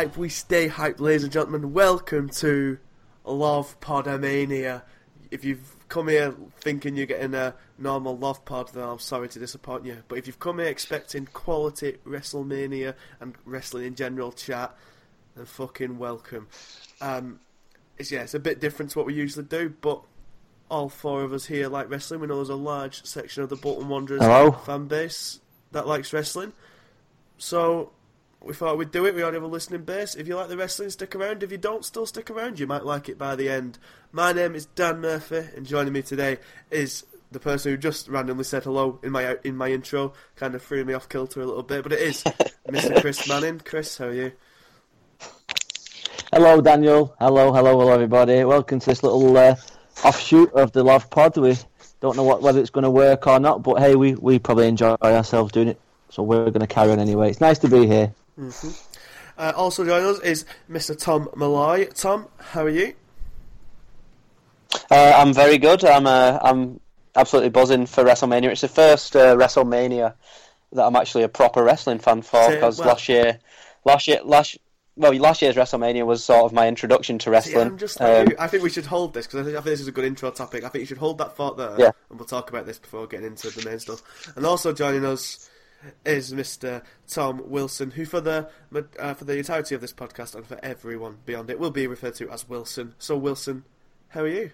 hype, we stay hype, ladies and gentlemen. Welcome to Love Podomania. If you've come here thinking you're getting a normal Love Pod, then I'm sorry to disappoint you. But if you've come here expecting quality WrestleMania and wrestling in general chat, then fucking welcome. Um, it's yeah, it's a bit different to what we usually do, but all four of us here like wrestling. We know there's a large section of the Bolton Wanderers Hello. fan base that likes wrestling. So we thought we'd do it. We already have a listening base. If you like the wrestling, stick around. If you don't, still stick around. You might like it by the end. My name is Dan Murphy, and joining me today is the person who just randomly said hello in my in my intro. Kind of threw me off kilter a little bit, but it is Mr. Chris Manning. Chris, how are you? Hello, Daniel. Hello, hello, hello, everybody. Welcome to this little uh, offshoot of the Love Pod. We don't know what, whether it's going to work or not, but hey, we, we probably enjoy ourselves doing it, so we're going to carry on anyway. It's nice to be here. Uh, also joining us is Mr. Tom Malloy. Tom, how are you? Uh, I'm very good. I'm uh, I'm absolutely buzzing for WrestleMania. It's the first uh, WrestleMania that I'm actually a proper wrestling fan for because well- last year, last year, last well, last year's WrestleMania was sort of my introduction to See, wrestling. Like Um. I think we should hold this because I think, I think this is a good intro topic. I think you should hold that thought there, Yeah. and we'll talk about this before getting into the main stuff. And also joining us is Mr. Tom Wilson, who for the uh, for the entirety of this podcast and for everyone beyond it will be referred to as Wilson. So Wilson, how are you?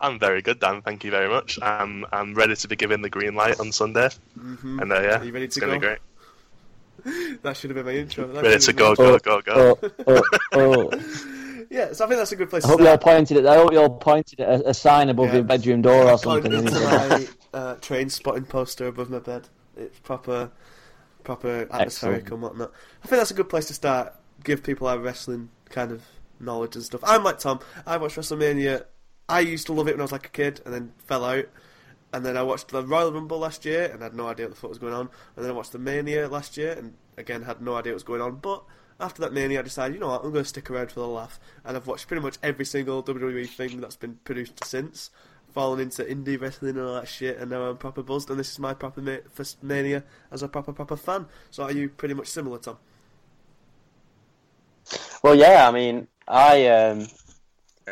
I'm very good, Dan. Thank you very much. I'm I'm ready to be given the green light on Sunday, and uh, yeah, Are you ready it's to gonna go? be great. That should have been my intro. That Ready to go, go, go, go. Oh, oh, oh. Yeah, so I think that's a good place I to hope you all pointed it. I hope you all pointed at a, a sign above Yeah. your bedroom door or Going something. Uh, Trainspotting poster above my bed. It's proper, proper atmospheric Excellent. and whatnot. I think that's a good place to start. Give people our wrestling kind of knowledge and stuff. I'm like Tom. I watched WrestleMania. I used to love it when I was like a kid, and then fell out. And then I watched the Royal Rumble last year, and had no idea what the fuck was going on. And then I watched the Mania last year, and again had no idea what was going on. But after that Mania, I decided, you know what, I'm going to stick around for the laugh. And I've watched pretty much every single WWE thing that's been produced since. Fallen into indie wrestling and all that shit, and now I'm proper buzzed. And this is my proper ma- first Mania as a proper proper fan. So are you pretty much similar, Tom? Well, yeah. I mean, I um,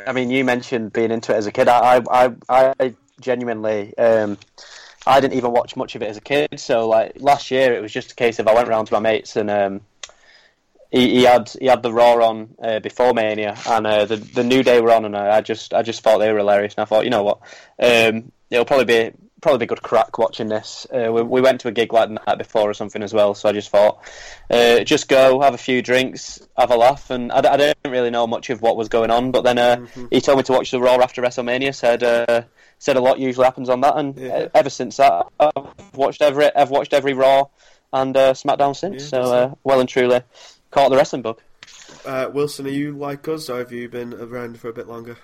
I mean, you mentioned being into it as a kid. I I I, genuinely um. I didn't even watch much of it as a kid, so like last year it was just a case of I went round to my mates and um, he, he had he had the Raw on uh, before Mania and uh, the the New Day were on and I just I just thought they were hilarious and I thought you know what um, it'll probably be probably be good crack watching this. Uh, we, we went to a gig like that before or something as well, so I just thought uh, just go have a few drinks, have a laugh, and I didn't really know much of what was going on, but then uh, he told me to watch the Raw after WrestleMania. Said uh, said a lot usually happens on that, and Yeah. uh, ever since that I've watched every I've watched every Raw and uh, SmackDown since. Yeah, so uh, well and truly caught the wrestling bug. Uh, Wilson, are you like us, or have you been around for a bit longer?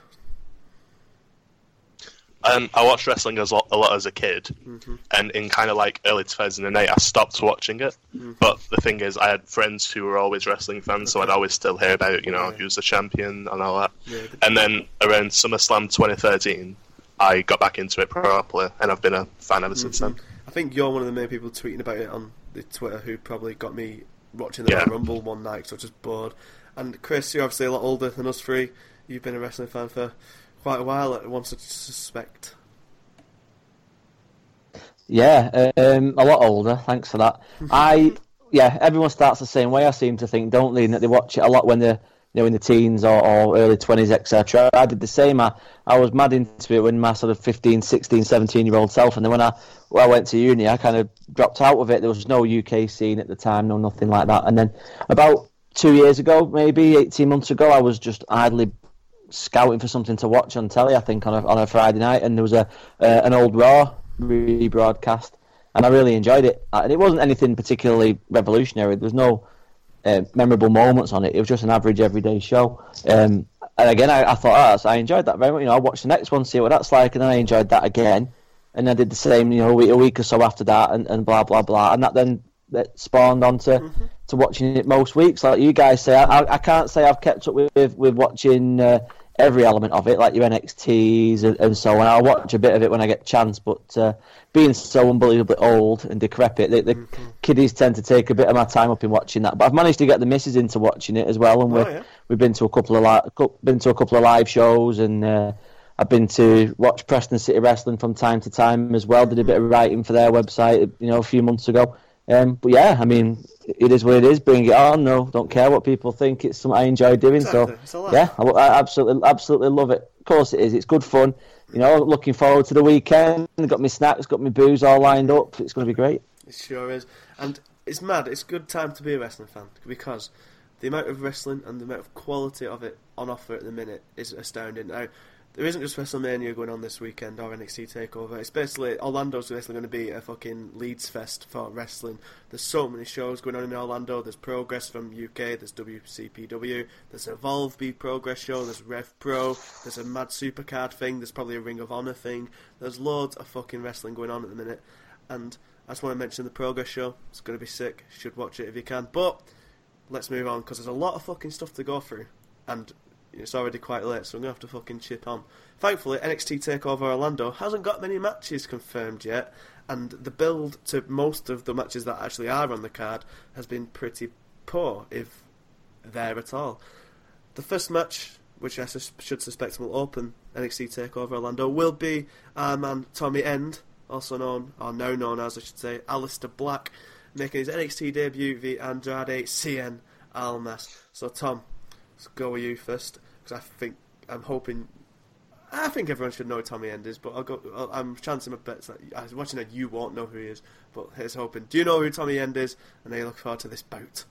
Um, I watched wrestling as lo- a lot as a kid, Mm-hmm. and in kind of like early 2008, I stopped watching it. Mm-hmm. But the thing is, I had friends who were always wrestling fans, so I'd always still hear about, you know, Yeah. who's the champion and all that. Yeah, And then around SummerSlam 2013, I got back into it properly, and I've been a fan ever since then. I think you're one of the main people tweeting about it on the Twitter who probably got me watching the Yeah. Rumble one night, so I was just bored. And Chris, you're obviously a lot older than us three. You've been a wrestling fan for quite a while, I want to suspect. Yeah, um, a lot older. Thanks for that. I yeah, everyone starts the same way. I seem to think, don't they? That they watch it a lot when they're you know in the teens or, or early twenties, etc. I did the same. I, I was mad into it when my sort of 15, 16, 17 year old self, and then when I when I went to uni, I kind of dropped out of it. There was no UK scene at the time, no nothing like that. And then about two years ago, maybe eighteen months ago, I was just idly scouting for something to watch on telly. I think on a on a Friday night, and there was a uh, an old Raw rebroadcast, and I really enjoyed it. And it wasn't anything particularly revolutionary. There was no uh, memorable moments on it. It was just an average everyday show. Um, and again, I, I thought, oh, I enjoyed that very much. You know, I watched the next one, see what that's like, and then I enjoyed that again. And I did the same, you know, a week, a week or so after that, and, and blah blah blah. And that then that spawned onto to watching it most weeks. Like you guys say, I, I can't say I've kept up with with watching uh, every element of it, like your NXTs and, and so on. I'll watch a bit of it when I get a chance, but uh, being so unbelievably old and decrepit, the, the Mm-hmm. kiddies tend to take a bit of my time up in watching that. But I've managed to get the missus into watching it as well, and Oh, we're, yeah. we've been to a couple of li- been to a couple of live shows, and uh, I've been to watch Preston City Wrestling from time to time as well. Did a bit of writing for their website, you know, a few months ago. Um, but yeah, I mean, it is what it is. Bring it on. No, don't care what people think. It's something I enjoy doing. Exactly. So yeah, I, I absolutely, absolutely love it. Of course, it is. It's good fun. You know, looking forward to the weekend. Got my snacks, got my booze all lined up. It's going to be great. It sure is. And it's mad. It's a good time to be a wrestling fan because the amount of wrestling and the amount of quality of it on offer at the minute is astounding. Now, there isn't just WrestleMania going on this weekend or NXT Takeover. It's basically Orlando's basically going to be a fucking Leeds fest for wrestling. There's so many shows going on in Orlando. There's Progress from UK. There's WCPW. There's Evolve B Progress show. There's Rev Pro. There's a Mad Supercard thing. There's probably a Ring of Honor thing. There's loads of fucking wrestling going on at the minute. And I just want to mention the Progress show. It's going to be sick. You should watch it if you can. But let's move on because there's a lot of fucking stuff to go through, and it's already quite late, so I'm gonna have to fucking chip on. Thankfully, NXT Takeover Orlando hasn't got many matches confirmed yet, and the build to most of the matches that actually are on the card has been pretty poor, if there at all. The first match, which I sus- should suspect will open NXT Takeover Orlando, will be our man Tommy End, also known, or now known as I should say, Aleister Black, making his NXT debut via Andrade Cien Almas. So Tom, let's go with you first, because I think I'm hoping. I think everyone should know Tommy End is, but I'll go. I'll, I'm chancing my bets that I was watching that you won't know who he is, but here's hoping. Do you know who Tommy End is? And I look forward to this bout.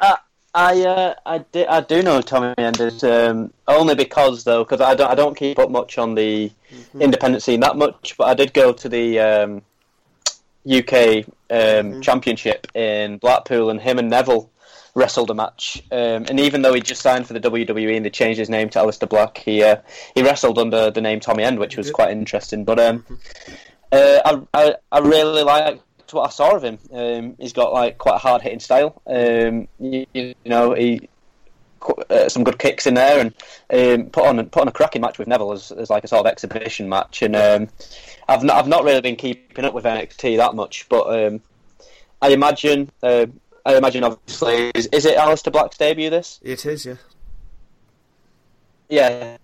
Uh, I uh, I, di- I do know Tommy Enders um, only because though because I don't I don't keep up much on the independent scene that much, but I did go to the um, UK um, Championship in Blackpool, and him and Neville wrestled a match. Um, and even though he just signed for the WWE and they changed his name to Aleister Black, he uh, he wrestled under the name Tommy End, which was quite interesting. But um, uh, I, I I really liked what I saw of him. Um, he's got like quite a hard hitting style. Um, you, you know, he uh, some good kicks in there and um, put on put on a cracking match with Neville as, as like a sort of exhibition match. And um, I've not I've not really been keeping up with NXT that much, but um, I imagine uh, I imagine obviously is, is it Aleister Black's debut this? It is, yeah. Yeah.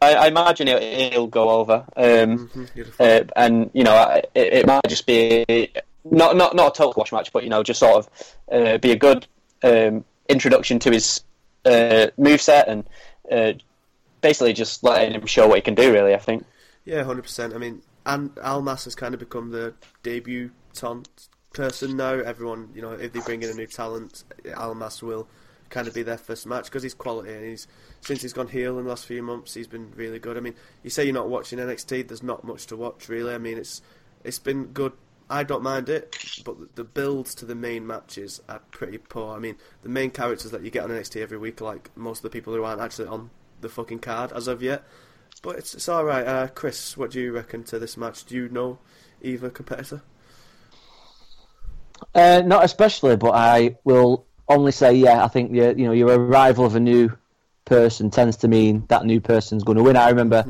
I, I imagine he'll, he'll go over. Um, hmm thought. uh, and you know, it, it might just be not not not a total wash match, but you know, just sort of uh, be a good um, introduction to his uh, move set and uh, basically just letting him show what he can do. Really, I think. Yeah, hundred percent. I mean, and Almas has kind of become the debutant person now. Everyone, you know, if they bring in a new talent, Almas will kind of be their first match because he's quality and he's since he's gone heel in the last few months, he's been really good. I mean, you say you're not watching NXT, there's not much to watch really. I mean, it's it's been good. I don't mind it, but the builds to the main matches are pretty poor. I mean, the main characters that you get on NXT every week like most of the people who aren't actually on the fucking card as of yet. But it's it's all right. Uh, Chris, what do you reckon to this match? Do you know either competitor? Uh, not especially, but I will only say, yeah, I think you you know your arrival of a new person tends to mean that new person's going to win. I remember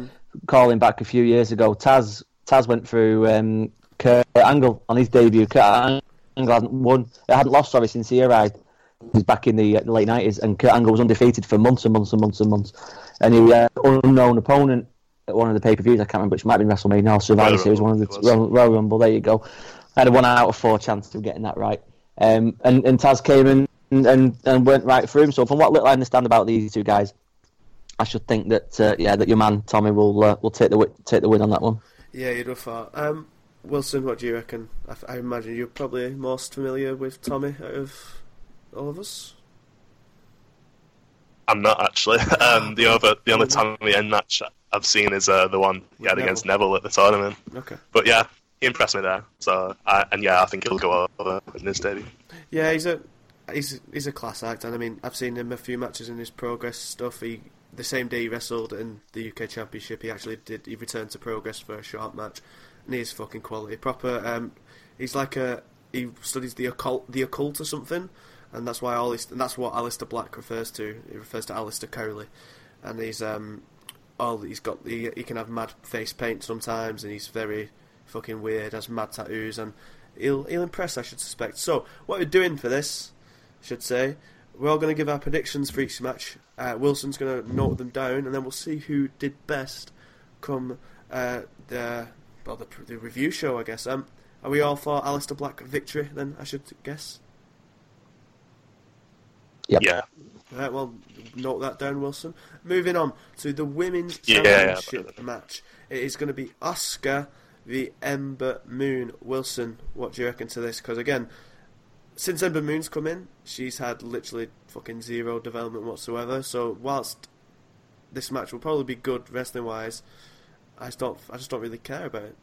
calling back a few years ago. Taz Taz went through um, Kurt Angle on his debut. Kurt Angle hadn't won, hadn't lost sorry since he arrived. He was back in the, uh, late nineties, and Kurt Angle was undefeated for months and months and months and months. And he had an unknown opponent at one of the pay per views. I can't remember which might have been WrestleMania or Survivor Royal Series, one of the Rumble, it was. Royal, Royal Rumble. There you go. I had a one out of four chance of getting that right. Um, and, and Taz came in and, and, and went right through him. So from what little I understand about these two guys, I should think that uh, yeah, that your man Tommy will uh, will take the wi- take the win on that one. Yeah, you'd have thought. Um, Wilson, what do you reckon? I imagine you're probably most familiar with Tommy out of all of us. I'm not actually. Um, the other, the only Tommy End match I've seen is uh, the one he had Neville. against Neville at the tournament. Okay. But yeah, he impressed me there. So I, and yeah, I think he'll go over in his debut. Yeah, he's a he's he's a class act, and I mean I've seen him a few matches in his progress stuff. He the same day he wrestled in the UK Championship, he actually did he returned to progress for a short match, and he's fucking quality. Proper. Um, he's like a he studies the occult the occult or something, and that's why all his, and that's what Aleister Black refers to. He refers to Aleister Crowley. and he's um, all he's got. He, he can have mad face paint sometimes, and he's very fucking weird. Has mad tattoos, and he'll he'll impress. I should suspect. So what we're doing for this, I should say, we're all going to give our predictions for each match. Uh, Wilson's going to note them down, and then we'll see who did best come uh, the well the, the review show. I guess. Um, are we all for Aleister Black victory? Then I should guess. Yep. Yeah. Right, well, note that down, Wilson. Moving on to the women's Yeah, yeah, yeah. match. It is going to be Asuka v Ember Moon. Wilson, what do you reckon to this? Because again, since Ember Moon's come in, she's had literally fucking zero development whatsoever. So whilst this match will probably be good wrestling wise, I just don't, I just don't really care about it.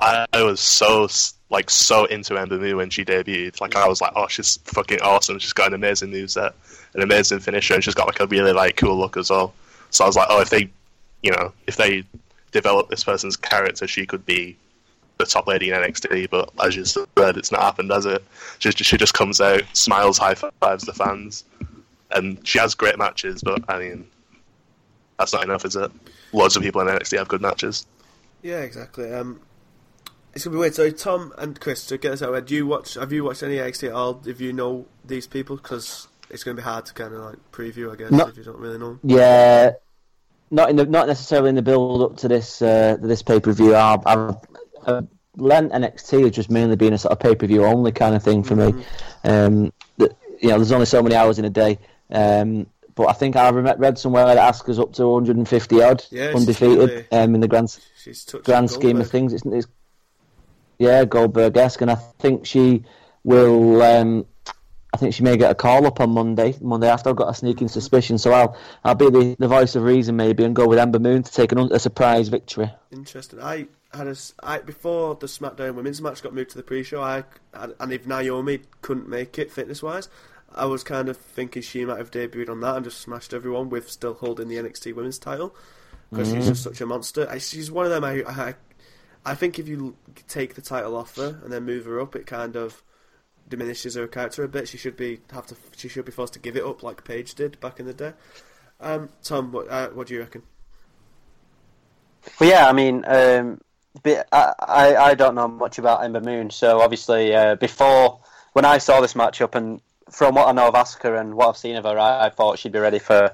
I was so like so into Ember Moon when she debuted. Like I was like, oh, she's fucking awesome. She's got an amazing moveset, an amazing finisher, and she's got like a really like cool look as well. So I was like, oh, if they, you know, if they develop this person's character, she could be the top lady in NXT. But as you said, it's not happened, has it? She she just comes out, smiles, high fives the fans, and she has great matches. But I mean, that's not enough, is it? Lots of people in NXT have good matches. Yeah, exactly. Um, it's gonna be weird. So Tom and Chris, to get us out, do you watch? Have you watched any NXT at all? If you know these people, because it's gonna be hard to kind of like preview, I guess, No. if you don't really know. 'em. Yeah, not in the, not necessarily in the build up to this uh, this pay per view. I've, I've, I've lent NXT as just mainly being a sort of pay per view only kind of thing for me. Um, that, you know, there's only so many hours in a day. Um, but I think I re- read somewhere that Asuka's up to 150 odd, Yeah, undefeated um, in the grand She's grand scheme Goldberg. of things. It's, it's yeah, Goldberg esque, and I think she will. Um, think she may get a call up on Monday. Monday after, I've got a sneaking suspicion, so I'll I'll be the, the voice of reason maybe and go with Ember Moon to take an, a surprise victory. Interesting. I had a I, before the SmackDown Women's match got moved to the pre-show. I and if Naomi couldn't make it fitness wise, I was kind of thinking she might have debuted on that and just smashed everyone with still holding the NXT Women's title because she's just mm. such a monster. I, she's one of them. I, I I think if you take the title off her and then move her up, it kind of diminishes her character a bit. She should be have to she should be forced to give it up like Paige did back in the day. Um, Tom, what uh, what do you reckon? Well, yeah, I mean, um, I, I I don't know much about Ember Moon, so obviously uh, before when I saw this matchup and from what I know of Asuka and what I've seen of her, I, I thought she'd be ready for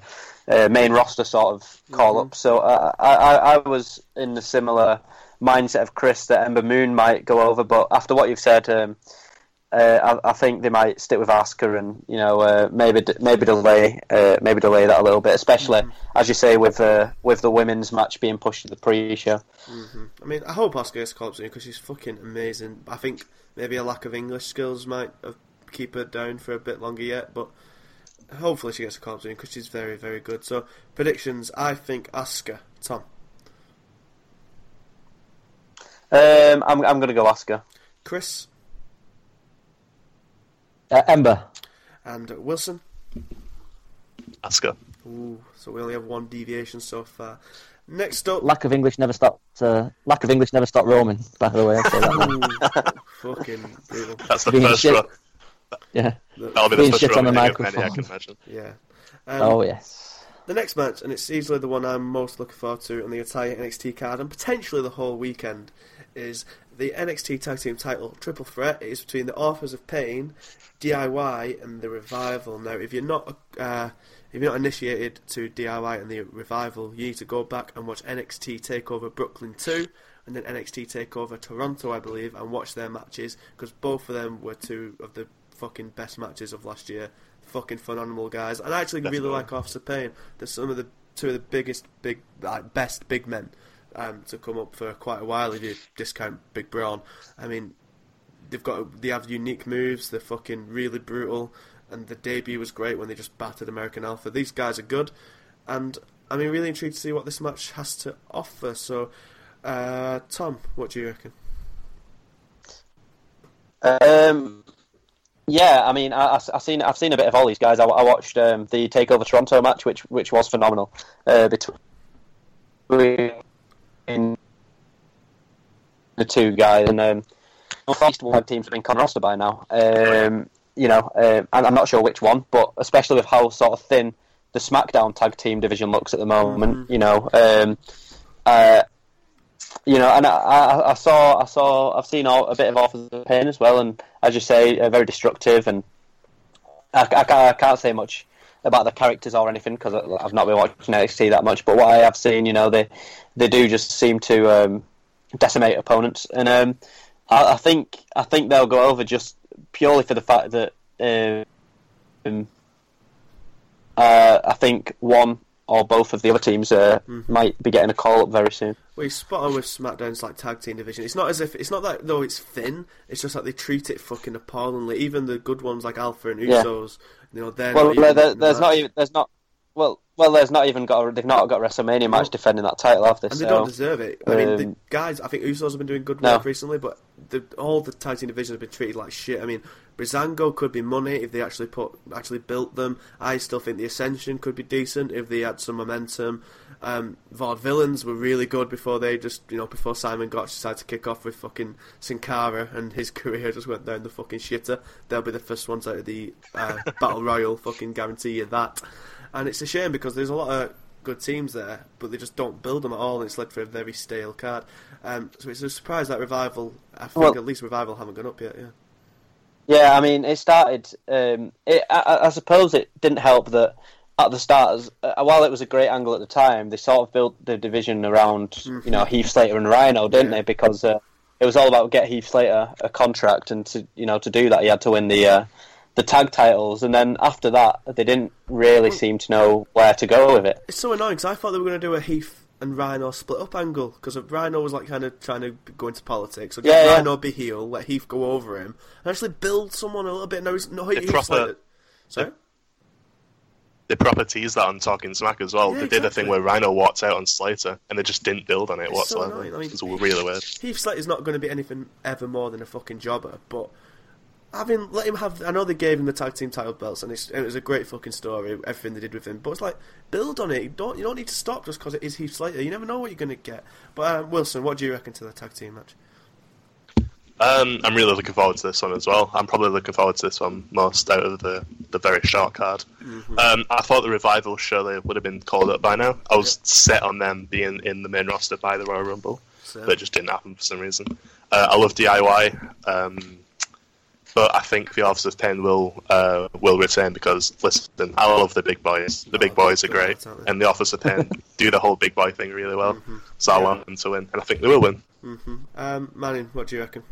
uh, main roster sort of call up. So uh, I, I I was in the similar mindset of Chris that Ember Moon might go over, but after what you've said. Um, I, I think they might stick with Asuka and you know uh, maybe maybe delay uh, maybe delay that a little bit, especially as you say with uh, with the women's match being pushed to the pre-show. I mean, I hope Asuka gets called up soon because she's fucking amazing. I think maybe a lack of English skills might keep her down for a bit longer yet, but hopefully she gets a call soon because she's very, very good. So predictions, I think Asuka, Tom, Um, I'm I'm going to go Asuka. Chris, Uh, Ember, and Wilson. Asuka. Ooh, so we only have one deviation so far. Next up, lack of English never stopped. Uh, lack of English never stopped roaming. By the way, I'll say that. fucking brutal. That's the Being first shit. run. Yeah. That'll be the Being first shit on run the of any I can microphone. imagine. Yeah. Um, Oh yes. The next match, and it's easily the one I'm most looking forward to on the entire NXT card, and potentially the whole weekend, is the NXT Tag Team title triple threat. is between the Authors of Pain, DIY, and the Revival. Now, if you're not uh, if you're not initiated to DIY and the Revival, you need to go back and watch NXT Takeover Brooklyn 2 and then NXT Takeover Toronto, I believe, and watch their matches because both of them were two of the fucking best matches of last year. Fucking phenomenal guys, and I actually really Definitely. like Authors of Pain. They're some of the two of the biggest, big, like, best big men um, to come up for quite a while. If you discount Big Braun, I mean, they've got they have unique moves. They're fucking really brutal, and the debut was great when they just battered American Alpha. These guys are good, and I mean, really intrigued to see what this match has to offer. So, uh, Tom, what do you reckon? Um, yeah, I mean, I, I, have seen I've seen a bit of all these guys. I, I watched um, the Takeover Toronto match, which which was phenomenal uh, between the two guys, and um, Northeast will have teams have been con roster by now. Um, you know, and I'm not sure which one, but especially with how sort of thin the SmackDown tag team division looks at the moment. You know, um, uh, you know, and I, I, I saw, I saw, I've seen all, a bit of Authors of Pain as well, and as you say, uh, very destructive, and I, I, can't, I can't say much about the characters or anything because I've not been watching NXT that much. But what I have seen, you know, they they do just seem to um, decimate opponents, and um, I, I think I think they'll go over just purely for the fact that um, uh, I think one or both of the other teams uh, might be getting a call up very soon. Well, he's spot on with SmackDown's like tag team division. It's not as if it's not that though it's thin. It's just like they treat it fucking appallingly. Even the good ones like Alpha and. Usos, you know, they're Well, not there, there's not even there's not well well there's not even got a, they've not got a WrestleMania match No. defending that title, they? and they So, don't deserve it. I mean, the um, guys, I think Usos have been doing good No. work recently, but the, all the tag team divisions have been treated like shit. I mean, Breezango could be money if they actually put actually built them. I still think the Ascension could be decent if they had some momentum. Um, Vaudevillains were really good before they just, you know, before Simon Gotch decided to kick off with fucking Sin Cara and his career just went down the fucking shitter. They'll be the first ones out of the uh, Battle Royal, fucking guarantee you that. And it's a shame because there's a lot of good teams there, but they just don't build them at all, and it's led for a very stale card. Um, so it's a surprise that Revival, I think Well- at least Revival haven't gone up yet, yeah. Yeah, I mean, it started. Um, it, I, I- I suppose it didn't help that at the start, as- uh, while it was a great angle at the time, they sort of built the division around you know Heath Slater and Rhino, didn't Yeah. they? Because uh, it was all about get Heath Slater a contract, and to you know to do that, he had to win the uh, the tag titles, and then after that, they didn't really seem to know where to go with it. It's so annoying because I thought they were going to do a Heath and Rhino split up angle because Rhino was like kind of trying to go into politics. So just Yeah, yeah. Rhino be heel, let Heath go over him, and actually build someone a little bit. No, he's, no Heath's proper- like, sorry. They proper teased that on Talking Smack as well. Yeah, they did a thing where Rhino walked out on Slater, and they just didn't build on it It's so whatsoever. annoying. I mean- it was really weird. Heath Slater's not going to be anything ever more than a fucking jobber, but having let him have. I know they gave him the tag team title belts, and it's, it was a great fucking story. Everything they did with him, but it's like build on it. You don't you don't need to stop just because it is Heath Slater. You never know what you're going to get. But uh, Wilson, what do you reckon to the tag team match? Um, I'm really looking forward to this one as well. I'm probably looking forward to this one most out of the, the very short card. Mm-hmm. Um, I thought the revival surely would have been called up by now. I was set on them being in the main roster by the Royal Rumble, So, but it just didn't happen for some reason. Uh, I love DIY, um, but I think the Authors of Pain will uh, will return because listen, I love the big boys. The big boys are great, and the Authors of Pain do the whole big boy thing really well. Mm-hmm. So I want them to win, and I think they will win. um, Manning, what do you reckon?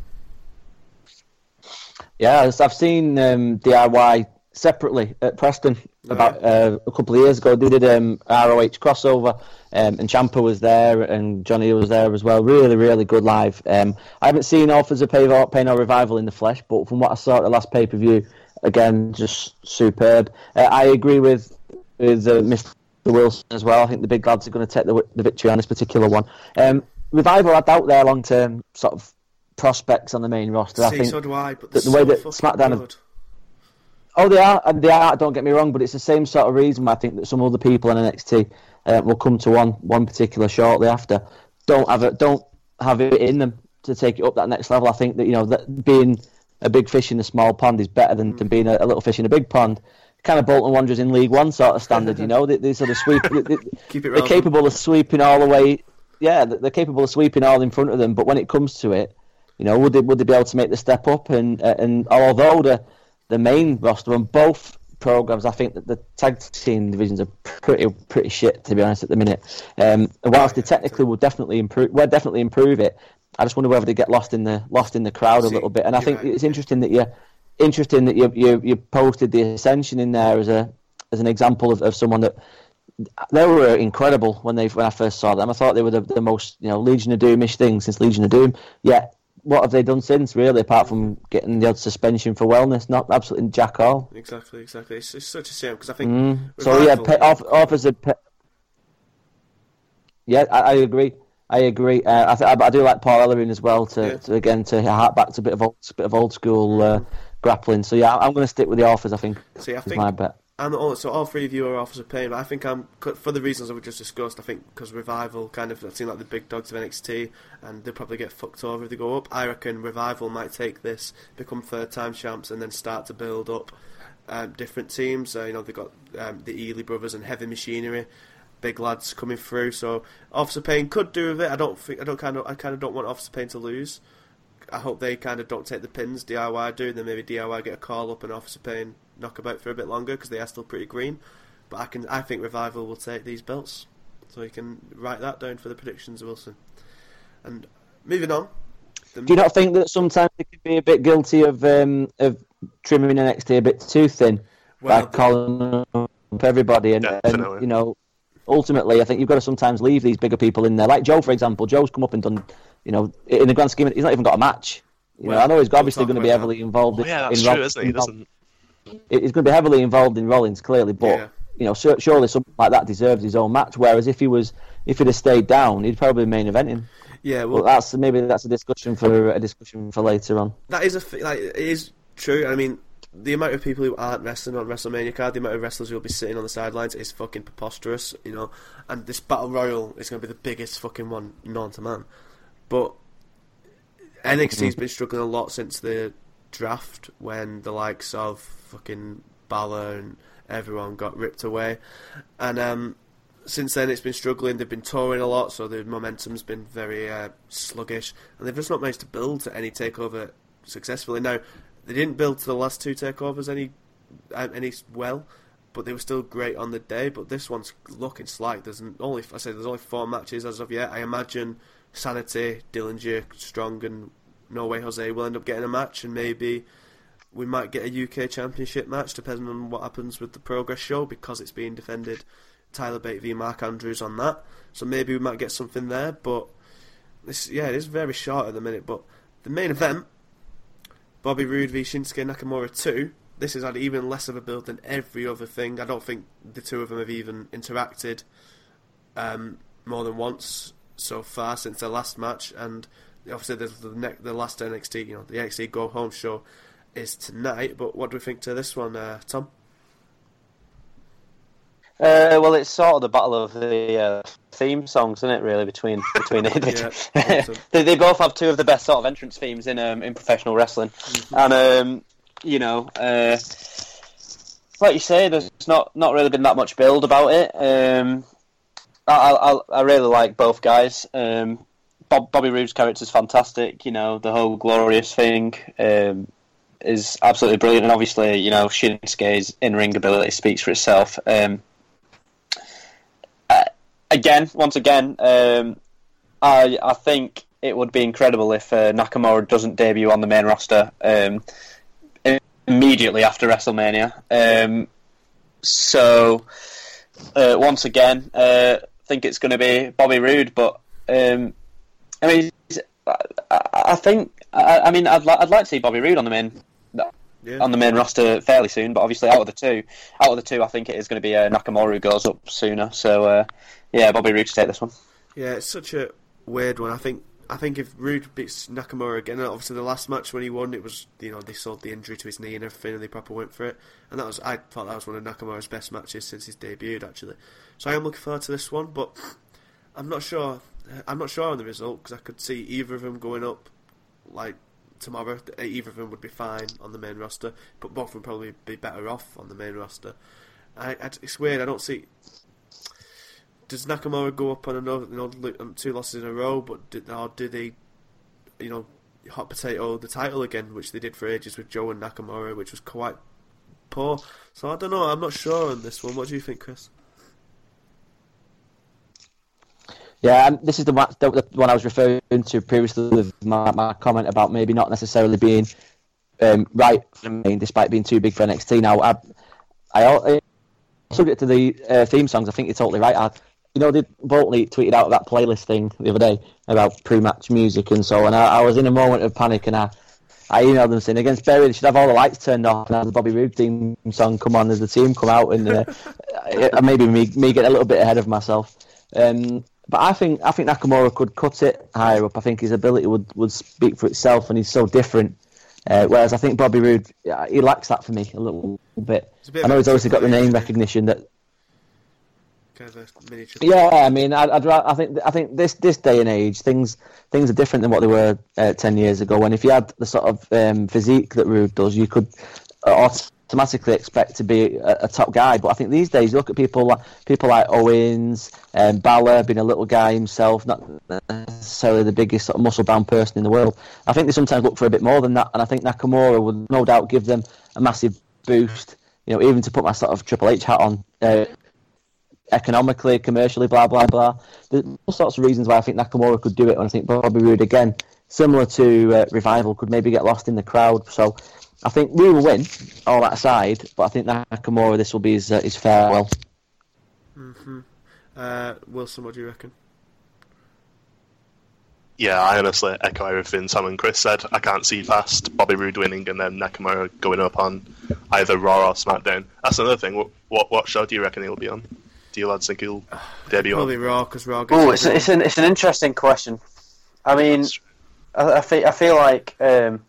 Yeah, I've seen um, DIY separately at Preston about uh, a couple of years ago. They did um, ROH crossover, um, and Ciampa was there, and Johnny was there as well. Really, really good live. Um, I haven't seen Authors of Pain or, Pain or Revival in the flesh, but from what I saw at the last pay per view, again, just superb. Uh, I agree with with uh, Mr. Wilson as well. I think the big lads are going to take the, the victory on this particular one. Um, Revival, I doubt their long term sort of prospects on the main roster. I think so do I. But the- the, way that SmackDown have- Oh, they are, and they are. Don't get me wrong, but it's the same sort of reason why I think that some other people in NXT uh, will come to one one particular shortly after. Don't have it. Don't have it in them to take it up that next level. I think that you know that being a big fish in a small pond is better than, than being a, a little fish in a big pond. Kind of Bolton Wanderers in League One sort of standard, you know. They, they sort of sweep. they, they- Keep it they're relevant. capable of sweeping all the way. Yeah, they're capable of sweeping all in front of them. But when it comes to it, you know, would they would they be able to make the step up? And uh, and although the the main roster on both programs, I think that the tag team divisions are pretty pretty shit to be honest at the minute. Um, whilst they technically will definitely improve, will definitely improve it. I just wonder whether they get lost in the lost in the crowd a little bit. And I think it's interesting that you interesting that you you you posted the ascension in there as a as an example of, of someone that they were incredible when they when I first saw them. I thought they were the, the most you know Legion of Doomish thing since Legion of Doom. Yet what have they done since really apart from getting the odd suspension for wellness? Not absolutely jack all. Exactly, exactly. It's, it's such a shame because I think. Mm. So yeah, pay, off, offers a. Yeah, I, I agree. I agree. Uh, I, th- I, I do like Paul Ellering as well. To, Yeah. to again to hark back to a bit of old, bit of old school uh, grappling. So yeah, I'm going to stick with the Authors. I think See, I think my bet. All, so all three of you are Authors of Pain, I think I'm for the reasons that we just discussed. I think because Revival kind of seem like the big dogs of NXT, and they'll probably get fucked over if they go up. I reckon Revival might take this, become third time champs, and then start to build up. um, different teams. Uh, you know, they've got um, the Ely brothers and Heavy Machinery, big lads coming through. So Authors of Pain could do with it. I don't think I don't kind of I kind of don't want Authors of Pain to lose. I hope they kind of don't take the pins. DIY do, then maybe DIY get a call up and Authors of Pain knock about for a bit longer because they are still pretty green. But I can I think Revival will take these belts, so you can write that down for the predictions, Wilson. And moving on. the- Do you not think that sometimes they could be a bit guilty of um, of trimming NXT a bit too thin well, by calling up everybody and, and you know ultimately I think you've got to sometimes leave these bigger people in there like Joe for example Joe's come up and done you know in the grand scheme of- he's not even got a match you know I know he's we'll obviously going to be about heavily involved Oh, in, yeah, that's in true, Roll- isn't he? He he's going to be heavily involved in Rollins clearly but Yeah. you know sur- surely something like that deserves his own match whereas if he was if he'd have stayed down he'd probably main eventing yeah, well well, that's maybe that's a discussion for a discussion for later on That is a like it is true. I mean, the amount of people who aren't wrestling on WrestleMania card, the amount of wrestlers who will be sitting on the sidelines is fucking preposterous, you know. And this battle royal is going to be the biggest fucking one known to man. But NXT's mm-hmm. been struggling a lot since the draft when the likes of fucking Balor and everyone got ripped away, and um, since then it's been struggling. They've been touring a lot, so the momentum's been very uh, sluggish, and they've just not managed to build to any takeover successfully. Now they didn't build to the last two takeovers any uh, any well, but they were still great on the day. But this one's looking slack. There's only I said there's only four matches as of yet. I imagine Sanity, Dillinger, Strong, and No Way Jose will end up getting a match, and maybe we might get a UK Championship match depending on what happens with the Progress show because it's being defended. Tyler Bate v Mark Andrews on that, so maybe we might get something there. But this, yeah, it is very short at the minute. But the main event, Bobby Roode v Shinsuke Nakamura two. This has had even less of a build than every other thing. I don't think the two of them have even interacted um, more than once so far since their last match. And obviously, there's the ne- the last NXT, you know, the NXT Go Home show is tonight. But what do we think to this one, uh, Tom? Uh, well, it's sort of the battle of the uh, theme songs, isn't it? Really, between between Yeah, they, they both have two of the best sort of entrance themes in um, in professional wrestling, and um, you know, uh, like you say, there's not not really been that much build about it. Um, I, I I really like both guys. Um, Bob, Bobby Roode's character is fantastic. You know, the whole glorious thing. Um, is absolutely brilliant, and obviously, you know, Shinsuke's in-ring ability speaks for itself. Um, uh, again, once again, um, I I think it would be incredible if uh, Nakamura doesn't debut on the main roster um, immediately after WrestleMania. Um, so uh, once again, uh, I think it's going to be Bobby Roode, but um, I mean, I, think I, I mean I'd li- I'd like to see Bobby Roode on the main Yeah, on the main roster fairly soon, but obviously out of the two, out of the two, I think it is going to be uh, Nakamura who goes up sooner. So uh, yeah, Bobby Roode to take this one. Yeah, it's such a weird one. I think I think if Roode beats Nakamura again, obviously the last match when he won, it was you know they sold the injury to his knee and everything, and they proper went for it. And that was I thought that was one of Nakamura's best matches since his debut, actually. So I am looking forward to this one, but I'm not sure. I'm not sure on the result because I could see either of them going up like tomorrow. Eh, either of them would be fine on the main roster, but both would probably be better off on the main roster. I, I, it's weird. I don't see does Nakamura go up on another, you know, um, two losses in a row? But did, or do they, you know, hot potato the title again, which they did for ages with Joe and Nakamura, which was quite poor. So I don't know. I'm not sure on this one. What do you think, Chris? Yeah, this is the, match, the, the one I was referring to previously with my, my comment about maybe not necessarily being um, right for main, despite being too big for NXT. Now, I, I, al- subject to the uh, theme songs, I think you're totally right. I, you know, they Boltley tweeted out that playlist thing the other day about pre-match music and so on. I, I was in a moment of panic and I, I emailed them saying against Bury they should have all the lights turned off and have the Bobby Roode theme song come on as the team come out and uh, uh, maybe me me get a little bit ahead of myself. Um, but I think I think Nakamura could cut it higher up. I think his ability would, would speak for itself, and he's so different. Uh, whereas I think Bobby Roode, he lacks that for me a little bit. A bit I know he's obviously got the name recognition that. Kind of a miniature. Yeah, I mean, I'd, I'd I think I think this this day and age, things things are different than what they were uh, ten years ago. And if you had the sort of um, physique that Roode does, you could, or automatically expect to be a, a, top guy. But I think these days, you look at people like people like Owens, and um, Balor, being a little guy himself, not necessarily the biggest sort of muscle bound person in the world. I think they sometimes look for a bit more than that, and I think Nakamura would no doubt give them a massive boost. You know, even to put my sort of Triple H hat on. Uh, economically, commercially, blah blah blah. There's all sorts of reasons why I think Nakamura could do it, and I think Bobby Roode again, similar to uh, Revival, could maybe get lost in the crowd. So I think we will win, all that aside, but I think Nakamura this will be his, uh, his farewell. Mm-hmm. Uh, Wilson, what do you reckon? Yeah, I honestly echo everything Sam and Chris said. I can't see past Bobby Roode winning and then Nakamura going up on either Raw or SmackDown. That's another thing. What what, what show do you reckon he'll be on? Do you lads think he'll debut Probably on? Raw because Raw. Oh, it's, it's an it's an interesting question. I mean, I, I feel I feel like um,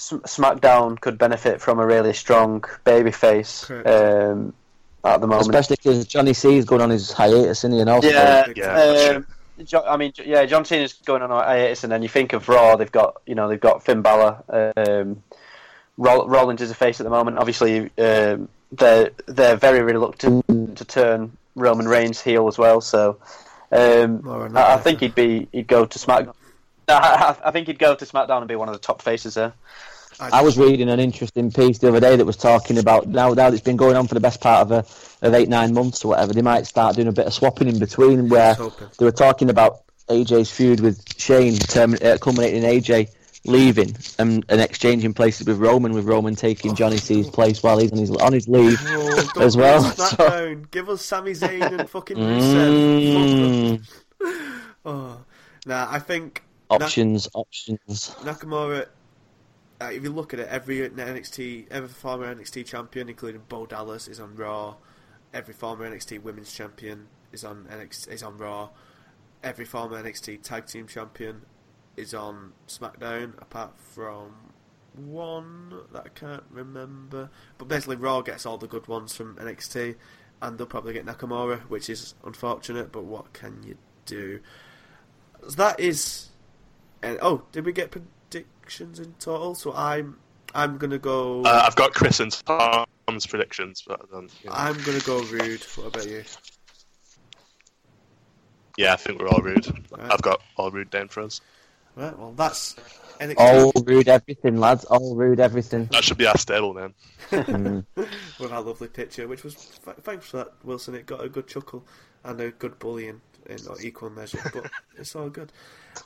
SmackDown could benefit from a really strong babyface um, at the moment, especially because John Cena is going on his hiatus, isn't he? And also, yeah, yeah. Um, I mean, yeah, John Cena's going on a hiatus, and then you think of Raw. They've got, you know, they've got Finn Balor. Um, Rollins is a face at the moment. Obviously, um, they're they're very reluctant to turn Roman Reigns heel as well. So, um, I, I, think he'd be he'd go to SmackDown. I, I think he'd go to SmackDown and be one of the top faces there. I was reading an interesting piece the other day that was talking about now now that it's been going on for the best part of a, of eight nine months or whatever. They might start doing a bit of swapping in between where they were talking about AJ's feud with Shane term, uh, culminating in AJ leaving and, and exchanging places with Roman, with Roman taking John Cena's place while he's on his on his leave oh, as well. So... Give us Sami Zayn and fucking Rusev. Mm. oh, nah, I think options, options. Nakamura uh, if you look at it, every NXT, every former NXT champion, including Bo Dallas, is on Raw. Every former NXT Women's Champion is on NXT, is on Raw. Every former NXT Tag Team Champion is on SmackDown, apart from one that I can't remember. But basically, Raw gets all the good ones from NXT, and they'll probably get Nakamura, which is unfortunate. But what can you do? So that is. And oh, did we get predictions in total. So I'm I'm gonna go. Uh, I've got Chris and Tom's predictions, but then, yeah. I'm gonna go Roode. What about you? Yeah, I think we're all Roode. Right. I've got all Roode down for us. Right. Well, that's all Roode everything, lads. All Roode everything. That should be our stable then. With our lovely picture, which was thanks for that, Wilson. It got a good chuckle and a good bullying in equal measure, but it's all good.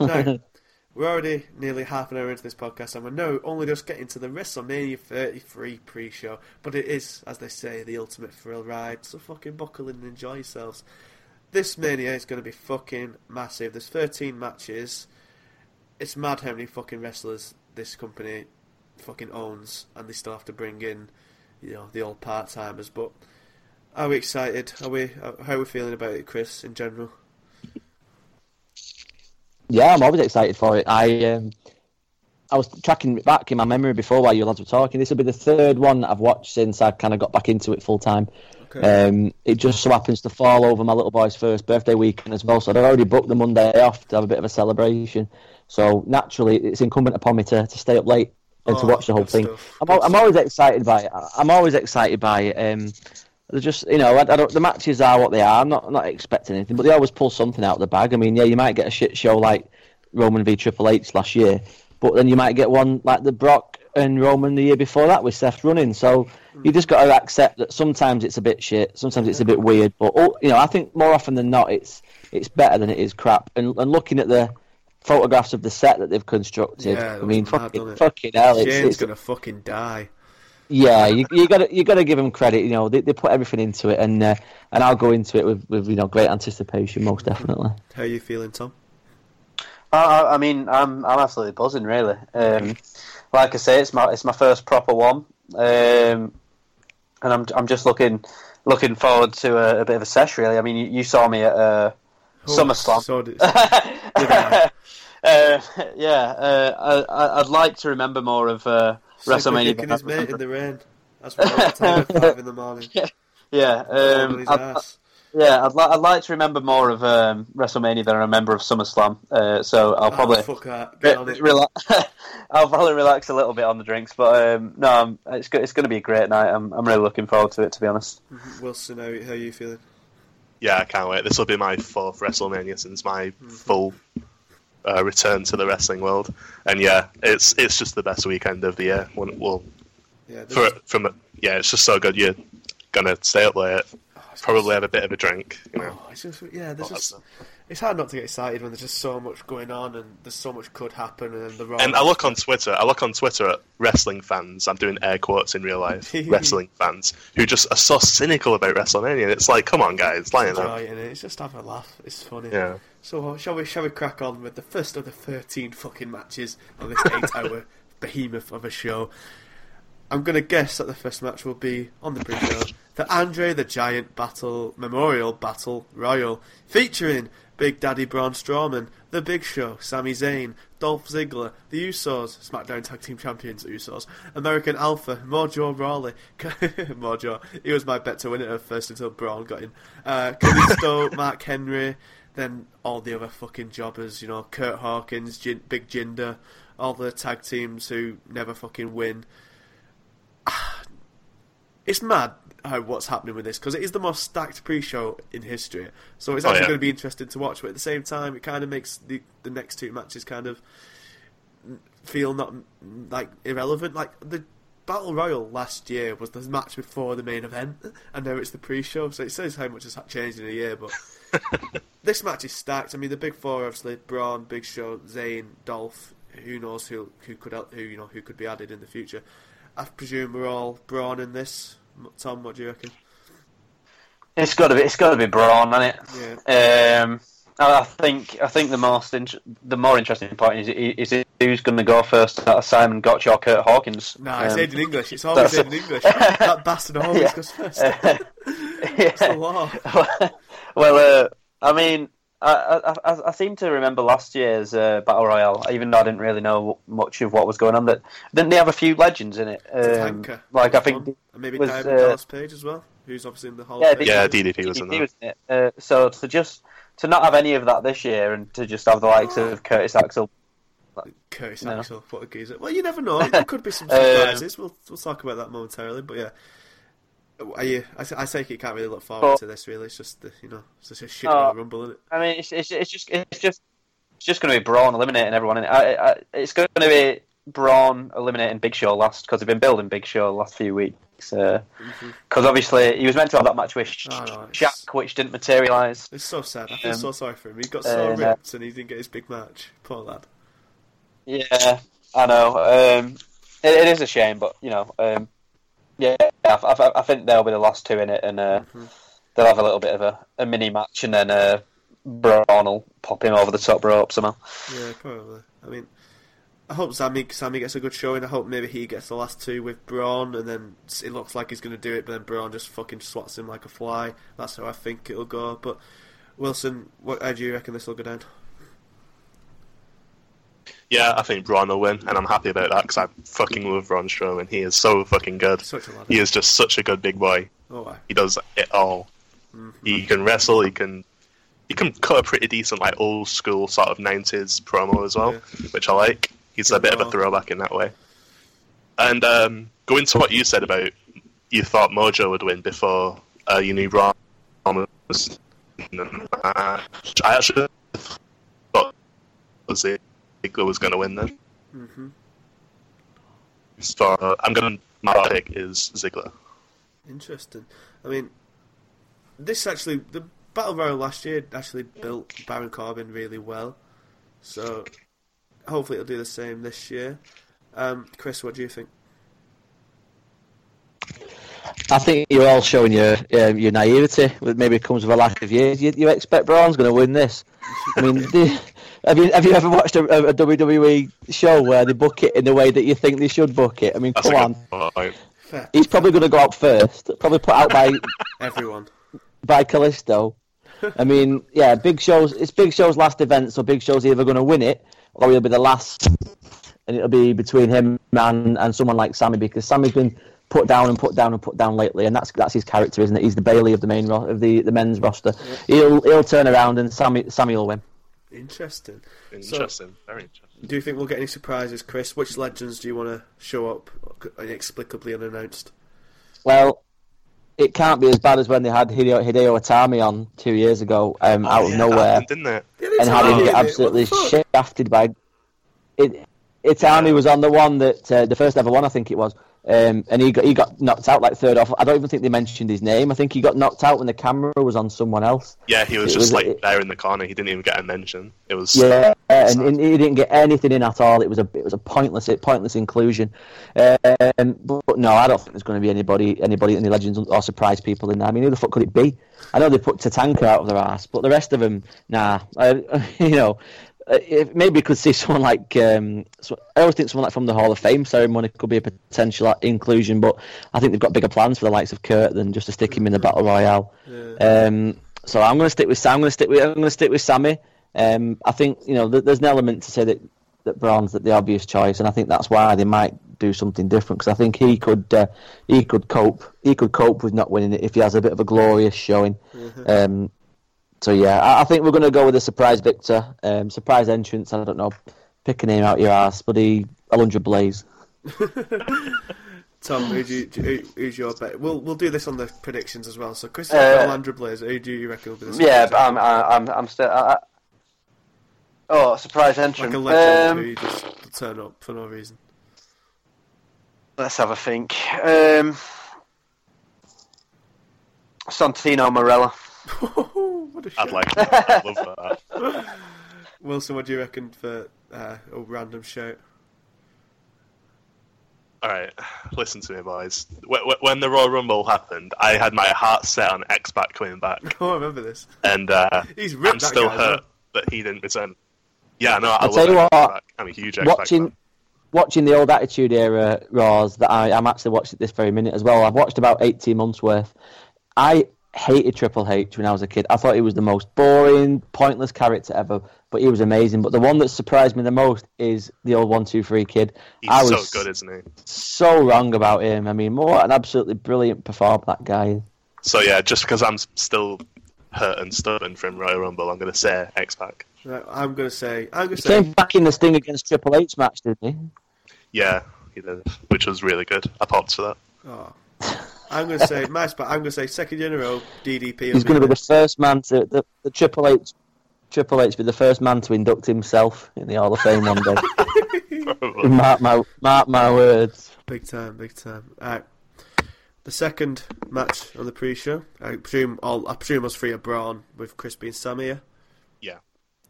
Now, we're already nearly half an hour into this podcast, and we're now only just getting to the WrestleMania 33 pre-show. But it is, as they say, the ultimate thrill ride. So fucking buckle in and enjoy yourselves. This Mania is going to be fucking massive. There's 13 matches. It's mad how many fucking wrestlers this company fucking owns, and they still have to bring in, you know, the old part timers. But are we excited? Are we? How are we feeling about it, Chris? In general. Yeah, I'm always excited for it. I um, I was tracking back in my memory before while you lads were talking. This will be the third one that I've watched since I kind of got back into it full time. Okay. Um, it just so happens to fall over my little boy's first birthday weekend as well, so I'd already booked the Monday off to have a bit of a celebration. So naturally, it's incumbent upon me to, to stay up late and oh, to watch the whole thing. I'm, I'm, always excited by it. I'm always excited by it. Um, they're just, you know, I, I the matches are what they are. I'm not not expecting anything, but they always pull something out of the bag. I mean, yeah, you might get a shit show like Roman v Triple H last year, but then you might get one like the Brock and Roman the year before that with Seth running. So you just got to accept that sometimes it's a bit shit, sometimes it's a bit weird, but oh, you know, I think more often than not, it's it's better than it is crap. And, and looking at the photographs of the set that they've constructed, yeah, I mean, fucking, fucking hell, Shane's it's, it's gonna fucking die. Yeah, you you got to you got to give them credit. You know, they they put everything into it, and uh, and I'll go into it with, with you know great anticipation, most definitely. How are you feeling, Tom? I, I mean, I'm I'm absolutely buzzing, really. Um, like I say, it's my it's my first proper one, um, and I'm I'm just looking looking forward to a, a bit of a sesh. Really, I mean, you, you saw me at uh, oh, SummerSlam. So did, did uh, yeah, uh, I, would like to remember more of uh, WrestleMania. Kicking his mate in the rain. That's what I time at five in the morning. Yeah, um, I, Yeah, I'd, li- I'd like to remember more of um, WrestleMania than I remember of SummerSlam. Uh, so I'll probably Oh, fuck that. Get on it. rela- I'll probably relax a little bit on the drinks. But um, no, I'm, it's go- it's going to be a great night. I'm I'm really looking forward to it. To be honest. Wilson, how, how are you feeling? Yeah, I can't wait. This will be my fourth WrestleMania since my full uh, return to the wrestling world, and yeah, it's it's just the best weekend of the year. When, well, Yeah, for, from a, yeah, it's just so good. You're gonna stay up late, probably have a bit of a drink, you know. Oh, it's just, yeah, there's Oh, just, it's hard not to get excited when there's just so much going on and there's so much could happen and then the Raw. And I look on Twitter. I look on Twitter at wrestling fans. I'm doing air quotes in real life. wrestling fans who just are so cynical about WrestleMania. It's like, come on, guys, line up. it. It's just have a laugh. It's funny. Yeah. So shall we? Shall we crack on with the first of the thirteen fucking matches on this eight-hour behemoth of a show? I'm gonna guess that the first match will be on the pre-show, the Andre the Giant Battle Memorial Battle Royal, featuring Big Daddy Braun Strowman, The Big Show, Sami Zayn, Dolph Ziggler, The Usos, SmackDown Tag Team Champions, The Usos, American Alpha, Mojo Rawley, Mojo, he was my bet to win it at first until Braun got in, uh, Kalisto, Mark Henry, then all the other fucking jobbers, you know, Kurt Hawkins, Jin- Big Jinder, all the tag teams who never fucking win. It's mad how what's happening with this because it is the most stacked pre-show in history. So it's Oh, actually yeah. going to be interesting to watch. But at the same time, it kind of makes the the next two matches kind of feel not like irrelevant. Like the Battle Royal last year was the match before the main event, and now it's the pre-show. So it says how much has changed in a year. But this match is stacked. I mean, the big four obviously: Braun, Big Show, Zayn, Dolph. Who knows who who could who you know who could be added in the future? I presume we're all Braun in this. Tom, what do you reckon? It's got to be it's got to be Braun, hasn't it? Yeah. Um, I think I think the most int- the more interesting point is is who's going to go first Simon Gotch or Kurt Hawkins. Nah, it's Um, said in English. It's always in English. that bastard always Yeah. goes first. yeah. It's the law. well, uh, I mean, I, I, I- I seem to remember last year's uh, Battle Royale, even though I didn't really know much of what was going on. That didn't they have a few legends in it? Um, like I think and maybe was, Diamond uh, Dallas Page as well, who's obviously in the Hall Yeah, of Yeah, DDP was in DDP was in it. Uh, so to just to not have any of that this year and to just have the likes of Curtis Axel. Curtis No. Axel, what a geezer. Well, you never know. There could be some Um, surprises. we'll we'll talk about that momentarily. But yeah, are you? I, I take it you can't really look forward Well- to this. Really, it's just the, you know, it's just a shit Oh. Rumble, isn't it? I mean, it's, it's, it's just it's just it's just going to be Braun eliminating everyone in it. I, I, it's going to be Braun eliminating Big Show last because they've been building Big Show the last few weeks. Because Mhm. obviously he was meant to have that match with Oh, no, it's- which didn't materialise. It's so sad. I feel Um, so sorry for him. He got so uh, ripped and he didn't get his big match. Poor lad. Yeah, I know. Um, it, it is a shame, but you know, um, yeah, I, I, I think they'll be the last two in it, and uh, Mhm. they'll have a little bit of a, a mini match, and then uh, Braun will pop him over the top rope somehow. Yeah, probably. I mean, I hope Sami Sami gets a good showing. I hope maybe he gets the last two with Braun, and then it looks like he's going to do it, but then Braun just fucking swats him like a fly. That's how I think it'll go. But Wilson, what how do you reckon this will go down? Yeah, I think Braun will win, and I'm happy about that because I fucking love Braun Strowman. He is so fucking good. He is just such a good big boy. Oh, aye. He does it all. Mhm. He can wrestle. He can. He can cut a pretty decent, like old school sort of '90s promo as well, Yeah. which I like. He's a bit of a throwback in that way. And um, going to what you said about you thought Mojo would win before uh, you knew Braun was. match. I actually thought Ziggler was going to win then. Mhm. So I'm going. to My pick is Ziggler. Interesting. I mean, this actually the Battle Royal last year actually built Baron Corbin really well. So hopefully it'll do the same this year. Um, Chris, what do you think? I think you're all showing your um, your naivety. With maybe it comes with a lack of years. You, you expect Braun's going to win this? I mean, do, have you have you ever watched a, a, WWE show where they book it in the way that you think they should book it? I mean, That's come on. point. He's probably going to go out first. Probably put out by Everyone. by Kalisto. I mean, yeah, Big Show's it's Big Show's last event, so Big Show's either going to win it or he'll be the last, and it'll be between him and and someone like Sami because Sami's been put down and put down and put down lately, and that's that's his character, isn't it? He's the Bayley of the main ro- of the, the men's roster. He'll he'll turn around and Sami Sami will win. Interesting. Interesting. Very interesting. Do you think we'll get any surprises, Chris? Which legends do you want to show up inexplicably unannounced? Well, it can't be as bad as when they had Hideo, Hideo Itami on two years ago um, Oh, out yeah, of that nowhere happened, didn't it? and had him get absolutely shafted by. It, Itami was on the one that uh, the first ever one, I think it was, um, and he got he got knocked out like third off. I don't even think they mentioned his name. I think he got knocked out when the camera was on someone else. Yeah, he was It just was- like it- there in the corner. He didn't even get a mention. It was Yeah, and, sad. and he didn't get anything in at all. It was a it was a pointless pointless inclusion. Um, but, but no, I don't think there's going to be anybody anybody any legends or surprise people in there. I mean, who the fuck could it be? I know they put Tatanka out of their ass, but the rest of them, nah. I, you know, if, maybe we could see someone like um, so, I always think someone like from the Hall of Fame ceremony could be a potential inclusion, but I think they've got bigger plans for the likes of Kurt than just to stick him in the battle royale. Um, so I'm going to stick with Sam. I'm going to stick with I'm going to stick with Sami. Um, I think you know th- there's an element to say that that Braun's the obvious choice, and I think that's why they might do something different because I think he could uh, he could cope he could cope with not winning it if he has a bit of a glorious showing. Um, so yeah, I, I think we're going to go with a surprise victor, um, surprise entrance. I don't know, pick a name out your ass, buddy. he Alundra Blaze. Tom, who do you, do you- who's your bet? We'll we'll do this on the predictions as well. So Chris Uh, Alundra Blazer, who do you reckon will be the Yeah, but I'm I- I'm I'm still. I, I- oh, surprise entrance. like a legend Um, who you just turn up for no reason? Let's have a think. Um, Santino Marella. what a I'd like that. I'd love that. Wilson, what do you reckon for uh, a random shout? All right, listen to me, boys. Wh- wh- When the Royal Rumble happened, I had my heart set on X-Pac coming back, Oh, I remember this. and uh, He's ripped I'm still guy hurt well. that he didn't return. Yeah, no, I I'll love tell you what, I'm a huge X-Pac watching fan. watching the old Attitude Era Raws that I, I'm actually watching this very minute as well. I've watched about 18 months worth. I hated Triple H when I was a kid. I thought he was the most boring, pointless character ever, but he was amazing. But the one that surprised me the most is the old One Two Three kid. He's I so was good, isn't he? so wrong about him. I mean, what an absolutely brilliant performer that guy is. So yeah, just because I'm still hurt and stubborn from Royal Rumble, I'm going to say X-Pac. I'm gonna say. I'm gonna He say. came back in the Sting against Triple H match, didn't he? Yeah, he did, which was really good. I popped for that. Oh. I'm gonna say my but I'm gonna say second year in a row. DDP. He's going to be there. the first man to the, the Triple H. Triple H be the first man to induct himself in the Hall of Fame one day. Mark my mark my words. Big time, big time. Alright. The second match on the pre-show, I presume all I presume was free of Braun with Chris and Sam here. Yeah,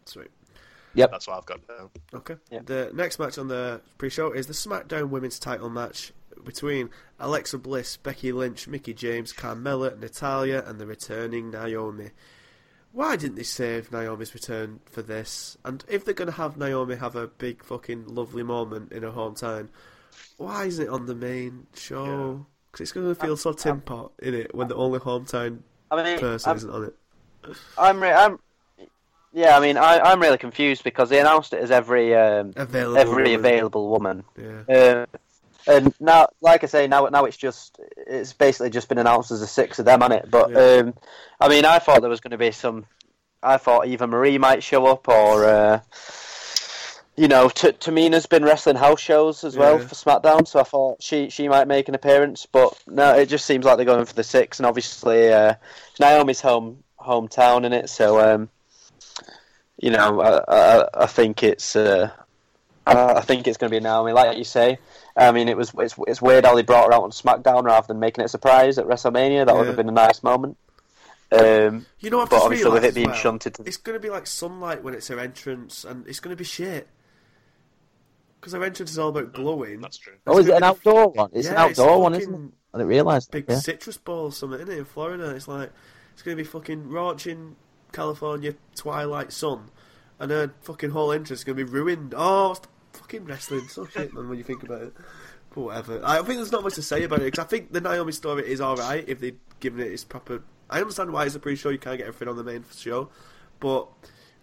Sweet. Yep. that's what I've got down. Okay. Yeah. The next match on the pre-show is the SmackDown Women's Title match between Alexa Bliss, Becky Lynch, Mickie James, Carmella, Natalya, and the returning Naomi. Why didn't they save Naomi's return for this? And if they're going to have Naomi have a big fucking lovely moment in her hometown, why isn't it on the main show? Because it's going to feel so tin pot in it when the only hometown I mean, person I'm, isn't on it. I'm, re- I'm, yeah. I mean, I, I'm really confused because they announced it as every um, Available. every woman. available woman. Yeah. Uh, and now, like I say, now now it's just it's basically just been announced as a six of them on it. But Yeah. um, I mean, I thought there was going to be some. I thought Eva Marie might show up, or uh, you know, T- Tamina's been wrestling house shows as well Yeah. for SmackDown, so I thought she she might make an appearance. But no, it just seems like they're going for the six, and obviously uh, Naomi's home hometown in it, so um, you know, I, I, I think it's. Uh, uh, I think it's going to be Naomi, like you say. I mean, it was it's, it's weird how they brought her out on SmackDown rather than making it a surprise at WrestleMania. That would have been a nice moment. Um, You know, I've but just obviously with it being well, shunted to it's going to be like sunlight when it's her entrance, and it's going to be shit. Because her entrance is all about glowing. That's true. Oh, is it an be- outdoor one? It's an Yeah, it's outdoor one, isn't it? I didn't realise. Big Yeah. citrus ball or something, isn't it, in Florida? It's like, it's going to be fucking raunchy California twilight sun, and her fucking whole entrance is going to be ruined. Oh, it's fucking wrestling. So shit, man, when you think about it. But whatever. I think there's not much to say about it, because I think the Naomi story is alright if they'd given it its proper. I understand why it's a pre show, you can't get everything on the main show, but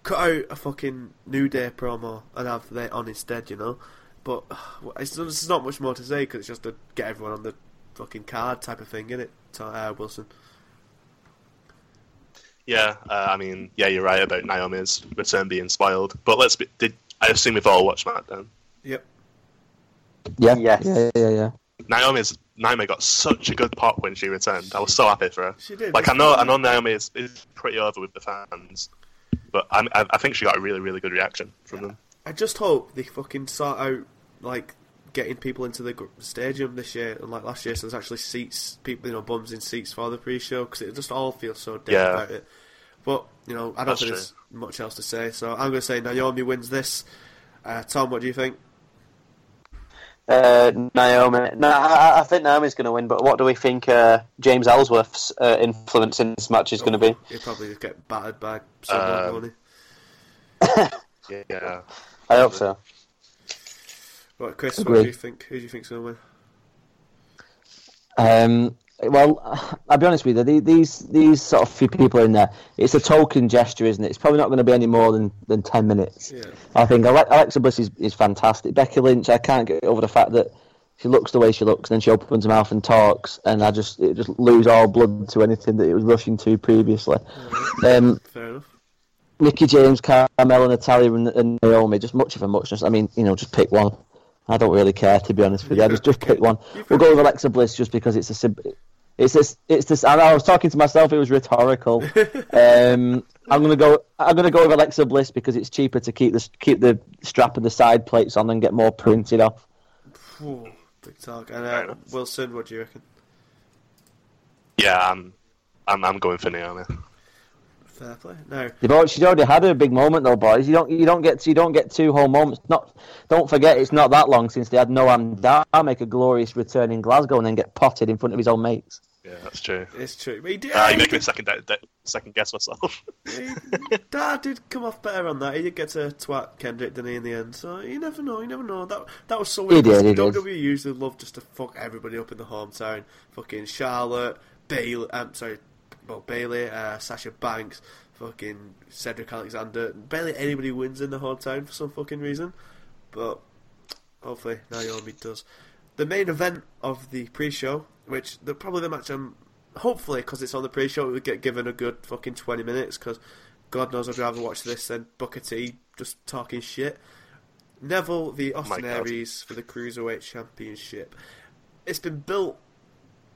cut out a fucking New Day promo and have that on instead, you know? But it's, there's not much more to say because it's just to get everyone on the fucking card type of thing, isn't it, uh, Wilson? Yeah, uh, I mean, yeah, you're right about Naomi's return being spoiled. But let's be. Did I assume we've all watched SmackDown? Yep. Yeah, Yes. yeah, yeah, yeah. Naomi's Naomi got such a good pop when she returned. I was so happy for her. She did. Like I know, I know Naomi is, is pretty over with the fans, but I, I, I think she got a really, really good reaction from them. I just hope they fucking sort out like getting people into the stadium this year, and like last year. So there's actually seats, people, you know, bums in seats for the pre-show because it just all feels so dead Yeah. about it. But you know, I don't That's think there's much else to say. So I'm going to say Naomi wins this. Uh, Tom, what do you think? Uh, Naomi. No, I, I think Naomi's going to win, but what do we think uh, James Ellsworth's uh, influence in this match is going to be? He'll probably just get battered by someone, Um. Yeah, I hope so. Right, Chris, what do you think? Who do you think's going to win? Um, well, I'll be honest with you. These these sort of few people in there, it's a token gesture, isn't it? It's probably not going to be any more than, than ten minutes. Yeah. I think Alexa Bliss is, is fantastic. Becky Lynch, I can't get over the fact that she looks the way she looks, and then she opens her mouth and talks, and I just it just lose all blood to anything that it was rushing to previously. Um, Fair enough. Mickie James, Carmella, Natalya, and, and Naomi, just much of a muchness. I mean, you know, just pick one. I don't really care to be honest with you. I just just pick one. We'll go with Alexa Bliss just because it's a sim- it's this it's this. I, I was talking to myself. It was rhetorical. um, I'm gonna go. I'm gonna go with Alexa Bliss because it's cheaper to keep the keep the strap and the side plates on and get more printed off. Ooh, big talk. And uh. Wilson, what do you reckon? yeah. I'm, I'm, I'm going for Naomi. Fair play. No. They've already, she's already had a big moment though, boys. You don't you don't get you don't get two whole moments. Not don't forget it's not that long since they had Noam Dar make a glorious return in Glasgow and then get potted in front of his own mates. Yeah, that's true. It's true. But he did, Uh, he you make me did- second de- de- second guess myself. he- Dar did come off better on that. He did get to twat Kendrick, didn't he, in the end? So you never know. You never know. That that was so He weird. did, he because did. WWE usually love just to fuck everybody up in the hometown. Fucking Charlotte, Bayley. I'm sorry, well Bayley, uh, Sasha Banks, fucking Cedric Alexander. Barely anybody wins in the hometown for some fucking reason. But hopefully Naomi does. The main event of the pre-show, which the, probably the match I'm hopefully because it's on the pre-show, it would get given a good fucking twenty minutes. Because God knows I'd rather watch this than Booker T just talking shit. Neville the Austin Aries for the Cruiserweight Championship. It's been built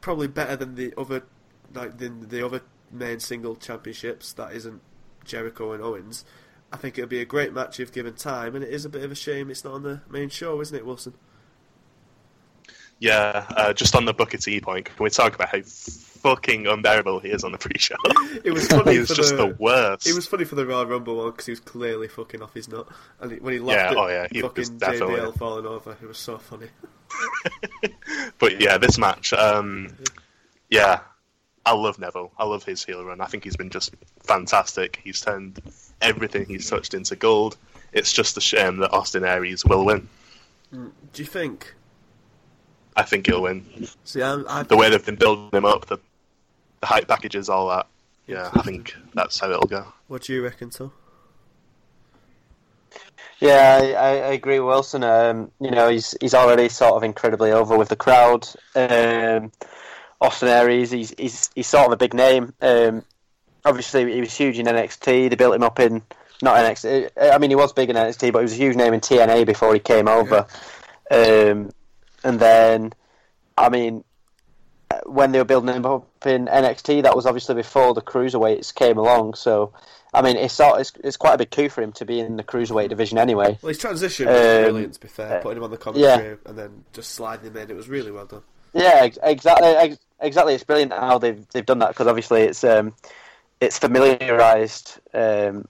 probably better than the other like than the other main single championships. That isn't Jericho and Owens. I think it'll be a great match if given time, and it is a bit of a shame it's not on the main show, isn't it, Wilson? yeah, uh, just on the Booker T point, can we talk about how fucking unbearable he is on the pre-show? It was funny he was for just the, the worst. It was funny for the Royal Rumble one because he was clearly fucking off his nut, and he, when he laughed Yeah, at oh yeah, he was fucking definitely- JBL falling over, it was so funny. But yeah, this match, um, yeah, I love Neville. I love his heel run. I think he's been just fantastic. He's turned everything he's touched into gold. It's just a shame that Austin Aries will win. Do you think? I think he'll win. See, I'm, I The way they've been building him up, the, the hype packages, all that. Yeah, I think that's how it'll go. what do you reckon, Tom? Yeah, I, I I agree with Wilson. Um, you know, he's he's already sort of incredibly over with the crowd. Um, Austin Aries, he's he's he's sort of a big name. Um, obviously, he was huge in NXT. They built him up in not NXT. I mean, he was big in NXT, but he was a huge name in TNA before he came over. Um, and then, I mean, when they were building him up in NXT, that was obviously before the cruiserweights came along. So, I mean, it's sort it's, it's quite a big coup for him to be in the cruiserweight division anyway. Well, his transition was Um, brilliant, to be fair. uh, Putting him on the commentary and then just sliding him in, it was really well done. Yeah, ex- exactly. Ex- exactly. It's brilliant how they've they've done that because obviously it's um, it's familiarized um,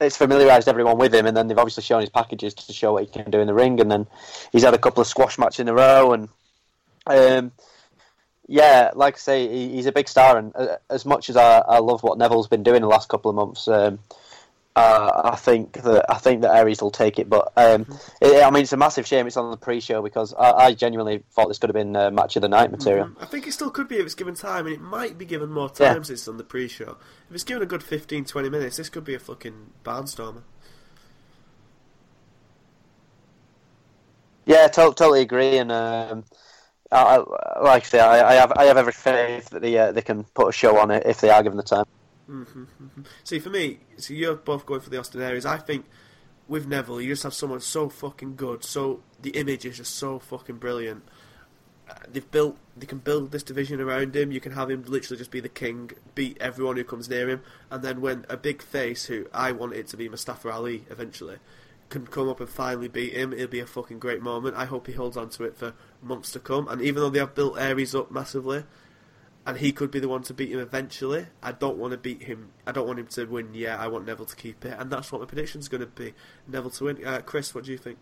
it's familiarized everyone with him, and then they've obviously shown his packages to show what he can do in the ring, and then he's had a couple of squash matches in a row, and um, yeah, like I say, he, he's a big star, and uh, as much as I, I love what Neville's been doing the last couple of months. Um, uh, I think that I think that Aries will take it, but um, it, I mean it's a massive shame it's on the pre-show because I, I genuinely thought this could have been uh, match of the night material. I think it still could be if it's given time, and it might be given more Yeah. time since it's on the pre-show. If it's given a good 15, 20 minutes, this could be a fucking barnstormer. Yeah, to- totally agree, and um, I, I, like I say, I, I have I have every faith that they uh, they can put a show on it if they are given the time. See, for me, so you're both going for the Austin Aries. I think with Neville, you just have someone so fucking good. So the image is just so fucking brilliant. Uh, they've built, they can build this division around him. You can have him literally just be the king, beat everyone who comes near him, and then when a big face, who I want it to be Mustafa Ali eventually, can come up and finally beat him, it'll be a fucking great moment. I hope he holds on to it for months to come. And even though they have built Aries up massively, and he could be the one to beat him eventually. I don't want to beat him. I don't want him to win. Yeah, I want Neville to keep it, and that's what my prediction's going to be. Neville to win. Uh, Chris, what do you think?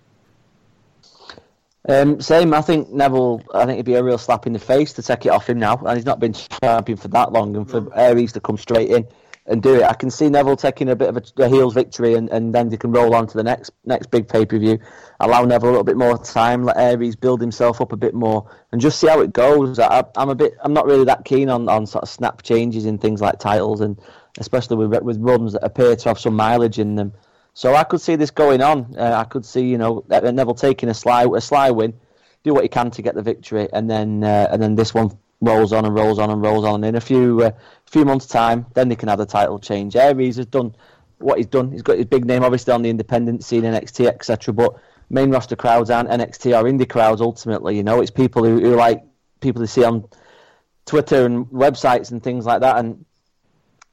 Um, same. I think Neville. I think it'd be a real slap in the face to take it off him now, and he's not been champion for that long, and for No. Aries to come straight in and do it. I can see Neville taking a bit of a, a heels victory, and, and then they can roll on to the next next big pay per view. Allow Neville a little bit more time, let Aries build himself up a bit more, and just see how it goes. I, I'm a bit. I'm not really that keen on, on sort of snap changes in things like titles, and especially with with runs that appear to have some mileage in them. So I could see this going on. Uh, I could see you know Neville taking a sly a sly win, do what he can to get the victory, and then uh, and then this one rolls on and rolls on and rolls on. In a few uh, few months' time, then they can have the title change. Aries has done what he's done. He's got his big name, obviously on the independent scene, NXT, etc. But main roster crowds aren't NXT or indie crowds. Ultimately, you know, it's people who, who like people they see on Twitter and websites and things like that. And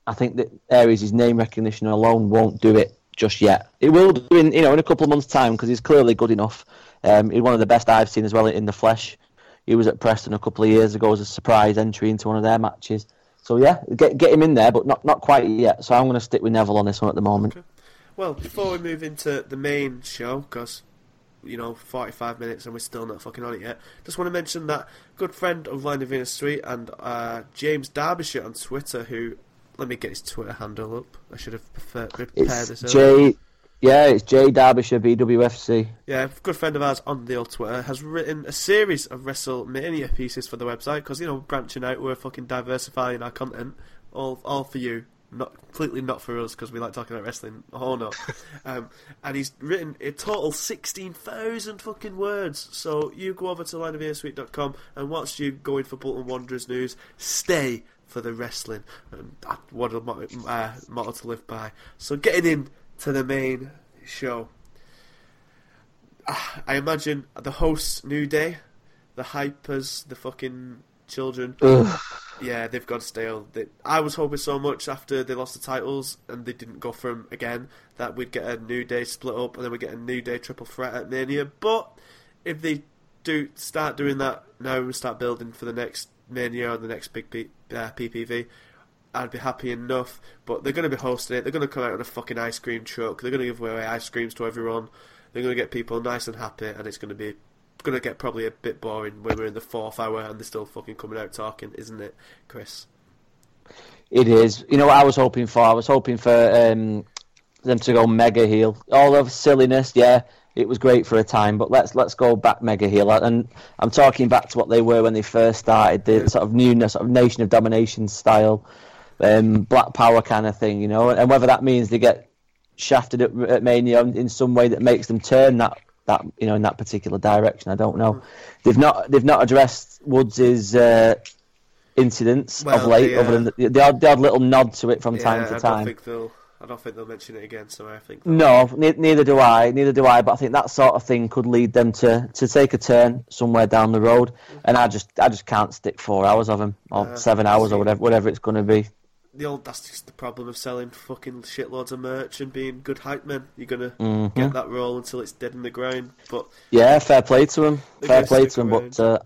I think that Aries' name recognition alone won't do it just yet. It will do in you know in a couple of months' time because he's clearly good enough. Um, he's one of the best I've seen as well in the flesh. He was at Preston a couple of years ago as a surprise entry into one of their matches. So yeah, get get him in there, but not not quite yet. So I'm going to stick with Neville on this one at the moment. Well, before we move into the main show, because you know, 45 minutes and we're still not fucking on it yet. Just want to mention that good friend of Lion of Vienna Suite and uh, James Derbyshire on Twitter, who let me get his Twitter handle up. I should have prefer- prepared It's this. earlier. J, yeah, it's J Derbyshire BWFC. Yeah, a good friend of ours on the old Twitter has written a series of WrestleMania pieces for the website because you know branching out, we're fucking diversifying our content, all all for you, not completely not for us because we like talking about wrestling. Oh no, um, and he's written a total sixteen thousand fucking words. So you go over to lionofviennasuite.com and whilst you going for Bolton Wanderers news, stay for the wrestling. And what a motto, uh, motto to live by. So getting in to the main show. Ah, I imagine the hosts, New Day, the hypers, the fucking children. Ugh. Yeah, they've gone stale. They, I was hoping so much after they lost the titles and they didn't go for 'em again that we'd get a New Day split up and then we'd get a New Day triple threat at Mania. But if they do start doing that now and start building for the next Mania or the next big P, uh, PPV, I'd be happy enough. But they're going to be hosting it. They're going to come out on a fucking ice cream truck. They're going to give away ice creams to everyone. They're going to get people nice and happy, and it's going to be going to get probably a bit boring when we're in the fourth hour and they're still fucking coming out talking, isn't it, Chris? It is. You know what I was hoping for? I was hoping for um, them to go mega heel. All of silliness, yeah, it was great for a time, but let's let's go back mega heel. And I'm talking back to what they were when they first started, the sort of newness, sort of nation of domination style, um, black power kind of thing, you know. And whether that means they get shafted at, at Mania in some way that makes them turn that that you know in that particular direction, I don't know. They've not they've not addressed Woods' uh, incidents of Well, late, they, other uh, than the, the, odd, the odd little nod to it from yeah, time I to don't time. think they'll. I don't think they'll mention it again. So I think. No, ne- neither do I. Neither do I. But I think that sort of thing could lead them to, to take a turn somewhere down the road, and I just I just can't stick four hours of them or Uh, seven hours or whatever whatever it's going to be. The old. That's just the problem of selling fucking shitloads of merch and being good hype men. You're gonna mm-hmm. get that role until it's dead in the ground. But Yeah, fair play to him. Fair play to him. But uh,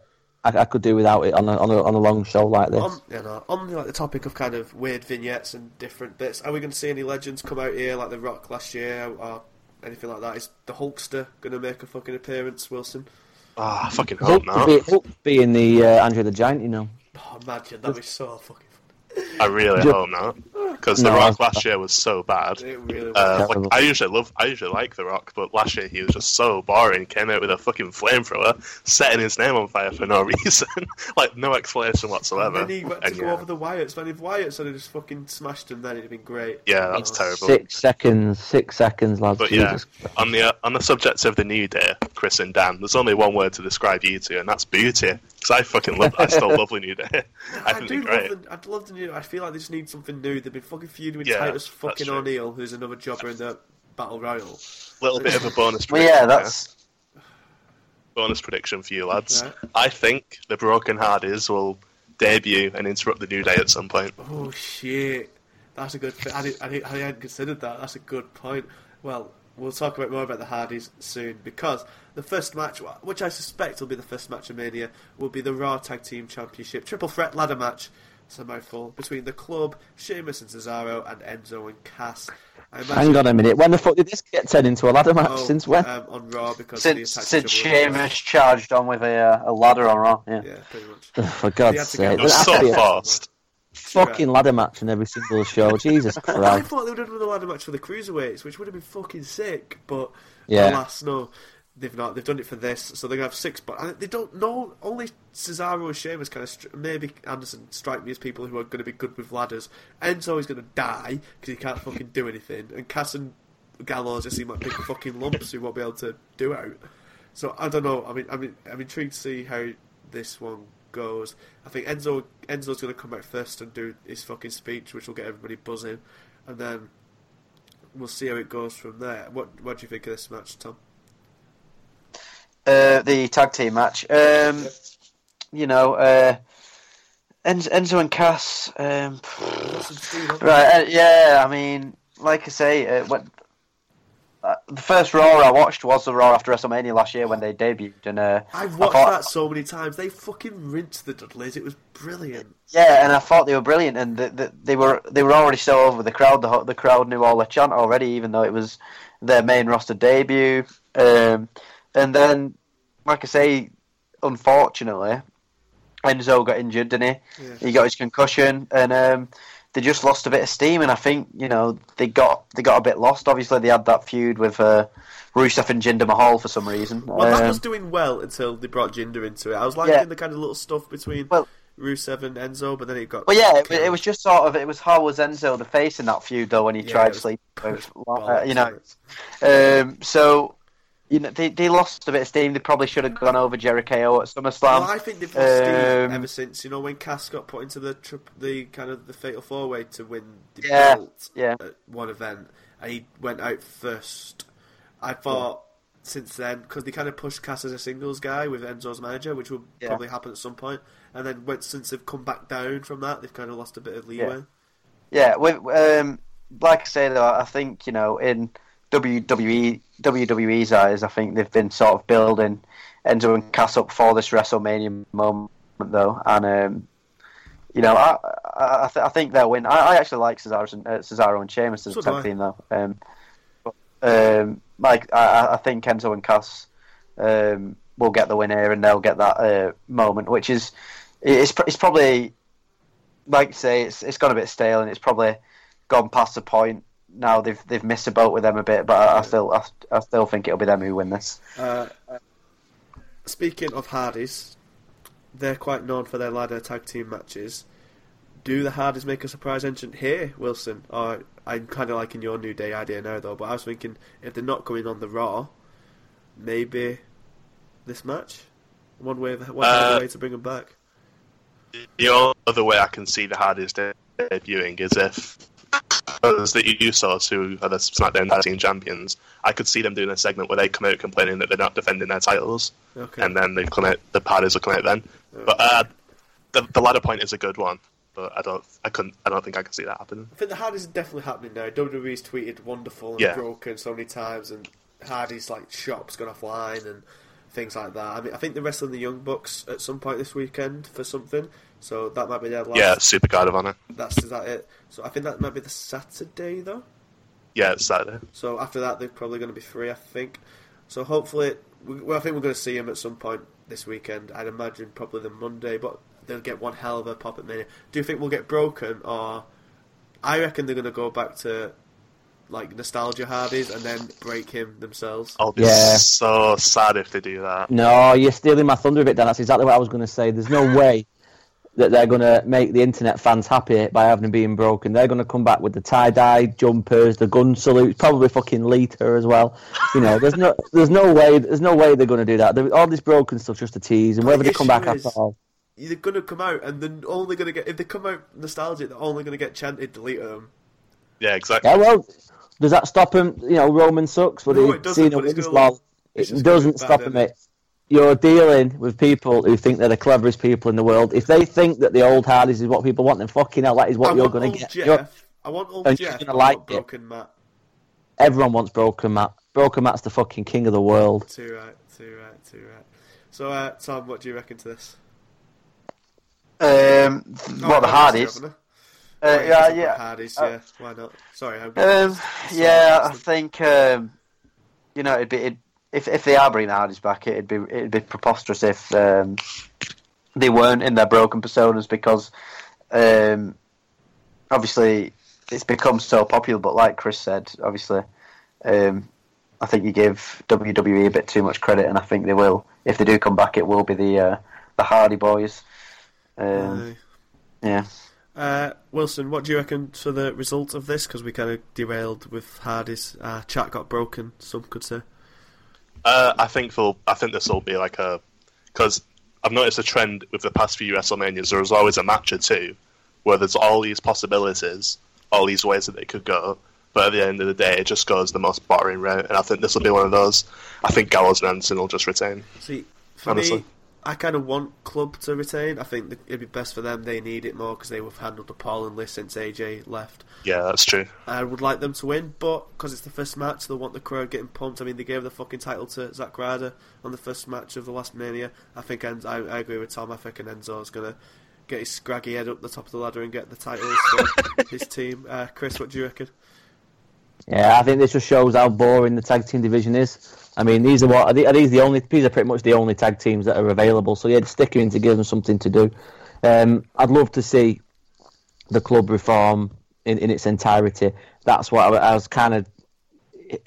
I, I could do without it on a, on a on a long show like this. on you know on like the topic of kind of weird vignettes and different bits, are we going to see any legends come out here like the Rock last year or anything like that? Is the Hulkster going to make a fucking appearance, Wilson? Ah, I fucking Hulk hope not. be, Hulk being the uh, Andre the Giant, you know. Oh, imagine that'd be so fucking. I really Ju- hope not. Because The Rock last year was so bad. It really. Uh, like, I usually love, I usually like The Rock, but last year he was just so boring. Came out with a fucking flamethrower, setting his name on fire for no reason, like no explanation whatsoever. And then he went to And go yeah, over the Wyatts. Man, if Wyatts had just fucking smashed him, then it'd have been great. yeah, that's Oh, terrible. Six seconds, six seconds, lads. But yeah, on the uh, on the subject of the New Day, Chris and Dan. There's only one word to describe you two, and that's booty. Because I fucking love. I still love the New Day. I, I, think do great. love the, I'd love the new. I feel like they just need something new. They've been fucking feuding with Yeah, Titus that's fucking true. O'Neil, who's another jobber in the Battle Royal. Little bit of a bonus. Well, prediction yeah, here. that's bonus prediction for you lads. Right. I think the Broken Hardys will debut and interrupt the New Day at some point. Oh shit, that's a good. I, didn't, I, didn't, I hadn't considered that. That's a good point. Well, we'll talk about more about the Hardys soon because the first match, which I suspect will be the first match of Mania, will be the Raw Tag Team Championship triple threat ladder match. It's a mouthful between the club, Sheamus and Cesaro, and Enzo and Cass. Imagine- Hang on a minute. When the fuck did this get turned into a ladder match? Oh, Since when? Um, on Raw because since of the since attacks to Triple H. Sheamus charged on with a, uh, a ladder on Raw. Yeah. Yeah, pretty much. Ugh, for God's sake. get- It was There has so to be a fast. Fucking ladder match in every single show. Jesus Christ! I thought they would have done a ladder match for the cruiserweights, which would have been fucking sick. But Yeah. alas, no, they've not. They've done it for this, so they're gonna have six. But uh, they don't know. Only Cesaro and Sheamus kind of stri- maybe Anderson strike me as people who are going to be good with ladders. Enzo is going to die because he can't fucking do anything, and Cass and Gallows just seem like big fucking lumps who won't be able to do out. So I don't know. I mean, I mean, I'm intrigued to see how this one goes. I think Enzo Enzo's going to come back first and do his fucking speech, which will get everybody buzzing, and then we'll see how it goes from there. What What do you think of this match, Tom? Uh, the tag team match. Um, you know, uh, Enzo, and Cass. Um, What's in steam, huh? right. Uh, yeah. I mean, like I say, uh, when, uh, the first Raw I watched was the Raw after WrestleMania last year when they debuted, and uh, I've I watched thought- that so many times. They fucking rinsed the Dudleys. It was brilliant. Yeah, and I thought they were brilliant, and the, the, they were they were already so over the crowd. The the crowd knew all the chant already, even though it was their main roster debut. Um, and then, like I say, unfortunately, Enzo got injured, didn't he? Yeah. He got his concussion, and um, they just lost a bit of steam. And I think you know they got they got a bit lost. Obviously, they had that feud with uh, Rusev and Jinder Mahal for some reason. Well, that Um, was doing well until they brought Jinder into it. I was liking Yeah. the kind of little stuff between Well- Rusev and Enzo, but then it got. Well, yeah, it, it was just sort of it was how was Enzo the face in that feud though when he Yeah, tried to sleep, with uh, you know. Um, so you know they they lost a bit of steam. They probably should have gone over Jericho at SummerSlam. Well, I think they've lost steam Um, ever since you know when Cass got put into the trip, the kind of the fatal four way to win the Yeah, belt yeah. at one event, and he went out first. I thought since then because they kind of pushed Cass as a singles guy with Enzo's manager, which will Yeah. probably happen at some point. point, and then when, since they've come back down from that, they've kind of lost a bit of leeway. Yeah, with, um, like I say though, I think you know in WWE WWE's eyes, I think they've been sort of building Enzo and Cass up for this WrestleMania moment though, and um, you know I I, th- I think they'll win. I, I actually like Cesaro and uh, Cesaro and Sheamus as a tag team though. Um, but, um, like I, I- I think Enzo and Cass um, will get the win here, and they'll get that uh, moment, which is it's it's probably like you say, it's it's gone a bit stale, and it's probably gone past the point. Now they've they've missed a boat with them a bit, but I, I still I, I still think it'll be them who win this. Uh, speaking of Hardys, they're quite known for their ladder tag team matches. Do the Hardys make a surprise entrant here, Wilson? Or I'm kind of liking your New Day idea now, though. But I was thinking if they're not going on the Raw, maybe this match, one way, one Uh, way to bring them back. The only other way I can see the Hardys debuting is if as the Usos, who are the SmackDown Tag Team Champions, I could see them doing a segment where they come out complaining that they're not defending their titles, Okay. and then they come out, the Hardys will come out then. But uh, the the ladder point is a good one, but I don't, I couldn't, I don't think I can see that happening. I think the Hardys is definitely happening now. WWE's tweeted wonderful and Yeah. broken so many times, and Hardy's like shops gone offline and things like that. I mean, I think they're wrestling the Young Bucks at some point this weekend for something, so that might be their last. Yeah, Supercard of Honor. that's is that it. So I think that might be the Saturday though. Yeah, it's Saturday. So after that, they're probably going to be free, I think. So hopefully, we, well, I think we're going to see him at some point this weekend. I'd imagine probably the Monday, but they'll get one hell of a pop at Mania. Do you think we'll get broken, or I reckon they're going to go back to like nostalgia Hardys and then break him themselves. I'll be Yeah. so sad if they do that. No, you're stealing my thunder a bit, Dan. That's exactly what I was going to say. There's no way. That they're going to make the internet fans happy by having them being broken. They're going to come back with the tie dye jumpers, the gun salutes, probably fucking Lita as well. You know, there's no, there's no way, there's no way they're going to do that. They're, all this broken stuff just a tease, and But whether the they come back issue after all, They're gonna come out and they're only gonna get if they come out nostalgic, they're only gonna get chanted delete them. Yeah, exactly. yeah, well, does that stop him? You know, Roman sucks, but No, he, it doesn't, Cena but it's wins. gonna Well, look- it's it doesn't stop him. It. You're dealing with people who think they're the cleverest people in the world. If they think that the old Hardys is what people want, then fucking hell, that is what I you're going to get. Jeff. I want old and you're Jeff. gonna I like want it. Matt. Everyone wants Broken Matt. Broken Matt's the fucking king of the world. Too right, too right, too right. So, uh, Tom, what do you reckon to this? Um, Oh, what the no, Hardys? Uh, Oh, yeah, yeah. Hardys, Uh, yeah. Why not? Sorry, I'm Um, yeah, I think um, you know it'd be it'd, if if they are bringing the Hardys back, it'd be it'd be preposterous if um, they weren't in their broken personas because um, obviously it's become so popular. But like Chris said, obviously, um, I think you give WWE a bit too much credit, and I think they will. If they do come back, it will be the uh, the Hardy Boys. Um, yeah. Uh, Wilson, what do you reckon for the result of this? Because we kind of derailed with Hardys. Uh, chat got broken, some could say. Uh, I think they'll, I think this will be like a because I've noticed a trend with the past few WrestleManias. There was always a match or two where there's all these possibilities, all these ways that they could go, but at the end of the day, it just goes the most boring route. And I think this will be one of those. I think Gallows and Anderson will just retain. See, for Honestly. me, I kind of want Club to retain. I think it'd be best for them. They need it more because they have handled appallingly since AJ left. Yeah, that's true. I would like them to win, but because it's the first match, they'll want the crowd getting pumped. I mean, they gave the fucking title to Zack Ryder on the first match of the last Mania. I think Enzo, I, I agree with Tom. I think Enzo's gonna get his scraggy head up the top of the ladder and get the title for his team. Uh, Chris, what do you reckon? Yeah, I think this just shows how boring the tag team division is. I mean, these are what are, are these the only? These are pretty much the only tag teams that are available. So yeah, stick them in to give them something to do. Um, I'd love to see the club reform in, in its entirety. That's what I, I was kind of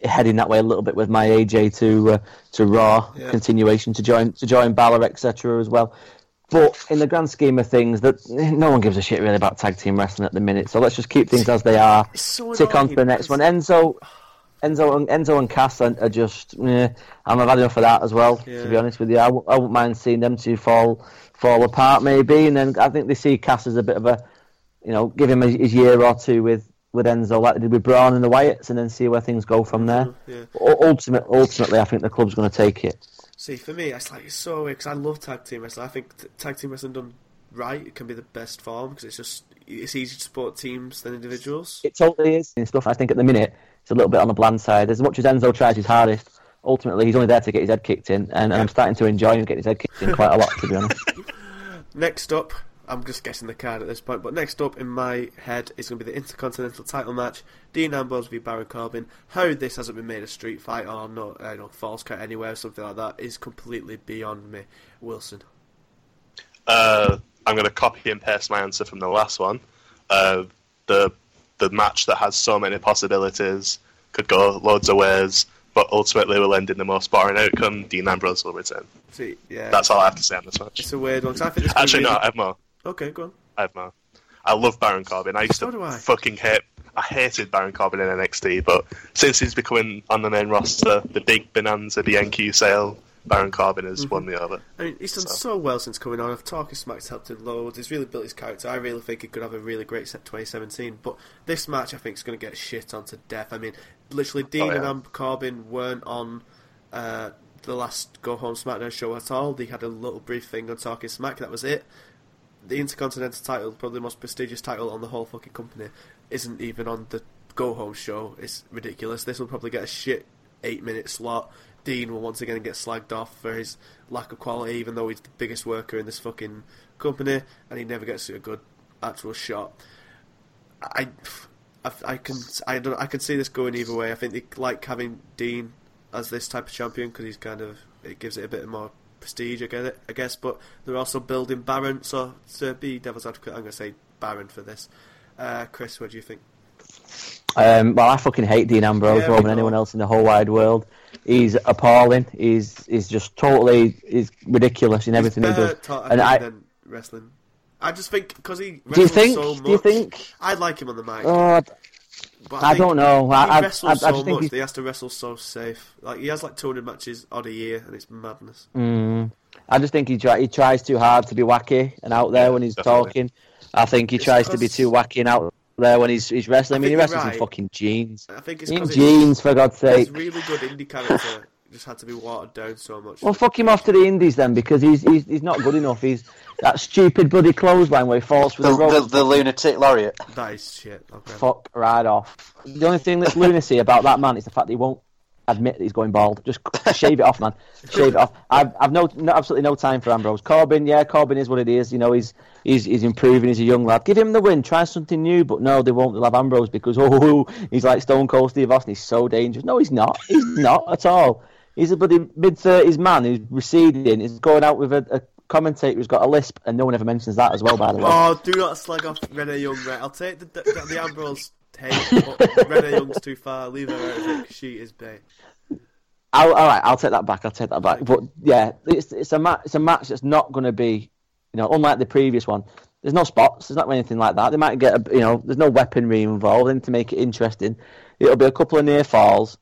heading that way a little bit with my AJ to uh, to Raw Yeah. continuation to join to join Balor etc. as well. But in the grand scheme of things, that no one gives a shit really about tag team wrestling at the minute. So let's just keep things as they are. So Tick on to the next one. Enzo, Enzo, and Enzo and Cass are, are just. Eh, I'm have had enough of that as well. Yeah. To be honest with you, I, w- I wouldn't mind seeing them two fall fall apart maybe, and then I think they see Cass as a bit of a, you know, give him a, his year or two with with Enzo like they did with Braun and the Wyatts, and then see where things go from there. Yeah. U- Ultimate, ultimately, I think the club's going to take it. See, for me, it's like it's so weird because I love tag team wrestling. I think t- tag team wrestling done right, it can be the best form because it's just it's easier to support teams than individuals. It totally is and stuff. I think at the minute it's a little bit on the bland side. As much as Enzo tries his hardest, ultimately he's only there to get his head kicked in, and, and I'm starting to enjoy him getting his head kicked in quite a lot, to be honest. Next up, I'm just guessing the card at this point, but next up in my head is going to be the Intercontinental title match: Dean Ambrose v Baron Corbin. How this hasn't been made a street fight or no, I know, false count anywhere or something like that is completely beyond me. Wilson. Uh, I'm going to copy and paste my answer from the last one. Uh, the the match that has so many possibilities could go loads of ways, but ultimately will end in the most boring outcome. Dean Ambrose will return. See, yeah, That's all I have to say on this match. it's a weird one. I think Actually, no, I have more. Okay, go on. I have more. I love Baron Corbin. I used So to I. fucking hate. I hated Baron Corbin in NXT, but since he's becoming on the main roster, the big bonanza the NQ sale, Baron Corbin has won Mm-hmm. me over. I mean, he's done So- so well since coming on. I've talking smack's helped him loads. He's really built his character. I really think he could have a really great set 2017. But this match, I think, is going to get shit on to death. I mean, literally, Dean Oh, and yeah. Am- Corbin weren't on uh, the last Go Home SmackDown show at all. They had a little brief thing on Talking Smack. That was it. The Intercontinental title, probably the most prestigious title on the whole fucking company, isn't even on the Go Home show. It's ridiculous. This will probably get a shit eight minute slot. Dean will once again get slagged off for his lack of quality, even though he's the biggest worker in this fucking company, and he never gets a good actual shot. I, I, can, I don't, I can see this going either way. I think they like having Dean as this type of champion because he's kind of it gives it a bit more prestige. I get it, I guess, but they're also building Baron. So to be devil's advocate, I'm going to say Baron for this. Uh, Chris, what do you think? Um, well, I fucking hate Dean Ambrose Yeah, more than anyone else in the whole wide world. He's appalling. He's he's just totally he's ridiculous in everything he does. And I wrestling. I just think because he Do you wrestles think? so much. Do you think? I like him on the mic. Oh, but I think don't know. He I- I- wrestles I- I so just think much. he's- that He has to wrestle so safe. Like he has like 200 matches odd a year, and it's madness. mm, I just think he try, he tries too hard to be wacky and out there Yeah, when he's definitely. talking. I think he It's tries to be too wacky and out there when he's he's wrestling. I, I mean, he think you're wrestles in fucking jeans. I think it's In because jeans, for God's his sake. really good indie character just had to be watered down so much. Well, fuck him off to the Indies then, because he's he's, he's not good enough. He's that stupid bloody clothesline where he falls through The, the, rope. the, the lunatic laureate. that is shit. Okay. fuck right off. The only thing that's lunacy about that man is the fact that he won't admit that he's going bald. Just shave it off, man. Shave it off. I've, I've no, no, absolutely no time for Ambrose. Corbin, yeah, Corbin is what it is. You know, he's he's he's improving. He's a young lad. Give him the win. Try something new. But no, they won't. They'll have Ambrose because oh, he's like Stone Cold Steve Austin. He's so dangerous. No, he's not. He's not at all. He's a bloody mid thirties man who's receding. He's going out with a, a commentator who's got a lisp, and no one ever mentions that as well. By the way. Oh, do not slag off Renee Young, right? I'll take the the, the Ambrose hate, but Renee Young's too far. Leave her out of it 'cause she is bait. I'll, all right, I'll take that back. I'll take that back. But yeah, it's it's a match. It's a match that's not going to be, you know, unlike the previous one. There's no spots. There's not anything like that. They might get, a, you know, there's no weaponry involved. And to make it interesting, it'll be a couple of near falls,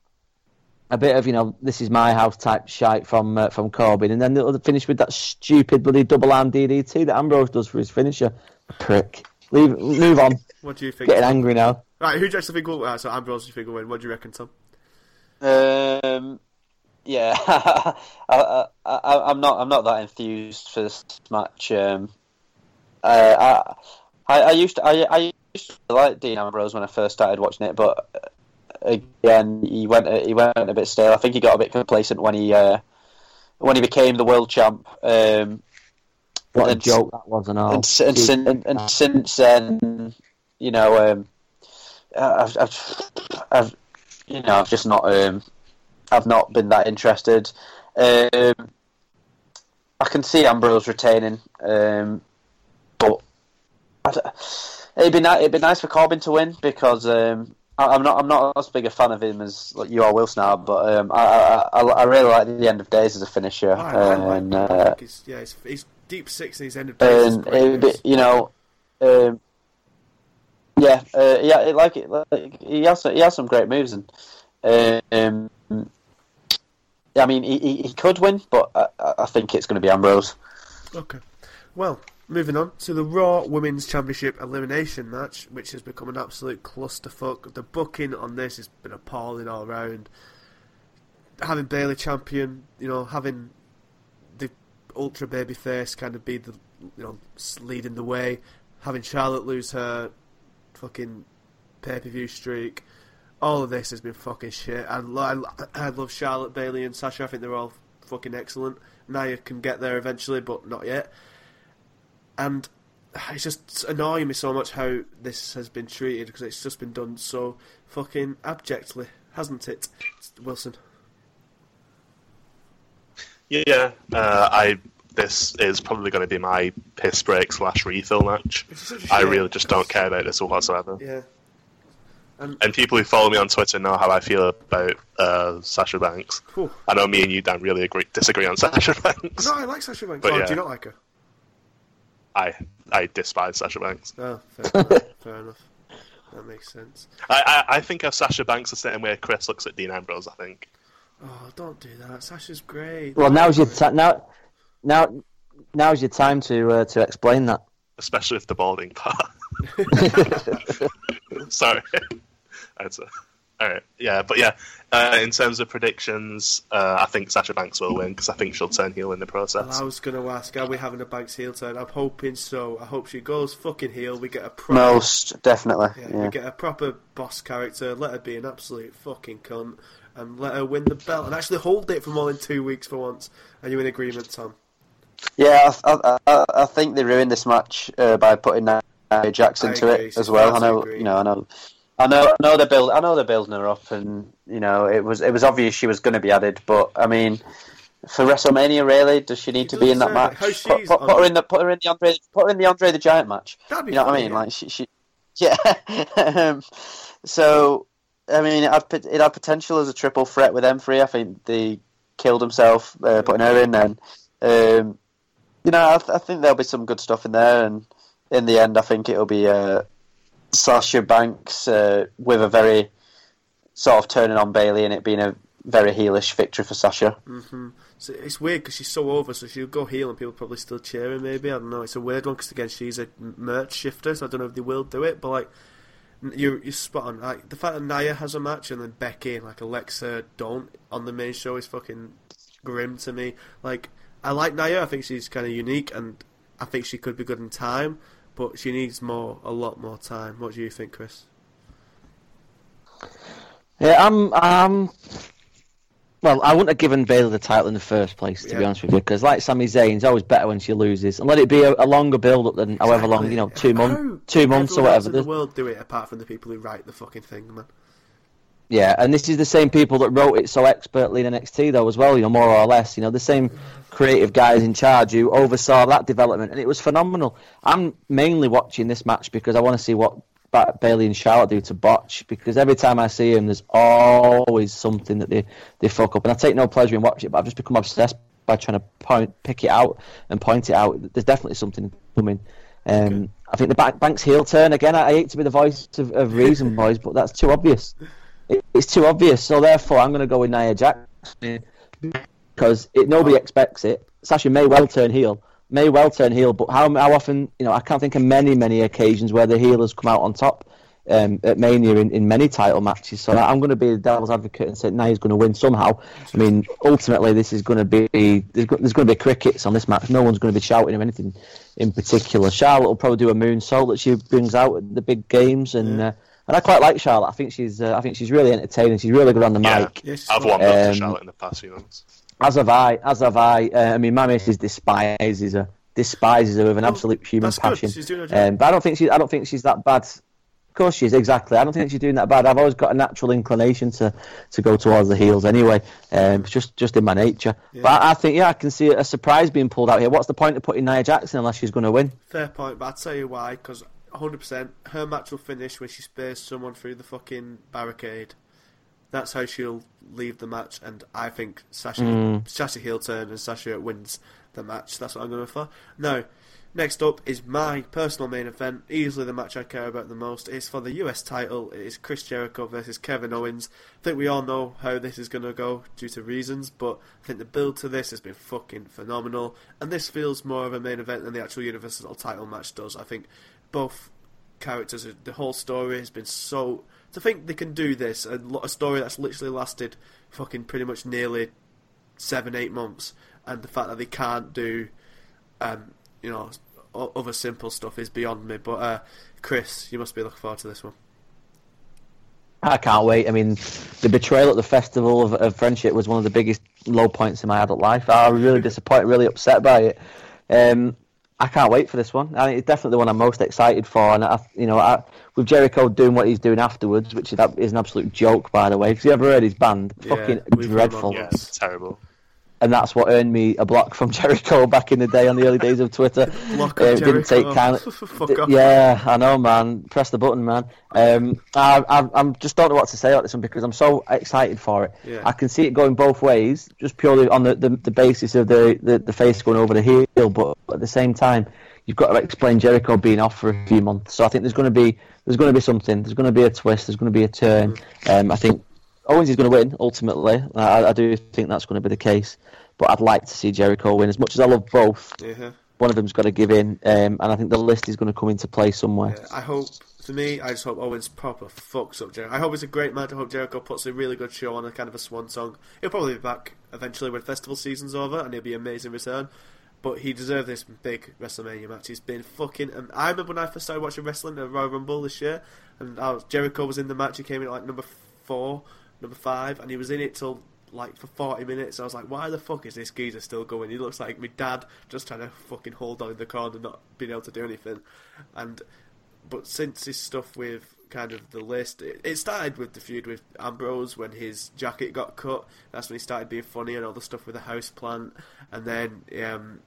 a bit of, you know, this is my house type shite from uh, from Corbin, and then they'll finish with that stupid bloody double arm DDT that Ambrose does for his finisher. Prick. Leave. Move on. What do you think? Getting angry now. Right, who do you actually think will? Uh, so Ambrose, do you think will win? What do you reckon, Tom? Um, yeah, I, I, I, I'm not. I'm not that enthused for this match. Um, uh, I, I, I used to. I, I used to like Dean Ambrose when I first started watching it, but again, he went. He went a bit stale. I think he got a bit complacent when he uh, when he became the world champ. Um, What a And- joke that was and all. and, s- and, and, and since then, you know, um, I've, I've, I've, you know, I've just not, um, I've not been that interested. Um, I can see Ambrose retaining, um, but it'd be nice. It'd be nice for Corbin to win because um, I'm not. I'm not as big a fan of him as like, you are, Wilson are. But um, I, I, I, I really like the end of days as a finisher, like and him. Uh, he's, yeah, he's, he's deep six and he's ended days. is and great it, you know, um, yeah, uh, yeah, it, like it, like, he has he has some great moves, and um, I mean, he, he, he could win, but I, I think it's going to be Ambrose. Okay. Well, moving on to the Raw Women's Championship elimination match, which has become an absolute clusterfuck. The booking on this has been appalling all round. Having Bayley champion, you know, having the ultra baby face kind of be the, you know, leading the way. Having Charlotte lose her fucking pay per view streak. All of this has been fucking shit. I, I, I love Charlotte, Bayley, and Sasha. I think they're all fucking excellent. Nia can get there eventually, but not yet. And it's just annoying me so much how this has been treated because it's just been done so fucking abjectly, hasn't it, Wilson? Yeah, uh, I. This is probably going to be my piss break slash refill match. It's such a I really just don't care about this whatsoever. Yeah. And people who follow me on Twitter know how I feel about uh, Sasha Banks. I know me and you, Dan, really agree, disagree on Sasha Banks. No, I like Sasha Banks. But oh, yeah. do you not like her? I I despise Sasha Banks. Oh, fair enough. Fair enough. That makes sense. I, I, I think of Sasha Banks the same way Chris looks at Dean Ambrose. I think. Oh, don't do that. Sasha's great. Well, now's your ti now. Now, now's your time to uh, to explain that. especially with the balding part. Sorry. That's a, all right. Yeah, but yeah, uh, in terms of predictions, uh, I think Sasha Banks will win because I think she'll turn heel in the Well, process. I was going to ask, are we having a Banks heel turn? I'm hoping so. I hope she goes fucking heel. We get a proper, Most definitely, yeah, yeah. we get a proper boss character. Let her be an absolute fucking cunt, and let her win the belt and actually hold it for more than two weeks for once. Are you in agreement, Tom? Yeah, I, I, I, I think they ruined this match uh, by putting Nia Jax into it as well. I I know, agree. you know, I know, I know, I know they're build, I know they're building her up, and you know, it was it was obvious she was going to be added. But I mean, for WrestleMania, really, does she need to be in that match? deserve it. How Put, put, put her in the put her in the Andre put her in the Andre the Giant match. That'd be You know what I mean? yeah. Like she, she yeah. um, so I mean, it had, it had potential as a triple threat with M3. I think they killed himself uh, putting her in, Then um, you know, I, th- I think there'll be some good stuff in there, and in the end, I think it'll be uh, Sasha Banks uh, with a very sort of turning on Bayley and it being a very heelish victory for Sasha. hmm So it's weird because she's so over, so she'll go heel and people probably still cheer her. Maybe I don't know. It's a weird one because again she's a merch shifter, so I don't know if they will do it. But like, you're you're spot on. Like the fact that Nia has a match and then Becky and like Alexa don't on the main show is fucking grim to me. Like I like Nia. I think she's kind of unique and I think she could be good in time, but she needs more, a lot more time. What do you think, Chris? Yeah, I'm. I'm. Well, I wouldn't have given Bayley the title in the first place, to be honest with you, because like Sami Zayn's always better when she loses, and let it be a, a longer build-up than however long, you know, two months, two months or everyone else whatever. in the world do it apart from the people who write the fucking thing, man. Yeah, and this is the same people that wrote it so expertly in NXT though as well, you know, more or less. You know, the same creative guys in charge who oversaw that development, and it was phenomenal. I'm mainly watching this match because I want to see what ba- Bayley and Charlotte do to Botch, because every time I see him, there's always something that they they fuck up, and I take no pleasure in watching it, but I've just become obsessed by trying to point, pick it out and point it out. There's definitely something coming. Um, I think the back, Banks heel turn again. I, I hate to be the voice of, of reason, boys, but that's too obvious. It, it's too obvious. So therefore, I'm going to go with Nia Jax because it, nobody expects it. Sasha may well turn heel, may well turn heel, but how how often? You know, I can't think of many many occasions where the heel has come out on top. Um, at Mania in, in many title matches, so I'm going to be the devil's advocate and say Nia's going to win somehow. I mean, ultimately, this is going to be there's, there's going to be crickets on this match. No one's going to be shouting or anything in particular. Charlotte will probably do a moon moonsault that she brings out at the big games, and uh, and I quite like Charlotte. I think she's uh, I think she's really entertaining. She's really good on the Yeah, mic. Yeah, I've fun. warmed up to Um, Charlotte in the past few months. As have I. As have I. Uh, I mean, my missus despises her. Despises her with an Well, absolute human that's good. passion. She's doing her job. Um, but I don't think she. I don't think she's that bad. Of course, she is exactly. I don't think she's doing that bad. I've always got a natural inclination to, to go towards the heels anyway. Um, it's just just in my nature. Yeah. But I think yeah, I can see a surprise being pulled out here. What's the point of putting Nia Jackson unless she's going to win? Fair point, but I'll tell you why, because 100% her match will finish when she spears someone through the fucking barricade. That's how she'll leave the match, and I think Sasha, Mm. Sasha heel turn and Sasha wins the match. That's what I'm going for. Now, next up is my personal main event, easily the match I care about the most. It's for the US title. It is Chris Jericho versus Kevin Owens. I think we all know how this is going to go due to reasons, but I think the build to this has been fucking phenomenal, and this feels more of a main event than the actual Universal title match does. I think both characters, the whole story has been so. To think they can do this, a, a story that's literally lasted fucking pretty much nearly seven, eight months, and the fact that they can't do, um, you know, o- other simple stuff is beyond me. But uh, Chris, you must be looking forward to this one. I can't wait. I mean, the betrayal at the festival of, of friendship was one of the biggest low points in my adult life. I was really disappointed, really upset by it. Um, I can't wait for this one. I it's definitely the one I'm most excited for. And I, you know, I, with Jericho doing what he's doing afterwards, which is, is an absolute joke, by the way. Because you ever heard his band? Yeah, Fucking we've heard dreadful. of Yeah, it's terrible. And that's what earned me a block from Jericho back in the day on the early days of Twitter. Block Uh, didn't take Jericho. kind Fuck off. yeah, I know, man. Press the button, man. Um, I, I, I'm just don't know what to say about this one because I'm so excited for it. Yeah. I can see it going both ways, just purely on the, the, the basis of the, the, the face going over the heel. But at the same time, you've got to explain Jericho being off for a few months. So I think there's going to be there's going to be something. There's going to be a twist. There's going to be a turn. Um, I think Owens is going to win ultimately. I, I do think that's going to be the case. But I'd like to see Jericho win. As much as I love both, Yeah. one of them's got to give in, um, and I think the list is going to come into play somewhere. Yeah, I hope, for me, I just hope Owens proper fucks up Jericho. I hope it's a great match. I hope Jericho puts a really good show on, a kind of a swan song. He'll probably be back eventually when festival season's over, and it'll be an amazing return. But he deserved this big WrestleMania match. He's been fucking. Um, I remember when I first started watching wrestling at Royal Rumble this year, and I was, Jericho was in the match. He came in at like number four, number five, and he was in it till like for 40 minutes. I was like, why the fuck is this geezer still going? He looks like my dad just trying to fucking hold on in the corner, not being able to do anything. And but since his stuff with kind of the list, it, it started with the feud with Ambrose when his jacket got cut. That's when he started being funny and all the stuff with the house plant. And then um,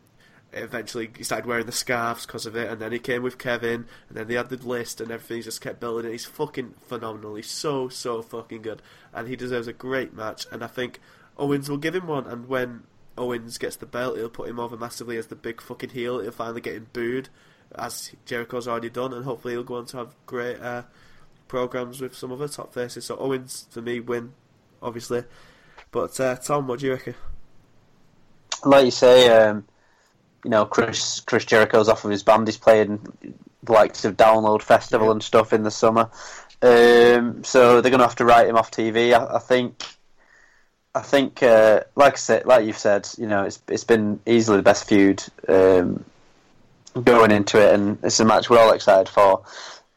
eventually he started wearing the scarves because of it. And then he came with Kevin, and then they had the list, and everything just kept building. it. He's fucking phenomenal. He's so so fucking good, and he deserves a great match. And I think Owens will give him one. And when Owens gets the belt, he'll put him over massively as the big fucking heel. He'll finally get him booed as Jericho's already done, and hopefully he'll go on to have great uh, programs with some other top faces. So Owens for me win, obviously. But uh, Tom, what do you reckon? Like you say, um, you know, Chris Chris Jericho's off of his band. He's playing the likes of Download Festival Yeah. and stuff in the summer. Um, so they're going to have to write him off TV. I, I think. I think, uh, like I said, like you've said, you know, it's it's been easily the best feud um, going into it, and it's a match we're all excited for.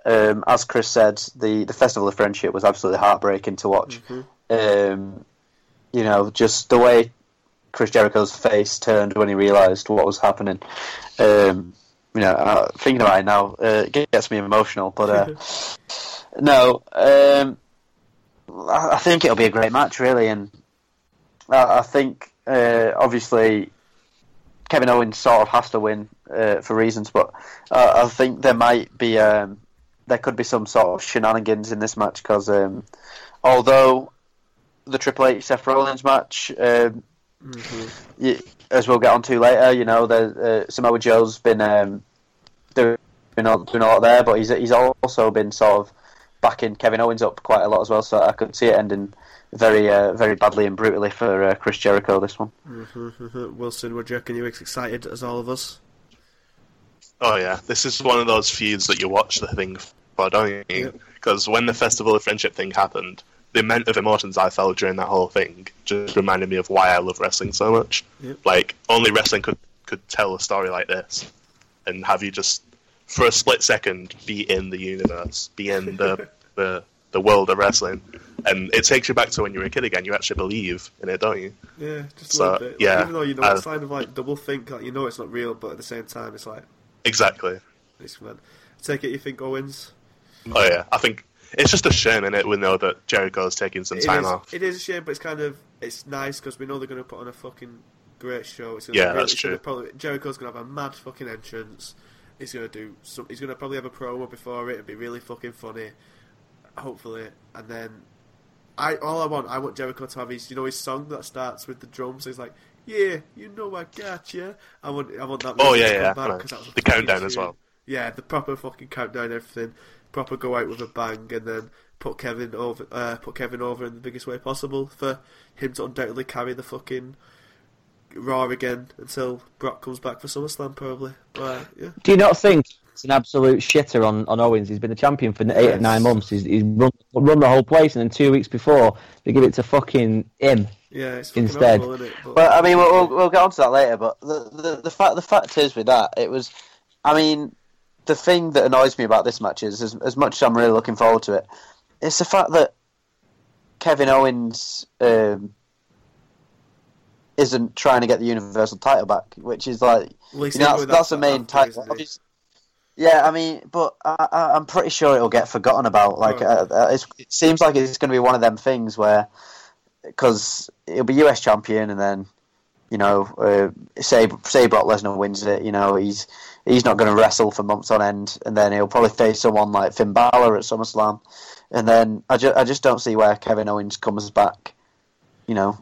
Um, as Chris said, the the Festival of Friendship was absolutely heartbreaking to watch. Um, you know, just the way Chris Jericho's face turned when he realised what was happening. Um, you know, uh, thinking about it now uh, it gets me emotional. But uh, no, um, I, I think it'll be a great match, really, and I, I think uh, obviously Kevin Owens sort of has to win uh, for reasons, but I think there might be um, there could be some sort of shenanigans in this match because um, although the Triple H Seth Rollins match. Y as we'll get on to later, you know, the, uh, Samoa Joe's been um, doing, doing, a, doing a lot there, but he's he's also been sort of backing Kevin Owens up quite a lot as well. So I could see it ending very uh, very badly and brutally for uh, Chris Jericho. This one. Wilson, what do you reckon? You excited as all of us? Oh yeah, this is one of those feuds that you watch the thing for, don't you? Yep. Because when the Festival of Friendship thing happened, the amount of emotions I felt during that whole thing just reminded me of why I love wrestling so much. Yep. Like only wrestling could could tell a story like this, and have you just for a split second be in the universe, be in the the the world of wrestling, and it takes you back to when you were a kid again. You actually believe in it, don't you? Yeah, just a little bit. Like, yeah, even though you know it's kind of like double think, like you know it's not real, but at the same time it's like Exactly. it's fun. Take it, you think Owens? Oh yeah, I think it's just a shame in it. We know that Jericho's taking some It time is- off. It is a shame, but it's kind of it's nice because we know they're going to put on a fucking great show. It's gonna Yeah, be, that's it's gonna true. Probably, Jericho's going to have a mad fucking entrance. He's going to do some. He's going to probably have a promo before it. It'll be really fucking funny. Hopefully, and then I all I want I want Jericho to have his you know his song that starts with the drums. He's like, yeah, you know I got you. I want I want that. Oh, yeah, yeah, back I know. 'cause that was The countdown as well. Yeah, the proper fucking countdown, everything. Proper go out with a bang, and then put Kevin over, uh, put Kevin over in the biggest way possible for him to undoubtedly carry the fucking Raw again until Brock comes back for SummerSlam, probably. But yeah, Do you not think it's an absolute shitter on, on Owens? He's been the champion for eight or nine months. He's, he's run, run the whole place, and then two weeks before they give it to fucking him. yeah, it's fucking Instead. horrible, isn't it? But, Well, I mean, we'll, we'll, we'll get onto that later. But the, the the fact the fact is with that, it was. I mean, the thing that annoys me about this match is, as, as much as I'm really looking forward to it, it's the fact that Kevin Owens um, isn't trying to get the Universal title back, which is like Well, you know, that's, that's the main title. isn't he? Obviously- Yeah, I mean, but I, I'm pretty sure it'll get forgotten about. Like, Oh. uh, uh, it's, it seems like it's going to be one of them things where, because he'll be US champion, and then, you know, uh, say say Brock Lesnar wins it, you know, he's he's not going to wrestle for months on end, and then he'll probably face someone like Finn Balor at SummerSlam, and then I, ju- I just don't see where Kevin Owens comes back, you know,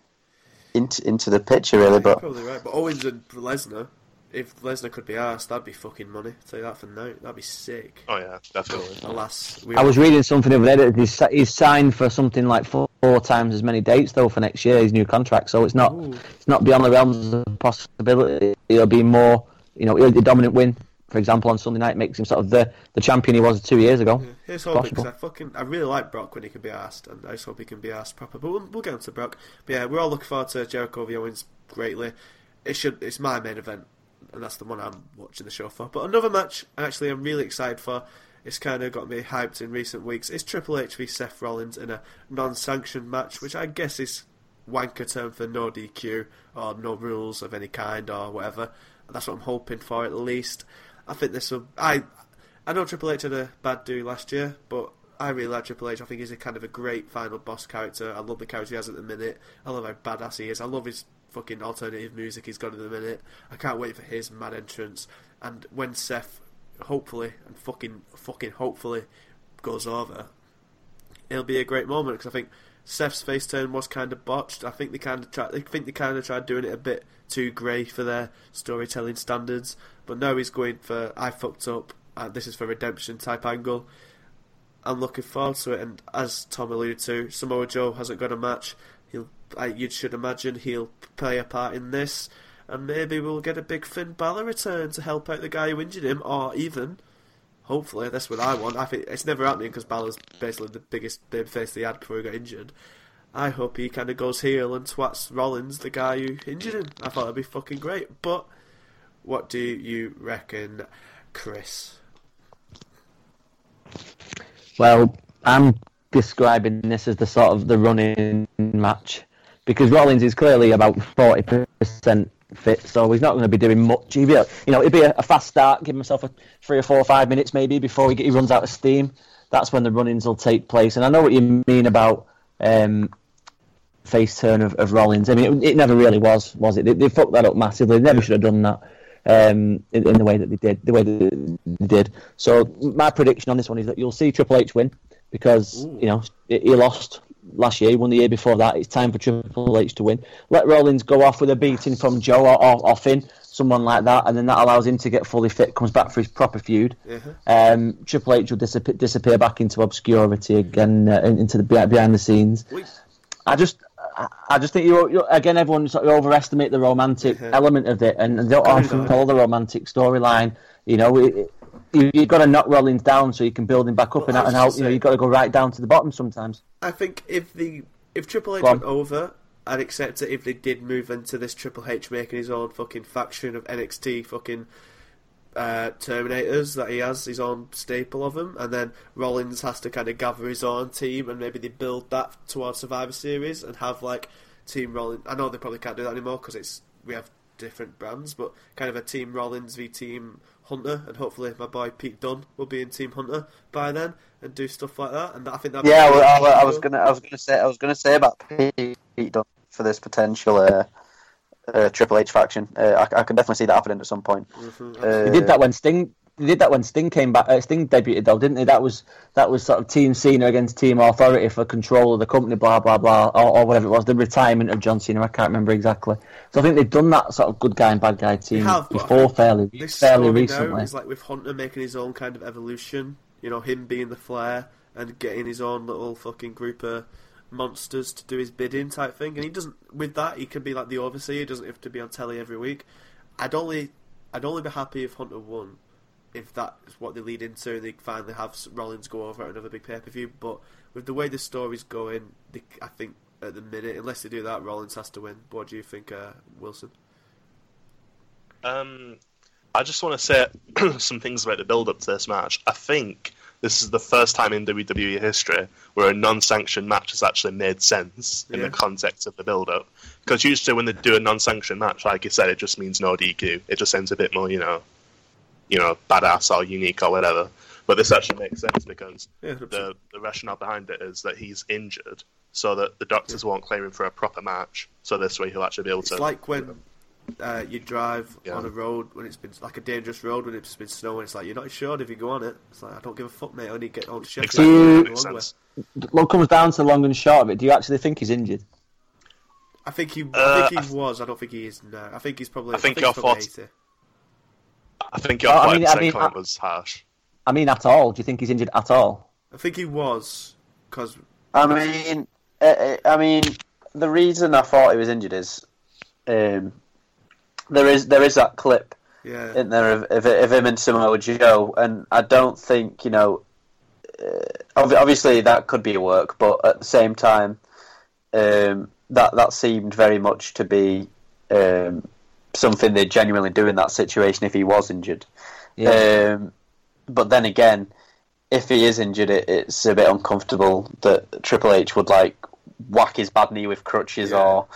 into into the picture really. You're But probably right. But Owens and Lesnar, if Lesnar could be asked, that'd be fucking money. I'll tell you that for now. That'd be sick. Oh yeah, definitely. Alas, we I was reading something over there that he's, he's signed for something like four, four times as many dates though for next year. His new contract, so it's not Ooh. it's not beyond the realms of possibility. It'll be more, you know, the dominant win, for example, on Sunday night makes him sort of the, the champion he was two years ago. Yeah, here's hoping because I fucking I really like Brock when he can be asked, and I just hope he can be asked proper. But we'll, we'll get on to Brock. But yeah, we're all looking forward to Jericho v Owens greatly. It should it's my main event, and that's the one I'm watching the show for. But another match, actually, I'm really excited for. It's kind of got me hyped in recent weeks. It's Triple H v Seth Rollins in a non-sanctioned match, which I guess is wanker term for no DQ or no rules of any kind or whatever. That's what I'm hoping for at least. I think this will. I I know Triple H had a bad do last year, but I really like Triple H. I think he's a kind of a great final boss character. I love the character he has at the minute. I love how badass he is. I love his fucking alternative music he's got at the minute. I can't wait for his mad entrance. And when Seth, hopefully, and fucking fucking hopefully, goes over, it'll be a great moment because I think Seth's face turn was kind of botched. I think they kind of tried. I think they kind of tried doing it a bit too grey for their storytelling standards. But now he's going for I fucked up. And this is for redemption type angle. I'm looking forward to it. And as Tom alluded to, Samoa Joe hasn't got a match. He'll, you should imagine, he'll play a part in this, and maybe we'll get a big Finn Balor return to help out the guy who injured him, or even, hopefully, that's what I want. I think it's never happening because Balor's basically the biggest babyface they had before he got injured. I hope he kind of goes heel and twats Rollins, the guy who injured him. I thought it'd be fucking great. But what do you reckon, Chris? Well, I'm describing this as the sort of the running match because Rollins is clearly about forty percent fit, so he's not going to be doing much. He'll be, you know, it'll be a, fast start, give himself a three or four or five minutes maybe before he, he runs out of steam. That's when the runnings will take place. And I know what you mean about um, face turn of, of Rollins. I mean, it, it, never really was, was it? They, they fucked that up massively. They never should have done that. Um, in, in, the way that they did, the way that they did. So my prediction on this one is that you'll see Triple H win because Ooh. you know he lost last year, he won the year before that. It's time for Triple H to win. Let Rollins go off with a beating from Joe or, or, or Finn, someone like that, and then that allows him to get fully fit, comes back for his proper feud. Uh-huh. Um, Triple H will disappear, disappear back into obscurity again, uh, into the behind the scenes. I just. I just think you, you again. Everyone sort of overestimate the romantic element of it, and, and they don't often follow the romantic storyline. You know, it, you, have got to knock Rollins down so you can build him back up, well, and, out and how you know you've got to go right down to the bottom sometimes. I think if the if Triple H went over, I'd accept it if they did move into this Triple H making his own fucking faction of NXT fucking uh, Terminators that he has his own staple of them, and then Rollins has to kind of gather his own team, and maybe they build that towards Survivor Series and have like Team Rollins. I know they probably can't do that anymore because it's we have different brands, but kind of a Team Rollins v Team Hunter, and hopefully my boy Pete Dunne will be in Team Hunter by then and do stuff like that. And I think that yeah, well, I, I, was gonna, I was gonna say, I was gonna say about Pete, Pete Dunne for this potential uh, uh, Triple H faction. Uh, I, I, can definitely see that happening at some point. Mm-hmm. he did that when Sting they did that when Sting came back. Uh, Sting debuted though, didn't they? That was that was sort of Team Cena against Team Authority for control of the company, blah blah blah, or, or whatever it was. The retirement of John Cena, I can't remember exactly. So I think they've done that sort of good guy and bad guy team have, before fairly fairly recently. It's like with Hunter making his own kind of evolution. You know, him being the Flair and getting his own little fucking group of monsters to do his bidding type thing. And he doesn't with that he can be like the overseer. He doesn't have to be on telly every week. I'd only I'd only be happy if Hunter won if that's what they lead into, and they finally have Rollins go over at another big pay per view. But with the way the story's going, they, I think at the minute, unless they do that, Rollins has to win. What do you think, uh, Wilson? Um, I just want to say some things about the build up to this match. I think this is the first time in WWE history where a non-sanctioned match has actually made sense in yeah. the context of the build-up. Because usually when they do a non-sanctioned match, like you said, it just means no DQ. It just seems a bit more, you know, you know badass or unique or whatever. But this actually makes sense because yeah, the the rationale behind it is that he's injured, so that the doctors yeah. won't claim him for a proper match. So this way he'll actually be able it's to. Like when uh, you drive yeah. on a road when it's been like a dangerous road when it's been snowing. It's like you're not sure if you go on it. It's like I don't give a fuck, mate. I only get on shit. Exactly. What comes down to the long and short of it? Do you actually think he's injured? I think he. Uh, I think he was. I don't think he is now. I think he's probably. I think, I think your thoughts. I think your oh, I mean, I mean, I, was harsh. I mean, at all? Do you think he's injured at all? I think he was because. I mean, uh, uh, I mean, the reason I thought he was injured is um, there is there is that clip yeah. in there of, of, of him and Samoa Joe, and I don't think you know. Uh, obviously, that could be a work, but at the same time, um, that that seemed very much to be um, something they'd genuinely do in that situation if he was injured. Yeah. Um, but then again, if he is injured, it, it's a bit uncomfortable that Triple H would like whack his bad knee with crutches yeah. or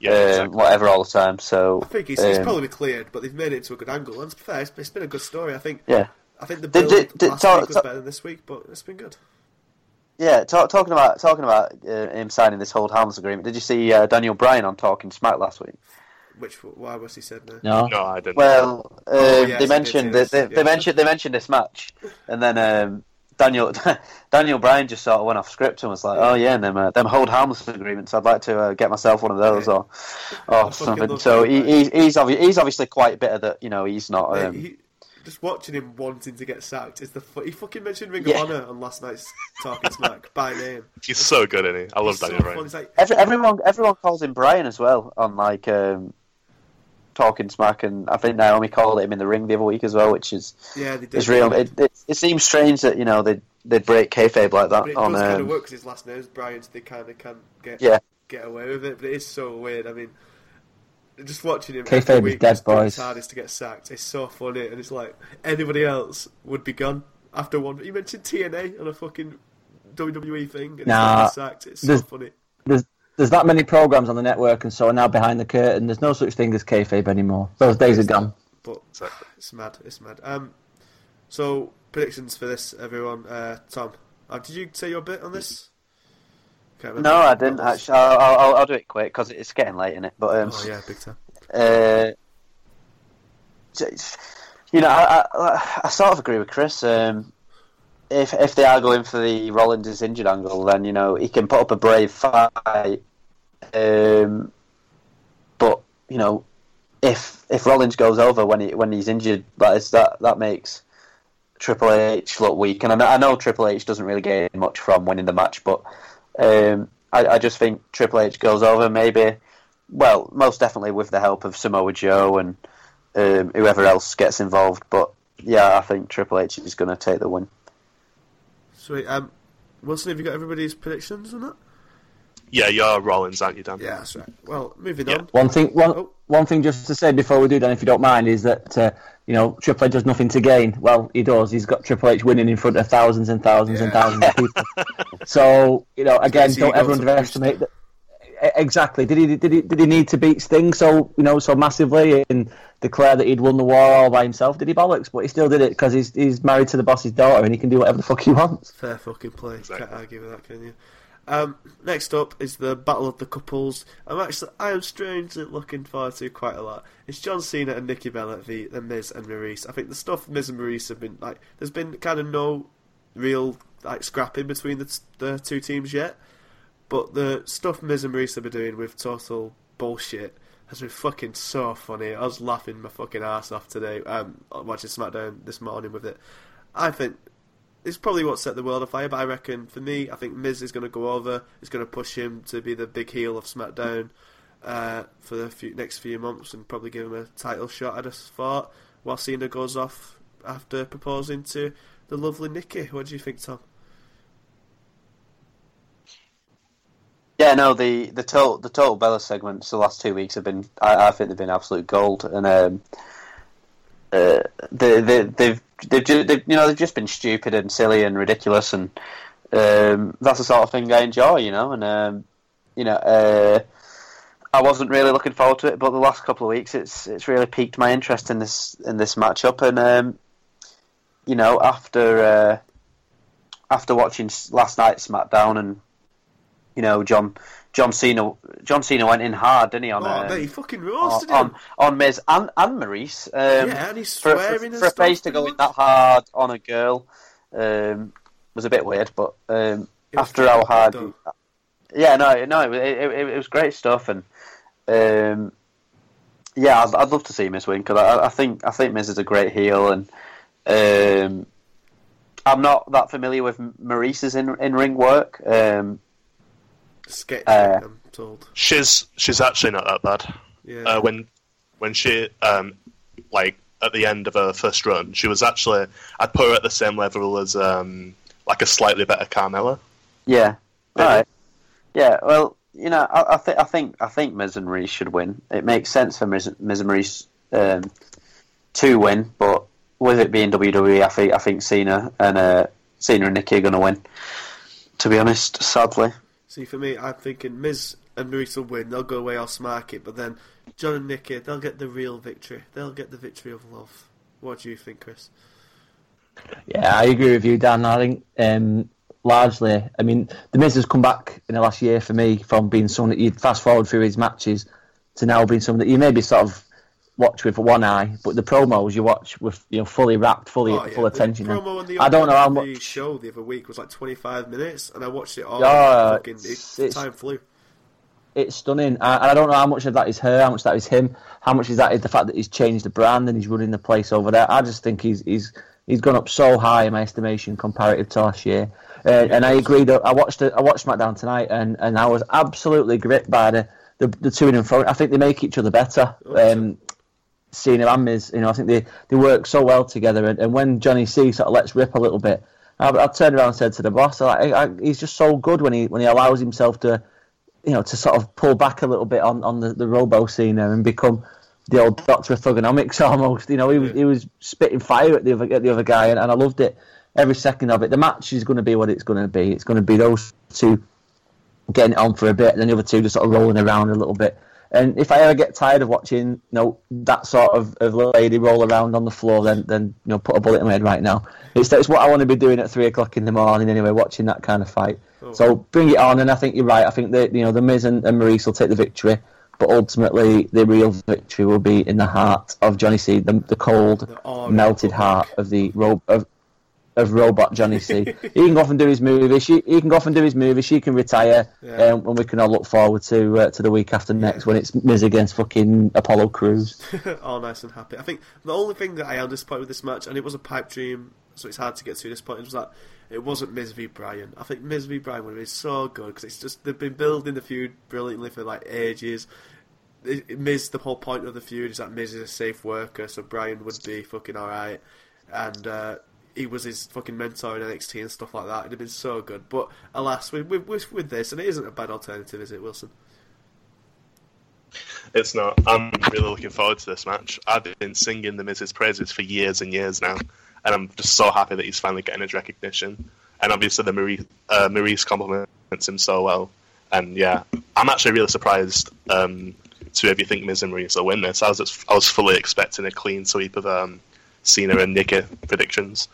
yeah, uh, exactly. whatever all the time. So I think he's, um, he's probably cleared, but they've made it into a good angle. And to be fair, it's, it's been a good story. I think. Yeah. I think the build did, did, last talk, week was talk, better than this week, but it's been good. Yeah, talk, talking about talking about uh, him signing this hold harmless agreement. Did you see uh, Daniel Bryan on Talking Smack last week? Which why was he said no? No, no, I didn't. Well, uh, oh, yes, they mentioned they, they, yeah. they, mentioned they mentioned this match, and then um, Daniel Daniel Bryan just sort of went off script and was like, "Oh yeah, and them uh, them hold harmless agreements. I'd like to uh, get myself one of those Yeah. or or fucking something." So he, he, he's obvi- he's obviously quite bitter that you know he's not. Mate, Um, he, just watching him wanting to get sacked is the fu- he fucking mentioned Ring Yeah. of Honor on last night's Talking Smack by name. He's so good, isn't he? I love It's so Daniel fun. Bryan. Like every, everyone everyone calls him Brian as well on like um, talking smack, and I think Naomi called him in the ring the other week as well, which is yeah, they did. is real. It, it it seems strange that you know they they break kayfabe like that But it on. does kind of Um, work because his last name's Brian, so they kind of can get Yeah. get away with it. But it is so weird. I mean, just watching him Kayfabe every is week dead, just doing his boys. hardest to get sacked. It's so funny, and it's like anybody else would be gone after one. You mentioned TNA on a fucking WWE thing, and Nah, he's sacked. It's so funny. There's there's that many programs on the network, and so now behind the curtain, there's no such thing as kayfabe anymore. Those days are gone. But it's mad. It's mad. Um, so predictions for this, everyone. Uh, Tom, uh, did you say your bit on this? No, I didn't actually. I'll, I'll, I'll do it quick because it's getting late in it. But um, Oh yeah, big time. Uh, you know, I, I, I sort of agree with Chris. Um, if if they are going for the Rollins is injured angle, then you know he can put up a brave fight. Um, but you know, if if Rollins goes over when he when he's injured, that is that that makes Triple H look weak. And I know, I know Triple H doesn't really gain much from winning the match, but um, I, I just think Triple H goes over maybe well, most definitely with the help of Samoa Joe and um, whoever else gets involved. But yeah, I think Triple H is going to take the win. Sweet. Um, Wilson, have you got everybody's predictions on that? Yeah, you're Rollins, aren't you, Dan? Yeah, that's right. Well, moving Yeah. on. One thing, one, Oh. one thing just to say before we do that, if you don't mind, is that uh, you know Triple H has nothing to gain. Well, he does. He's got Triple H winning in front of thousands and thousands and thousands of people. So you know, again, don't ego ever underestimate that. Exactly. Did he did he did he need to beat Sting so you know so massively and declare that he'd won the war all by himself? Did he bollocks? But he still did it because he's he's married to the boss's daughter and he can do whatever the fuck he wants. Fair fucking play. Exactly. Can't argue with that, can you? Um, next up is the Battle of the Couples. I'm actually, I am strangely looking forward to quite a lot. It's John Cena and Nikki Bella v the Miz and Maryse. I think the stuff Miz and Maryse have been like, there's been kind of no real like scrapping between the, the two teams yet. But the stuff Miz and have been doing with total bullshit has been fucking so funny. I was laughing my fucking ass off today, um, watching SmackDown this morning with it. I think it's probably what set the world afire, but I reckon for me, I think Miz is going to go over. It's going to push him to be the big heel of SmackDown uh, for the few, next few months and probably give him a title shot. I just thought while Cena goes off after proposing to the lovely Nikki. What do you think, Tom? Yeah, no, the the total the total Bella segments the last two weeks have been I, I think they've been absolute gold, and um, uh, they, they they've they've, ju- they've you know they've just been stupid and silly and ridiculous, and um, that's the sort of thing I enjoy, you know, and um, you know. Uh, I wasn't really looking forward to it, but the last couple of weeks, it's it's really piqued my interest in this in this matchup, and um, you know, after uh, after watching last night's SmackDown and you know, John John Cena John Cena went in hard, didn't he? On oh, um, mate, he fucking on, roasted on him. on Miz and and Maryse. Um, yeah, and he's swearing for, and for a face to go in that hard on a girl um, was a bit weird, but um, after how hard, though. yeah, no, no, it, it, it, it was great stuff, and um, yeah, I'd, I'd love to see Miz win because I, I think I think Miz is a great heel, and um, I'm not that familiar with Maryse's in in ring work. Um, Sketchy, uh, I'm told. She's she's actually not that bad. Yeah. Uh, when when she um like at the end of her first run, she was actually I'd put her at the same level as um like a slightly better Carmella. Yeah. Maybe. All right. Yeah. Well, you know, I, I think I think I think Miz and Maryse should win. It makes sense for Miz, Miz and Maryse um, to win, but with it being WWE, I think I think Cena and uh, Cena and Nikki are going to win. To be honest, sadly. See, for me, I'm thinking Miz and Maryse will win. They'll go away, I'll smack it. But then John and Nikki, they'll get the real victory. They'll get the victory of love. What do you think, Chris? Yeah, I agree with you, Dan. I think um, largely, I mean, the Miz has come back in the last year for me from being someone that you'd fast forward through his matches to now being someone that you maybe sort of watch with one eye, but the promos you watch with you know fully wrapped, fully Oh, yeah, full the attention. promo on the I don't know how the much. show the other week was like 25 minutes, and I watched it all. Yeah, fucking, it's- it's- time flew. It's stunning, I- and I don't know how much of that is her, how much that is him, how much is that is the fact that he's changed the brand and he's running the place over there. I just think he's he's he's gone up so high in my estimation comparative to last year. Uh, and I agree that I watched I watched SmackDown tonight, and, and I was absolutely gripped by the, the the two in and front. I think they make each other better. Um, Cena and Miz, you know, I think they, they work so well together. And, and when Johnny C sort of lets rip a little bit, I, I turned around and said to the boss, I, I, he's just so good when he when he allows himself to, you know, to sort of pull back a little bit on, on the, the Robo Cena and become the old Doctor of Thuganomics almost. You know, he was he was spitting fire at the other at the other guy, and, and I loved it every second of it. The match is going to be what it's going to be. It's going to be those two getting it on for a bit, and the other two just sort of rolling around a little bit. And if I ever get tired of watching, you know, that sort of, of lady roll around on the floor, then then you know, put a bullet in my head right now. It's it's what I want to be doing at three o'clock in the morning anyway, watching that kind of fight. So bring it on, and I think you're right. I think that you know the Miz and, and Maryse will take the victory, but ultimately the real victory will be in the heart of Johnny C, the, the cold, The melted heart of the ro- of of robot Johnny C. he can go off and do his movie. She, he can go off and do his movie. She can retire, Yeah. um, and we can all look forward to uh, to the week after next when it's Miz against fucking Apollo Crews. all nice and happy. I think the only thing that I am disappointed with this match, and it was a pipe dream, so it's hard to get to this point, was that it wasn't Miz v Bryan. I think Miz v Bryan would have been so good because it's just they've been building the feud brilliantly for like ages. It- it- Miz, the whole point of the feud is that Miz is a safe worker, so Bryan would be fucking alright, and uh, he was his fucking mentor in NXT and stuff like that. It'd have been so good, but alas, with with, with, this, and it isn't a bad alternative, is it, Wilson? It's not. I'm really looking forward to this match. I've been singing the Miz's praises for years and years now, and I'm just so happy that he's finally getting his recognition. And obviously, the Maryse, uh, Maryse compliments him so well. And yeah, I'm actually really surprised um, to maybe think Miz and Maryse will win this. I was I was fully expecting a clean sweep of um, Cena and Nikki predictions.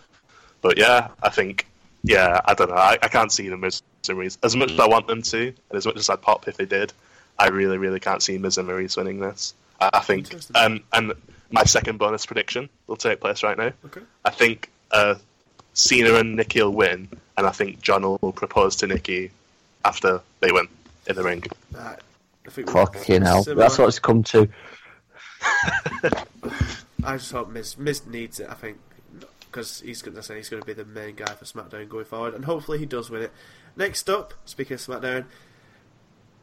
But yeah, I think yeah, I don't know. I, I can't see them Miz and Maryse as much as I want them to, and as much as I'd pop if they did. I really, really can't see Miz and Maryse winning this. I, I think, um, and my second bonus prediction will take place right now. Okay. I think uh, Cena and Nikki will win, and I think John will propose to Nikki after they win in the ring. Right. I think Fucking hell, similar. that's what it's come to. I just hope Miz Miz needs it. I think because he's going to say he's going to be the main guy for SmackDown going forward, and hopefully he does win it. Next up, speaking of SmackDown,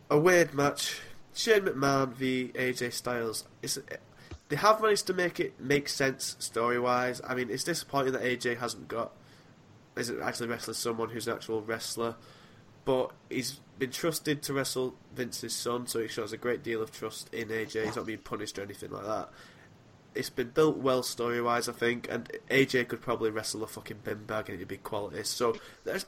a weird match: Shane McMahon v AJ Styles. It's, they have managed to make it make sense story wise. I mean, it's disappointing that AJ hasn't got isn't actually wrestling someone who's an actual wrestler, but he's been trusted to wrestle Vince's son, so he shows a great deal of trust in AJ. He's not being punished or anything like that it's been built well story wise, I think, and AJ could probably wrestle a fucking bin bag and it'd be quality. So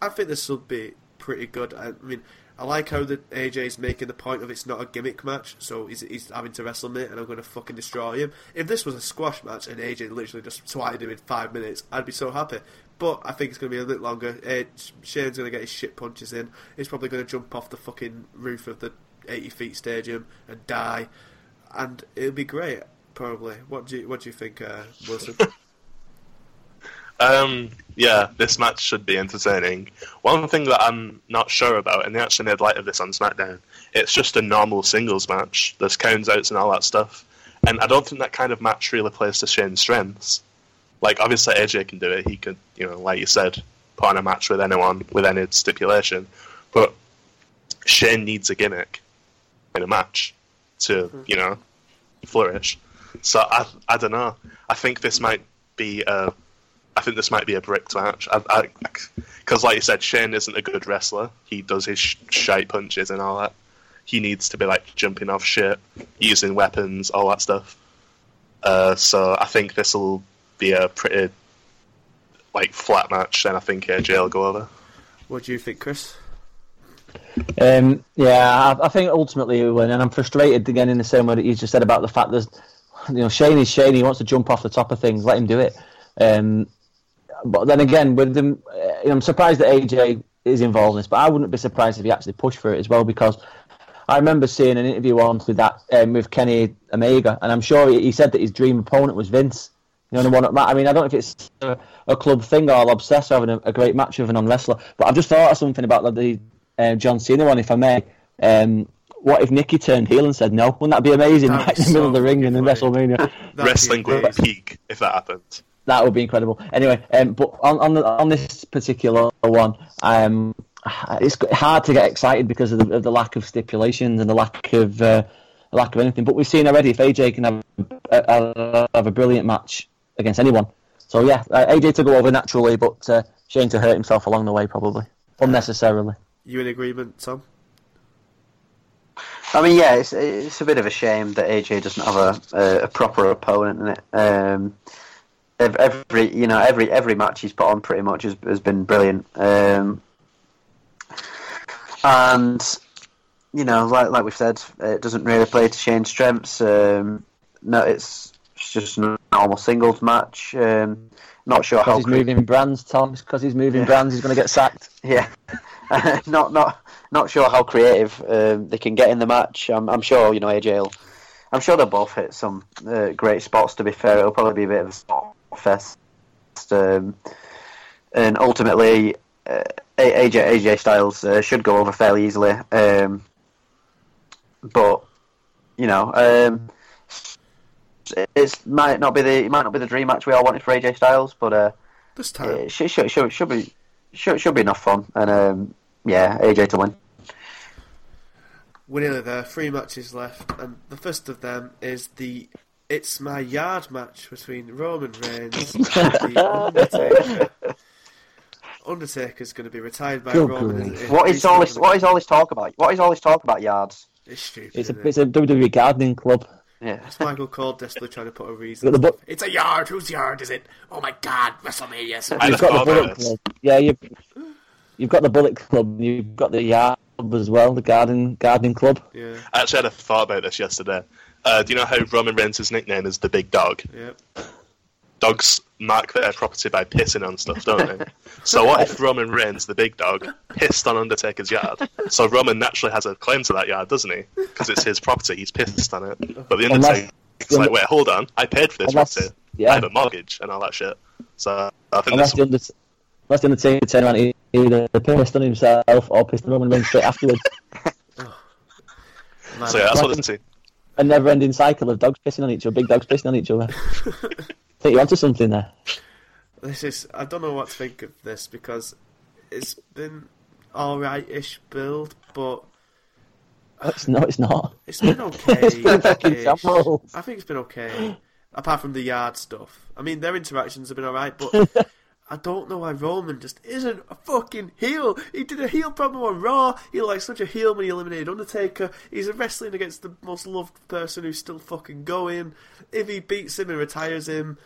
I think this will be pretty good. I, mean, I like how the AJ's making the point of it's not a gimmick match, so he's, he's having to wrestle me and I'm going to fucking destroy him. If this was a squash match and AJ literally just swatted him in five minutes, I'd be so happy. But I think it's going to be a bit longer. Shane's going to get his shit punches in. He's probably going to jump off the fucking roof of the 80 feet stadium and die, and it'll be great. Probably. What do you What do you think, uh, Wilson? Um, yeah, this match should be entertaining. One thing that I'm not sure about, and they actually made light of this on SmackDown, it's just a normal singles match. There's counts outs and all that stuff. And I don't think that kind of match really plays to Shane's strengths. Like, obviously AJ can do it. He could, you know, like you said, put on a match with anyone, with any stipulation. But Shane needs a gimmick in a match to, you know, flourish. So I, I don't know. I think this might be a I think this might be a bricked match. Because, like you said, Shane isn't a good wrestler. He does his sh- shite punches and all that. He needs to be like jumping off shit, using weapons, all that stuff. Uh, so I think this will be a pretty like flat match, and I think AJ will go over. what do you think, Chris? Um, yeah, I, I think ultimately he will win, and I'm frustrated again in the same way that you just said about the fact there's, you know, Shane is Shane. He wants to jump off the top of things. Let him do it. Um, but then again, with them, uh, you know, I'm surprised that AJ is involved in this, but I wouldn't be surprised if he actually pushed for it as well because I remember seeing an interview once with that um, with Kenny Omega, and I'm sure he, said that his dream opponent was Vince. You know, the one I mean, I don't know if it's a, a club thing or I'll obsess having a, a great match with a non wrestler, but I've just thought of something about the uh, John Cena one, if I may. Um, what if Nikki turned heel and said no? Wouldn't that be amazing? That'd Right in the middle of the ring and in fucking WrestleMania. Wrestling would peak if that happened. That would be incredible. Anyway, um, but on on, the, on this particular one, um, it's hard to get excited because of the, of the lack of stipulations and the lack of uh, lack of anything. But we've seen already if AJ can have a, have a brilliant match against anyone. So yeah, uh, AJ to go over naturally, but uh, Shane to hurt himself along the way probably unnecessarily. You in agreement, Tom? I mean, yeah, it's it's a bit of a shame that AJ doesn't have a a, proper opponent in it. Um, every you know every every match he's put on pretty much has, has been brilliant. Um, and you know, like like we've said, it doesn't really play to Shane's strengths. Um, no, it's, it's just a normal singles match. Um, not sure how Because he's moving brands, Tom. Because he's moving brands, he's going to get sacked. yeah, not not not sure how creative um, they can get in the match. I'm, I'm sure you know AJ. Will, I'm sure they'll both hit some uh, great spots. To be fair, it'll probably be a bit of a spot fest, um, and ultimately, uh, AJ AJ Styles uh, should go over fairly easily. Um, but you know, um, it might not be the it might not be the dream match we all wanted for AJ Styles, but. Uh, This time. it should, should, should, should be should, should be enough fun, and um, yeah, AJ to win. We're nearly there. Three matches left, and the first of them is the "It's My Yard" match between Roman Reigns and the Undertaker. Undertaker's going to be retired by Good Roman. grief. in- in- What all this? What is all this talk about? What is all this talk about yards? It's stupid. It's a it? it's a WWE gardening club. Yeah, It's Michael Cole desperately trying to put a reason. The bu- It's a yard. Whose yard is it? Oh my God! WrestleMania. so- I You've got the thought Bullet. Club. Yeah, you've, you've got the Bullet Club. You've got the Yard Club as well, the Garden Gardening Club. Yeah. I actually had a thought about this yesterday. Uh, do you know how Roman Reigns' nickname is the Big Dog? Yeah. Dogs mark their property by pissing on stuff, don't they? so what if Roman Reigns, the Big Dog, pissed on Undertaker's yard? So Roman naturally has a claim to that yard, doesn't he? Because it's his property. He's pissed on it. But the Unless- Undertaker's like, wait, hold on. I paid for this Unless- property. yeah. I have a mortgage and all that shit. So I think Unless this the, under, unless the Undertaker turned around and either pissed on himself or pissed on Roman Reigns straight afterwards. Man, So yeah, that's what it's into. A never-ending cycle of dogs pissing on each other, big dogs pissing on each other. think you're onto something there. This is. I don't know what to think of this because it's been alright-ish build, but It's no, it's not. it's been okay. It's been ish. I think it's been okay, apart from the yard stuff. I mean, their interactions have been alright, but I don't know why Roman just isn't a fucking heel. He did a heel promo on Raw. He looked like such a heel when he eliminated Undertaker. He's wrestling against the most loved person who's still fucking going. If he beats him and retires him,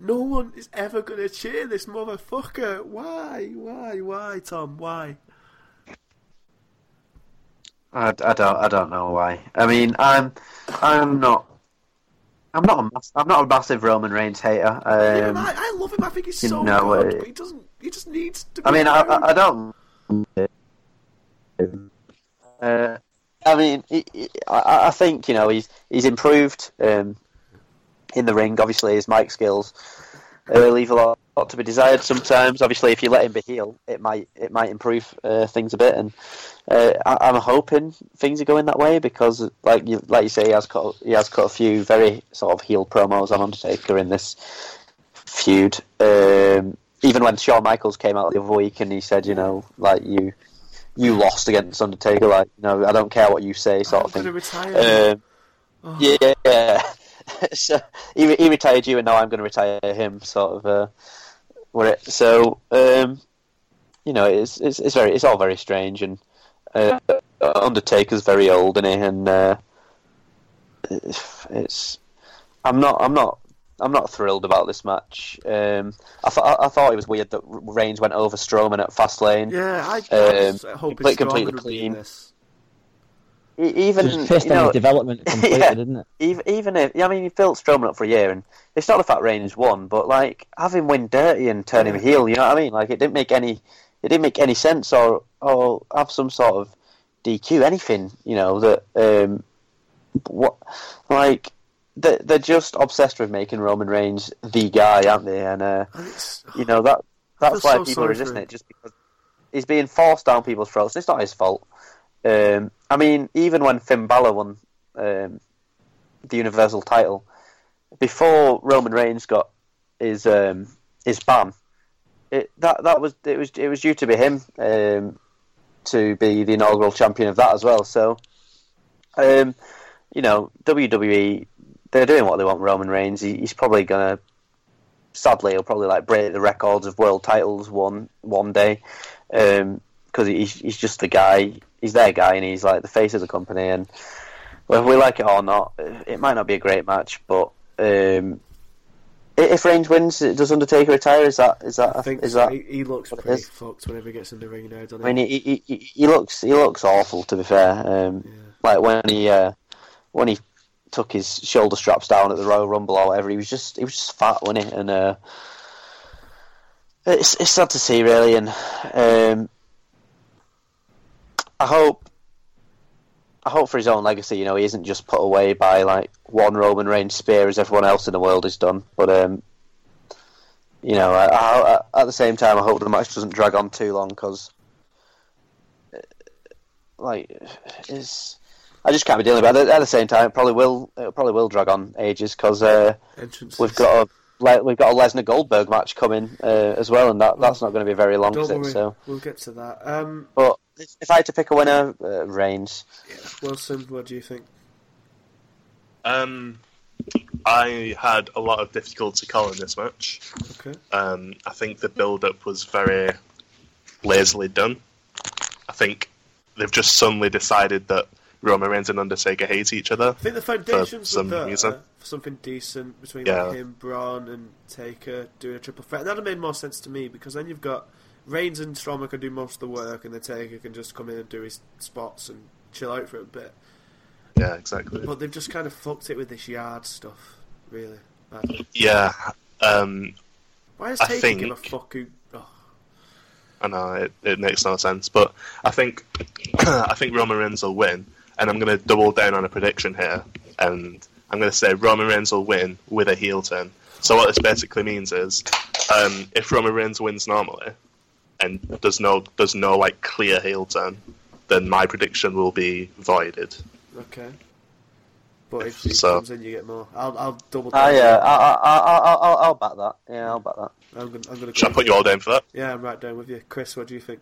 no one is ever gonna cheer this motherfucker. Why? Why? Why, Tom? Why? I, I don't I don't know why. I mean, I'm I'm not. I'm not a mass, I'm not a massive Roman Reigns hater. Yeah, Um, I, I love him. I think he's you so know, good, uh, but he doesn't. He just needs to. I be mean, I, around. I, I don't. Uh, I mean, he, he- I, I think you know he's he's improved um, in the ring. Obviously, his mic skills uh, leave a lot, lot to be desired sometimes. Obviously, if you let him be heel, it might it might improve uh, things a bit. And uh, I, I'm hoping things are going that way because, like you like you say, he has cut he has cut a few very sort of heel promos on Undertaker in this feud. Um, even when Shawn Michaels came out the other week and he said, you know, like you you lost against Undertaker, like you know, I don't care what you say, sort I'm of thing. Um, Oh. yeah, yeah. so he, he retired you, and now I'm going to retire him. Sort of. Uh, were it so? Um, you know, it's, it's it's very it's all very strange, and uh, Undertaker's very old, and he and uh, it's. I'm not. I'm not. I'm not thrilled about this match. Um, I, th- I thought it was weird that Reigns went over Strowman at Fastlane. Yeah, I, Um, I was hoping complete- completely would be in clean. this. Even Just pissed you know, development completely, Yeah. didn't it? even even if I mean he built Strowman up for a year, and it's not the fact Reigns won, but like have him win dirty and turn him heel. You know what I mean? Like it didn't make any it didn't make any sense, or or have some sort of DQ, anything. You know that um, what like they they're just obsessed with making Roman Reigns the guy, aren't they? And uh, And you know that that's why so people are resisting it, just because he's being forced down people's throats. It's not his fault. Um, I mean, even when Finn Balor won um, the Universal title, before Roman Reigns got his um, his ban, it that that was it was it was due to be him um, to be the inaugural champion of that as well. So, um, you know, WWE they're doing what they want. Roman Reigns, he, he's probably gonna sadly, he'll probably like break the records of world titles one one day because he's he's just the guy. He's their guy, and he's like the face of the company. And whether we like it or not, it might not be a great match, but um, if Reigns wins, does Undertaker retire? Is that is that I think is that? he, he looks pretty fucked whenever he gets in the ring now, doesn't I mean, he, he, he, he looks he looks awful to be fair. Um, Yeah. Like when he uh, when he took his shoulder straps down at the Royal Rumble or whatever, he was just he was just fat, wasn't he? And uh, it's it's sad to see really, and um, I hope I hope for his own legacy, you know, he isn't just put away by like one Roman Reigns spear as everyone else in the world has done. But um, you know, I, I, at the same time, I hope the match doesn't drag on too long because, like, it's. I just can't be dealing with it. At the same time, it probably will. It probably will drag on ages because uh, we've got a we've got a Lesnar Goldberg match coming uh, as well, and that that's not going to be very long, Don't worry, So, we'll get to that. Um, but if if I had to pick a winner, uh, Reigns. Wilson, what do you think? Um, I had a lot of difficulty calling this match. Okay. Um, I think the build-up was very lazily done. I think they've just suddenly decided that Roman Reigns and Undertaker hate each other. I think the foundations some were there reason. for something decent between Yeah. like him, Braun, and Taker doing a triple threat. And that'd have made more sense to me because then you've got Reigns and Strowman can do most of the work, and the Taker can just come in and do his spots and chill out for a bit. Yeah, exactly. But they've just kind of fucked it with this yard stuff, really. badly. Yeah, um, Why does I Taker think- give a fuck who? Oh, I know it, it makes no sense, but I think I think Roman Reigns will win, and I'm going to double down on a prediction here, and I'm going to say Roman Reigns will win with a heel turn. So what this basically means is, um, if Roman Reigns wins normally, and there's no there's no like clear heel turn, then my prediction will be voided. okay. But if he So- comes in, you get more. I'll, I'll double. I, down. uh, I, I, I, I, I'll, I'll back that. Yeah, I'll back that. I'm gonna, I'm gonna. Should I put you all down for that? Yeah, I'm right down with you, Chris. What do you think?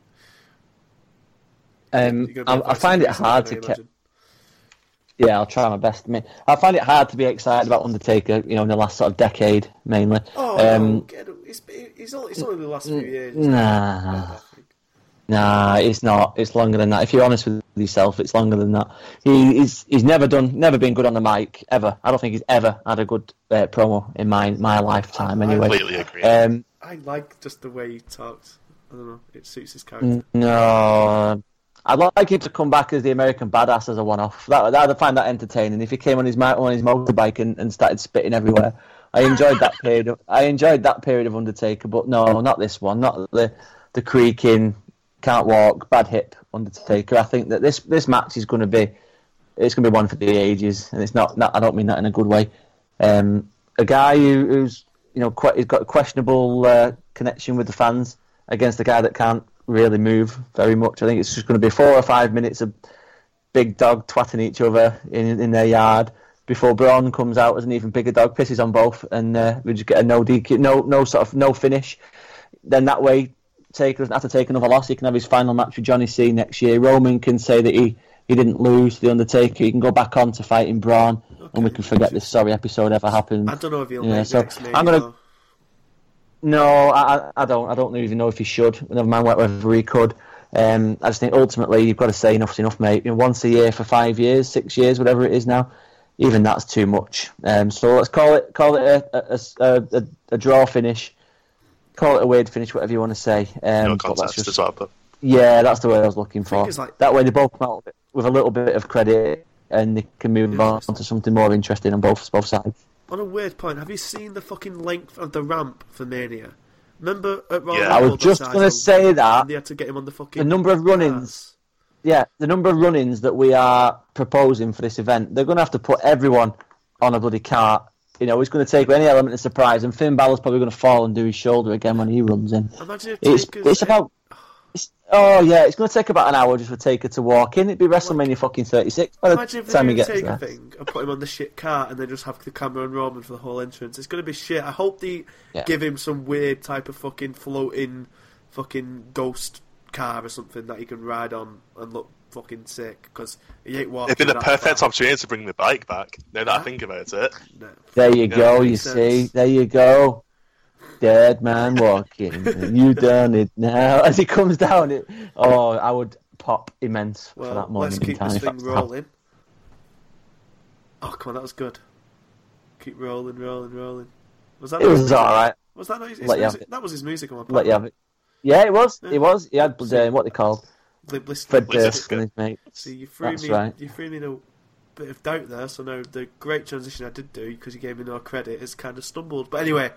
Um, You're gonna be I, I find it hard to I keep. Yeah, I'll try my best. I mean, I find it hard to be excited about Undertaker. You know, in the last sort of decade, mainly. Oh, um, no, get it. It's, it's, only, it's only the last few years. Nah, nah, it's not. It's longer than that. If you're honest with yourself, it's longer than that. He, he's he's never done, never been good on the mic ever. I don't think he's ever had a good uh, promo in my my lifetime. I Anyway, Completely agree. um, I like just the way he talks. I don't know. It suits his character. no. I'd like him to come back as the American badass as a one-off. That, I'd find that entertaining. If he came on his mo- on his motorbike and, and started spitting everywhere, I enjoyed that period. Of, I enjoyed that period of Undertaker, but no, not this one. Not the the creaking, can't walk, bad hip Undertaker. I think that this this match is going to be it's going to be one for the ages, and it's not. not I don't mean that in a good way. Um, a guy who, who's you know quite, he's got a questionable uh, connection with the fans against a guy that can't really move very much. I think it's just going to be four or five minutes of big dog twatting each other in in their yard before Braun comes out as an even bigger dog, pisses on both, and uh, we just get a no DQ, no no sort of no finish. Then that way, Taker doesn't have to take another loss. He can have his final match with Johnny C next year. Roman can say that he, he didn't lose to the Undertaker. He can go back on to fighting Braun, and we can forget this sorry episode ever happened. I don't know if he'll Yeah, so next I'm gonna- though. No, I, I- I don't. I don't even know if he should. Never mind whether he could. Um, I just think ultimately you've got to say enough's enough, mate. You know, once a year for five years, six years, whatever it is now, even that's too much. Um, so let's call it call it a, a, a, a, a draw finish. Call it a weird finish, whatever you want to say. Um, no but let's contest just- as well, but yeah, that's the word I was looking for. like- that way they both come out with a little bit of credit and they can move on to something more interesting on both both sides. On a weird point, have you seen the fucking length of the ramp for Mania? Remember at Royal Yeah. Rumble, I was just gonna say that. and they had to get him on the fucking The number of run-ins. Yeah, the number of run-ins that we are proposing for this event, they're going to have to put everyone on a bloody cart. You know, it's going to take any element of surprise, and Finn Balor's probably going to fall and do his shoulder again when he runs in. Imagine It's it's about. It's, oh yeah, it's going to take about an hour just for Taker to walk in. It'd be WrestleMania fucking thirty six by the Imagine if they time he gets there. thing and put him on the shit cart and then just have the camera on Roman for the whole entrance. It's going to be shit. I hope they Yeah. give him some weird type of fucking floating fucking ghost car or something that he can ride on and look fucking sick because he ain't walking. It'd be the perfect far. opportunity to bring the bike back. Now that I think about it. No. There you Yeah, go. You makes see, there you go. Dead man walking. you done it now. As he comes down, it. Oh, I would pop immense for Well, that let's moment in keep time. this thing that's to rolling. Oh come on, that was good. Keep rolling, rolling, rolling. Was that It was his all music? right. Was that not his, his Let you have music? That was his music on my Let you have it. Yeah, it was. It was. He had uh, what they called Bizkit. Fred. Durst and his mate. See, you threw That's me. right. You threw me in a bit of doubt there. So no, the great transition I did do because you gave me no credit has kind of stumbled. But anyway,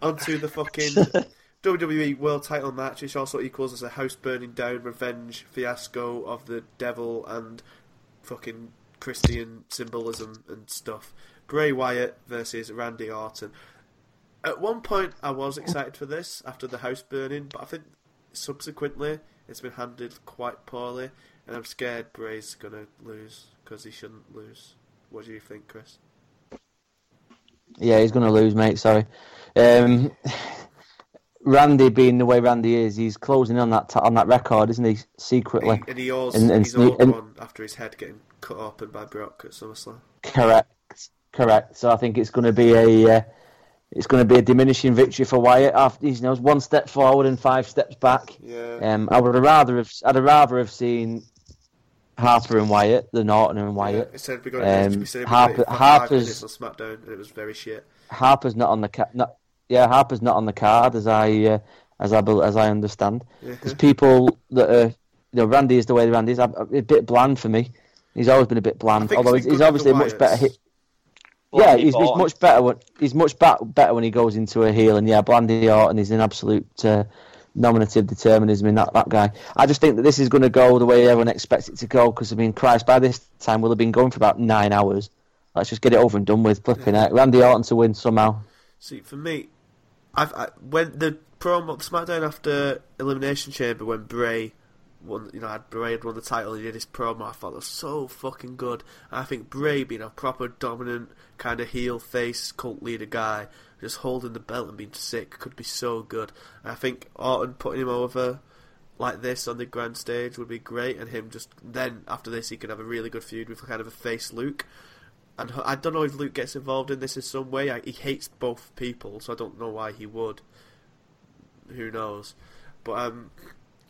onto the fucking WWE World Title match, which also equals as a house burning down revenge fiasco of the devil and fucking Christian symbolism and stuff. Bray Wyatt versus Randy Orton. At one point, I was excited for this after the house burning, but I think subsequently it's been handled quite poorly, and I'm scared Bray's gonna lose because he shouldn't lose. What do you think, Chris? Yeah, he's going to lose, mate. Sorry. Um, Randy, being the way Randy is, he's closing on that t- on that record, isn't he? Secretly. He, and he owes, And- and he's and- one after his head getting cut open by Brock at SummerSlam. Correct, correct. So I think it's going to be a uh, it's going to be a diminishing victory for Wyatt. After you know, one step forward and five steps back. Yeah. Um, I would have rather have I'd have rather have seen Harper and Wyatt than Orton and Wyatt. It said we got Um, we said Harper- Harper, Harper's- on SmackDown, and it was very shit. Harper's not on the ca- not, yeah Harper's not on the card as I uh, as I as I understand. Yeah. There's people that are you know Randy is the way Randy is. I'm a bit bland for me. He's always been a bit bland, although he's, he's obviously a much better hit. Yeah, he's, he's much better. When, he's much ba- better when he goes into a heel, and yeah, Blandy Orton is an absolute uh, nominative determinism in that, that guy. I just think that this is going to go the way everyone expects it to go. Because I mean, Christ, by this time we'll have been going for about nine hours. Let's just get it over and done with. Flipping it, Randy Orton to win somehow. See, for me, I've I, when the promo the SmackDown after Elimination Chamber when Bray won, you know, had Bray had won the title, he did his promo. I thought it was so fucking good. And I think Bray being a proper dominant kind of heel face cult leader guy, just holding the belt and being sick, could be so good. I think Orton putting him over like this on the grand stage would be great, and him just then after this he could have a really good feud with kind of a face Luke. And I don't know if Luke gets involved in this in some way. I, he hates both people, so I don't know why he would. Who knows? But um,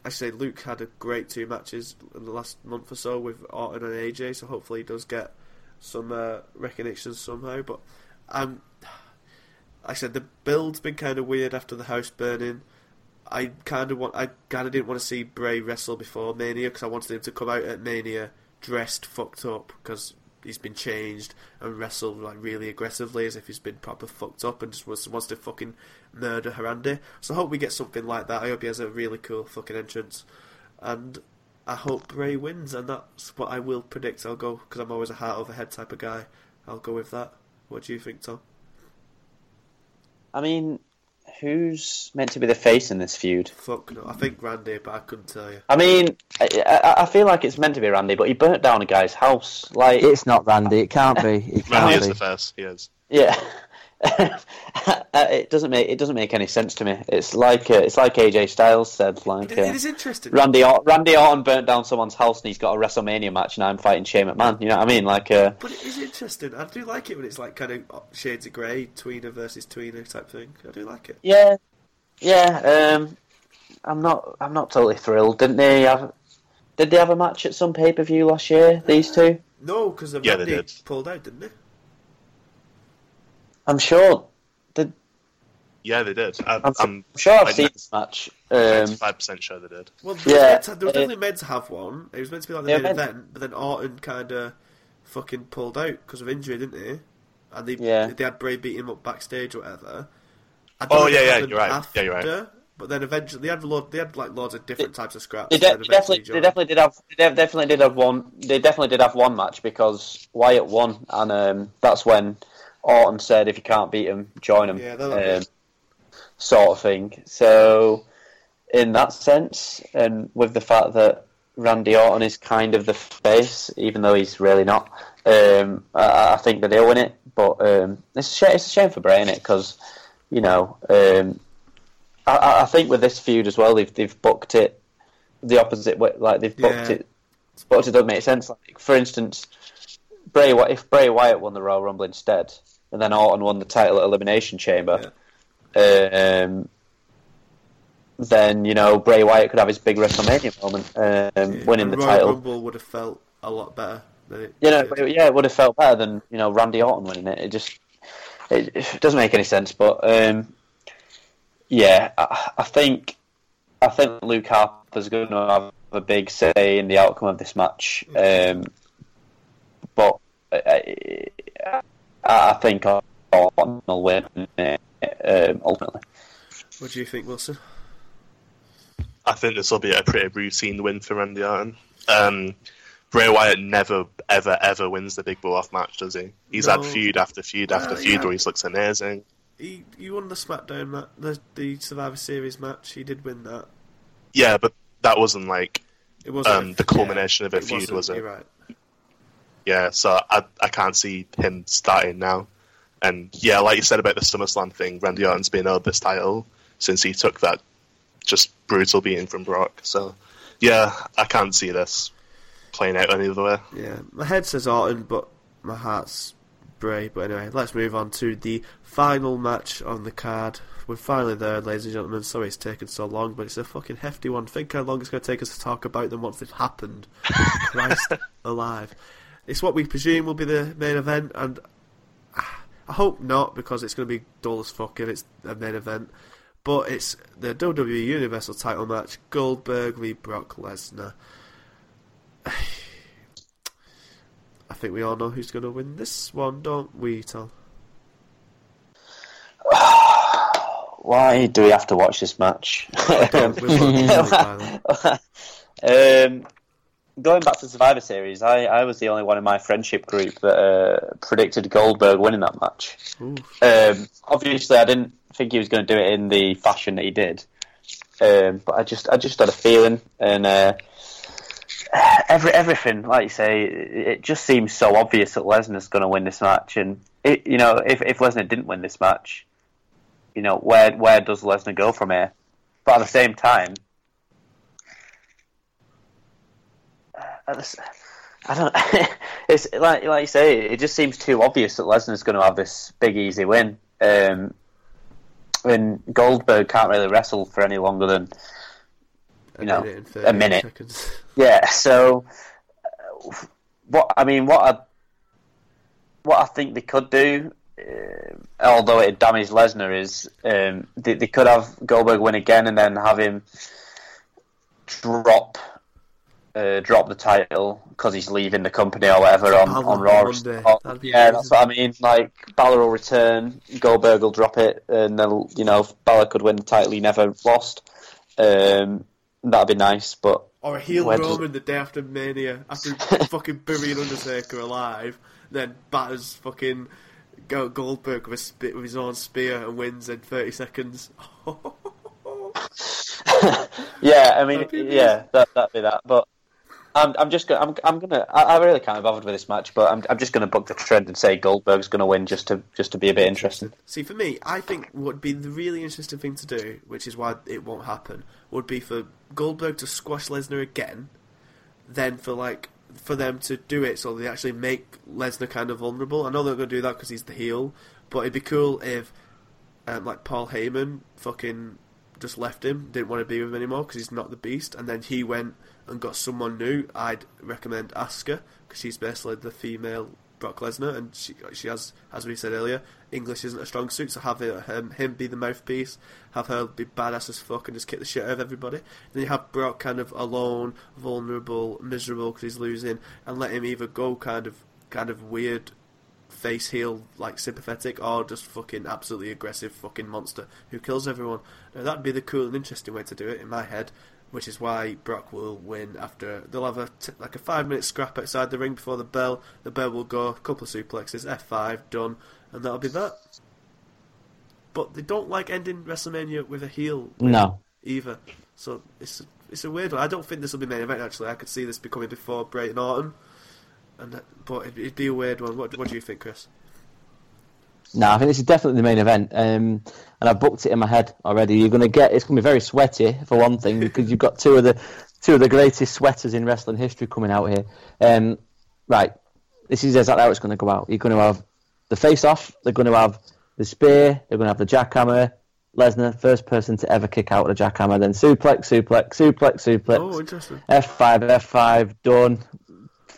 I say Luke had a great two matches in the last month or so with Orton and AJ, so hopefully he does get some uh, recognition somehow. But um, like I said the build's been kind of weird after the house burning. I kind of want, I kind of didn't want to see Bray wrestle before Mania because I wanted him to come out at Mania dressed fucked up because he's been changed and wrestled like really aggressively as if he's been proper fucked up and just wants, wants to fucking murder Harandi. So I hope we get something like that. I hope he has a really cool fucking entrance, and I hope Bray wins, and that's what I will predict. I'll go because I'm always a heart over head type of guy. I'll go with that. What do you think, Tom? I mean, who's meant to be the face in this feud? Fuck no. I think Randy, but I couldn't tell you. I mean, I, I, I feel like it's meant to be Randy, but he burnt down a guy's house. Like, It's not Randy. It can't be. It Randy can't is be. the first. He is. yeah, it doesn't make it doesn't make any sense to me. It's like uh, it's like AJ Styles said, like It, uh, it is interesting. Randy Or- Randy Orton burnt down someone's house and he's got a WrestleMania match, and I'm fighting Shane McMahon. You know what I mean? Like, uh, But it is interesting. I do like it when it's like kind of shades of grey, tweener versus tweener type thing. I do like it. yeah, yeah. Um, I'm not I'm not totally thrilled. Didn't they have? Did they have a match at some pay per view last year? These two. No, because Yeah, they Randy did. pulled out, didn't he? I'm sure. Did Yeah, they did. I, I'm, I'm sure I've I seen this match. Um, five percent sure they did. Well, they, Yeah, to, they were uh, definitely meant to have one. It was meant to be like the main were meant- event, but then Orton kind of fucking pulled out because of injury, didn't he? And they Yeah. they had Bray beat him up backstage or whatever. Oh, yeah, yeah, you're right. Yeah, you're right. But then eventually they had lo- they had like loads of different types of scraps. They, de- and definitely, they definitely did have, they definitely did have one. They definitely did have one match because Wyatt won, and um, that's when Orton said, "If you can't beat him, join him," Yeah, um, sort of thing. So, in that sense, and with the fact that Randy Orton is kind of the face, even though he's really not, um, I, I think that they'll win it. But um, it's a shame, it's a shame for Bray, it? Because you know. Um, I, I think with this feud as well, they've they've booked it the opposite way. Like they've booked Yeah. it, booked it doesn't make sense. Like for instance, Bray if Bray Wyatt won the Royal Rumble instead, and then Orton won the title at Elimination Chamber, um, then you know Bray Wyatt could have his big WrestleMania moment, um, Yeah, winning the Royal title. Rumble would have felt a lot better than it. You know, yeah, it would have felt better than you know Randy Orton winning it. It just it, it doesn't make any sense. But um, yeah, I, I think I think Luke Harper's going to have a big say in the outcome of this match. Um, but I, I, I think Orton will win it, um, ultimately. What do you think, Wilson? I think this will be a pretty routine win for Randy Orton. Um, Bray Wyatt never, ever, ever wins the big blow off match, does he? He's No. had feud after feud after Uh, feud yeah. where he looks amazing. He he won the SmackDown match, the the Survivor Series match. He did win that. Yeah, but that wasn't like It wasn't Um, a- the culmination of a it feud, wasn't, was it? You're right. Yeah, so I I can't see him starting now. And yeah, like you said about the SummerSlam thing, Randy Orton's been owed this title since he took that just brutal beating from Brock. So yeah, I can't see this playing out any other way. Yeah, my head says Orton, but my heart's Bray. But anyway, let's move on to the final match on the card. We're finally there, ladies and gentlemen. Sorry it's taken so long, but it's a fucking hefty one. Think how long it's going to take us to talk about them once they've happened. Christ alive. It's what we presume will be the main event, and I hope not, because it's going to be dull as fuck if it's a main event. But it's the WWE Universal title match Goldberg v Brock Lesnar. I think we all know who's going to win this one, don't we, Tom? Why do we have to watch this match? Don't. We'll both be like by then. um, going back to Survivor Series, I, I was the only one in my friendship group that uh, predicted Goldberg winning that match. Um, obviously, I didn't think he was going to do it in the fashion that he did, um, but I just I just had a feeling, and uh, every everything, like you say, it, just seems so obvious that Lesnar's going to win this match, and it, you know, if if Lesnar didn't win this match, you know, where where does Lesnar go from here? But at the same time, at the s- I don't. it's like like you say, it just seems too obvious that Lesnar's going to have this big easy win. Um, and Goldberg can't really wrestle for any longer than A You know, minute a minute. Seconds. yeah. So uh, what I mean, what I what I think they could do, uh, although it damaged Lesnar, is um, they, they could have Goldberg win again and then have him drop. Uh, drop the title because he's leaving the company or whatever on, on Raw. one day. That'd be yeah, that's what I mean. Like Balor will return, Goldberg will drop it, and then you know Balor could win the title he never lost. Um, that'd be nice, but Or a heel Where does- Roman the day after Mania, after fucking burying Undertaker alive, then batters fucking Goldberg with, spe- with his own spear and wins in 30 seconds. yeah, I mean, That'd be amazing. yeah, that that'd be that. But I'm I'm just gonna I'm I'm gonna I, I really can't be bothered with this match, but I'm I'm just gonna book the trend and say Goldberg's gonna win just to just to be a bit interesting. See, for me, I think what would be the really interesting thing to do, which is why it won't happen, would be for Goldberg to squash Lesnar again, then for like for them to do it so they actually make Lesnar kind of vulnerable. I know they're going to do that because he's the heel, but it'd be cool if um, like Paul Heyman fucking just left him, didn't want to be with him anymore because he's not the Beast, and then he went and got someone new. I'd recommend Asuka because she's basically the female Brock Lesnar, and she she has, as we said earlier, English isn't a strong suit, so have him, um, him be the mouthpiece, have her be badass as fuck and just kick the shit out of everybody. Then you have Brock kind of alone, vulnerable, miserable because he's losing, and let him either go kind of kind of weird face heel like sympathetic or just fucking absolutely aggressive fucking monster who kills everyone. Now that'd be the cool and interesting way to do it in my head, which is why Brock will win after they'll have a t- like a five minute scrap outside the ring before the bell. The bell will go, a couple of suplexes, F five done, and that'll be that. But they don't like ending WrestleMania with a heel No. either. So it's a, it's a weird one. I don't think this will be main event actually. I could see this becoming before Bray and Orton, and that, but it'd, it'd be a weird one. What what do you think, Chris? No, I think this is definitely the main event, um, and I've booked it in my head already. You're going to get it's going to be very sweaty for one thing because you've got two of the two of the greatest sweaters in wrestling history coming out here. Um, right, this is exactly how it's going to go out. You're going to have the face off. They're going to have the spear. They're going to have the jackhammer. Lesnar, first person to ever kick out with a jackhammer. Then suplex, suplex, suplex, suplex. Oh, interesting. F5, F5, done.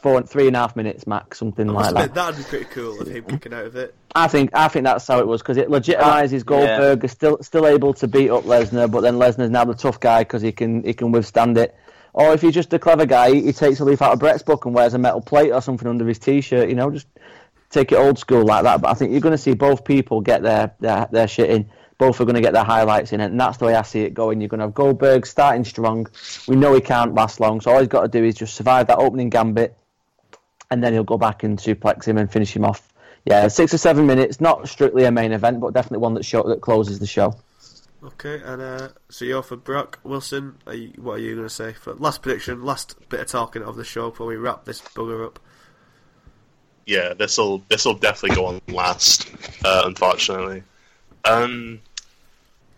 Four, and three and a half minutes max, something like that. that'd be pretty cool of him kicking out of it. I think I think that's how it was because it legitimizes Goldberg is still still able to beat up Lesnar, but then Lesnar's now the tough guy because he can he can withstand it. Or if you're just a clever guy, he takes a leaf out of Brett's book and wears a metal plate or something under his t-shirt. You know, just take it old school like that. But I think you're going to see both people get their their, their shit in. Both are going to get their highlights in it, and that's the way I see it going. You're going to have Goldberg starting strong. We know he can't last long, so all he's got to do is just survive that opening gambit, and then he'll go back and suplex him and finish him off. Yeah, six or seven minutes, not strictly a main event, but definitely one that show that closes the show. Okay, and uh, so you're for Brock Wilson. Are you, what are you going to say for last prediction, last bit of talking of the show before we wrap this bugger up? Yeah, this will this will definitely go on last. Uh, unfortunately, um,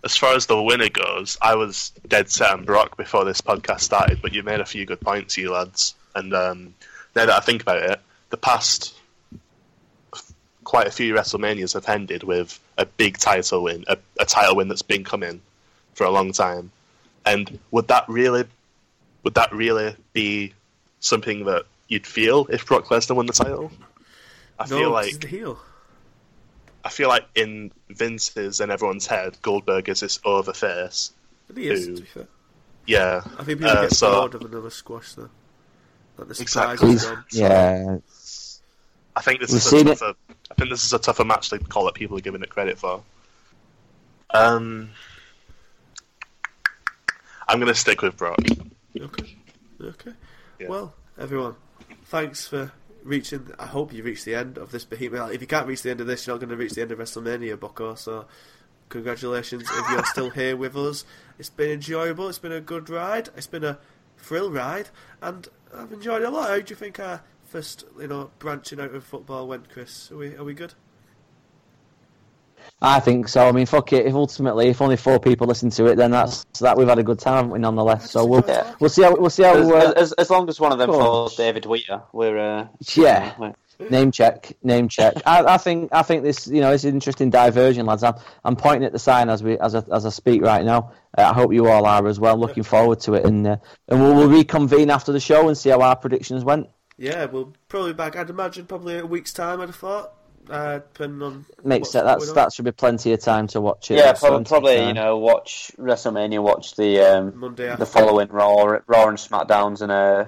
as far as the winner goes, I was dead set on Brock before this podcast started, but you made a few good points, you lads. And um, now that I think about it, the past quite a few WrestleManias have ended with a big title win, a, a title win that's been coming for a long time. And would that really, would that really be something that you'd feel if Brock Lesnar won the title? I no, feel like the heel. I feel like in Vince's and everyone's head, Goldberg is this over face. But he is, Who? to be fair. Yeah, I think people Uh, get so- bored of another squash though. Like the Exactly. is gone. Yeah, I think this We've is a seen it. tougher. I think this is a tougher match than call that people are giving it credit for. Um, I'm going to stick with Brock. Okay. Okay. Yeah. Well, everyone, thanks for reaching. I hope you reached the end of this behemoth. If you can't reach the end of this, you're not going to reach the end of WrestleMania, Bucko. So, congratulations if you're still here with us. It's been enjoyable. It's been a good ride. It's been a thrill ride, and I've enjoyed it a lot. How do you think our first, you know, branching out of football went, Chris? Are we are we good? I think so. I mean, fuck it. If ultimately, if only four people listen to it, then that's that. We've had a good time, haven't we? Nonetheless, so we'll Yeah. we'll see how we'll see how As, uh, as, as long as one of them Cool. follows David Wheater, we're uh, Yeah. we're- Name check, name check. I, I think I think this you know it's an interesting diversion, lads. I'm, I'm pointing at the sign as we as I, as I speak right now. Uh, I hope you all are as well. Looking forward to it, and uh, and we'll, we'll reconvene after the show and see how our predictions went. Yeah, we'll probably back. I'd imagine probably a week's time. I'd have thought, uh, depending on Makes what's sense. That's that should be plenty of time to watch it. yeah, probably, probably you know watch WrestleMania, watch the um, Monday after. the following Raw, Raw and SmackDowns, and uh,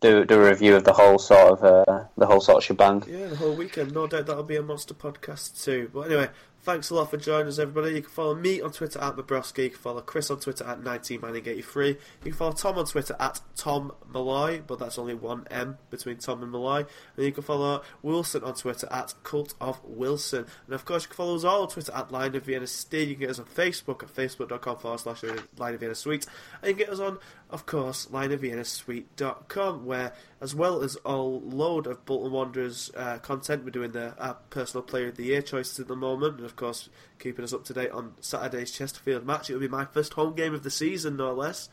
do do a review of the whole sort of uh, the whole sort of shebang. Yeah, the whole weekend. No doubt that'll be a monster podcast too. But anyway, thanks a lot for joining us, everybody. You can follow me on Twitter at Mabrowski. You can follow Chris on Twitter at 19manning83. You can follow Tom on Twitter at Tom Malloy, but that's only one M between Tom and Malloy. And you can follow Wilson on Twitter at Cult of Wilson. And of course, you can follow us all on Twitter at Lion of Vienna Suite. You can get us on Facebook at facebook.com forward slash Lion of Vienna Suite. And you can get us on, of course, lionofviennasuite.com, where as well as a load of Bolton Wanderers uh, content, we're doing the our personal player of the year choices at the moment, and of course, keeping us up to date on Saturday's Chesterfield match. It will be my first home game of the season, no less.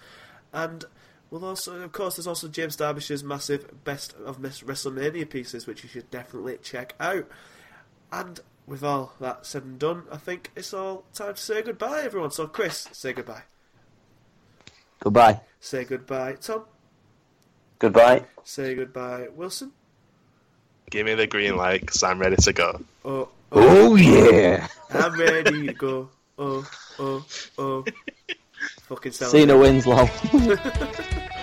And we'll also, of course, there's also James Derbyshire's massive best of Miss WrestleMania pieces, which you should definitely check out. And with all that said and done, I think it's all time to say goodbye, everyone. So, Chris, say goodbye. Goodbye. Say goodbye, Tom. Goodbye. Say goodbye, Wilson. Give me the green light because I'm ready to go. Oh, oh, Oh yeah. I'm ready to go. Oh, oh, oh. Fucking Cena celebrate. Winslow.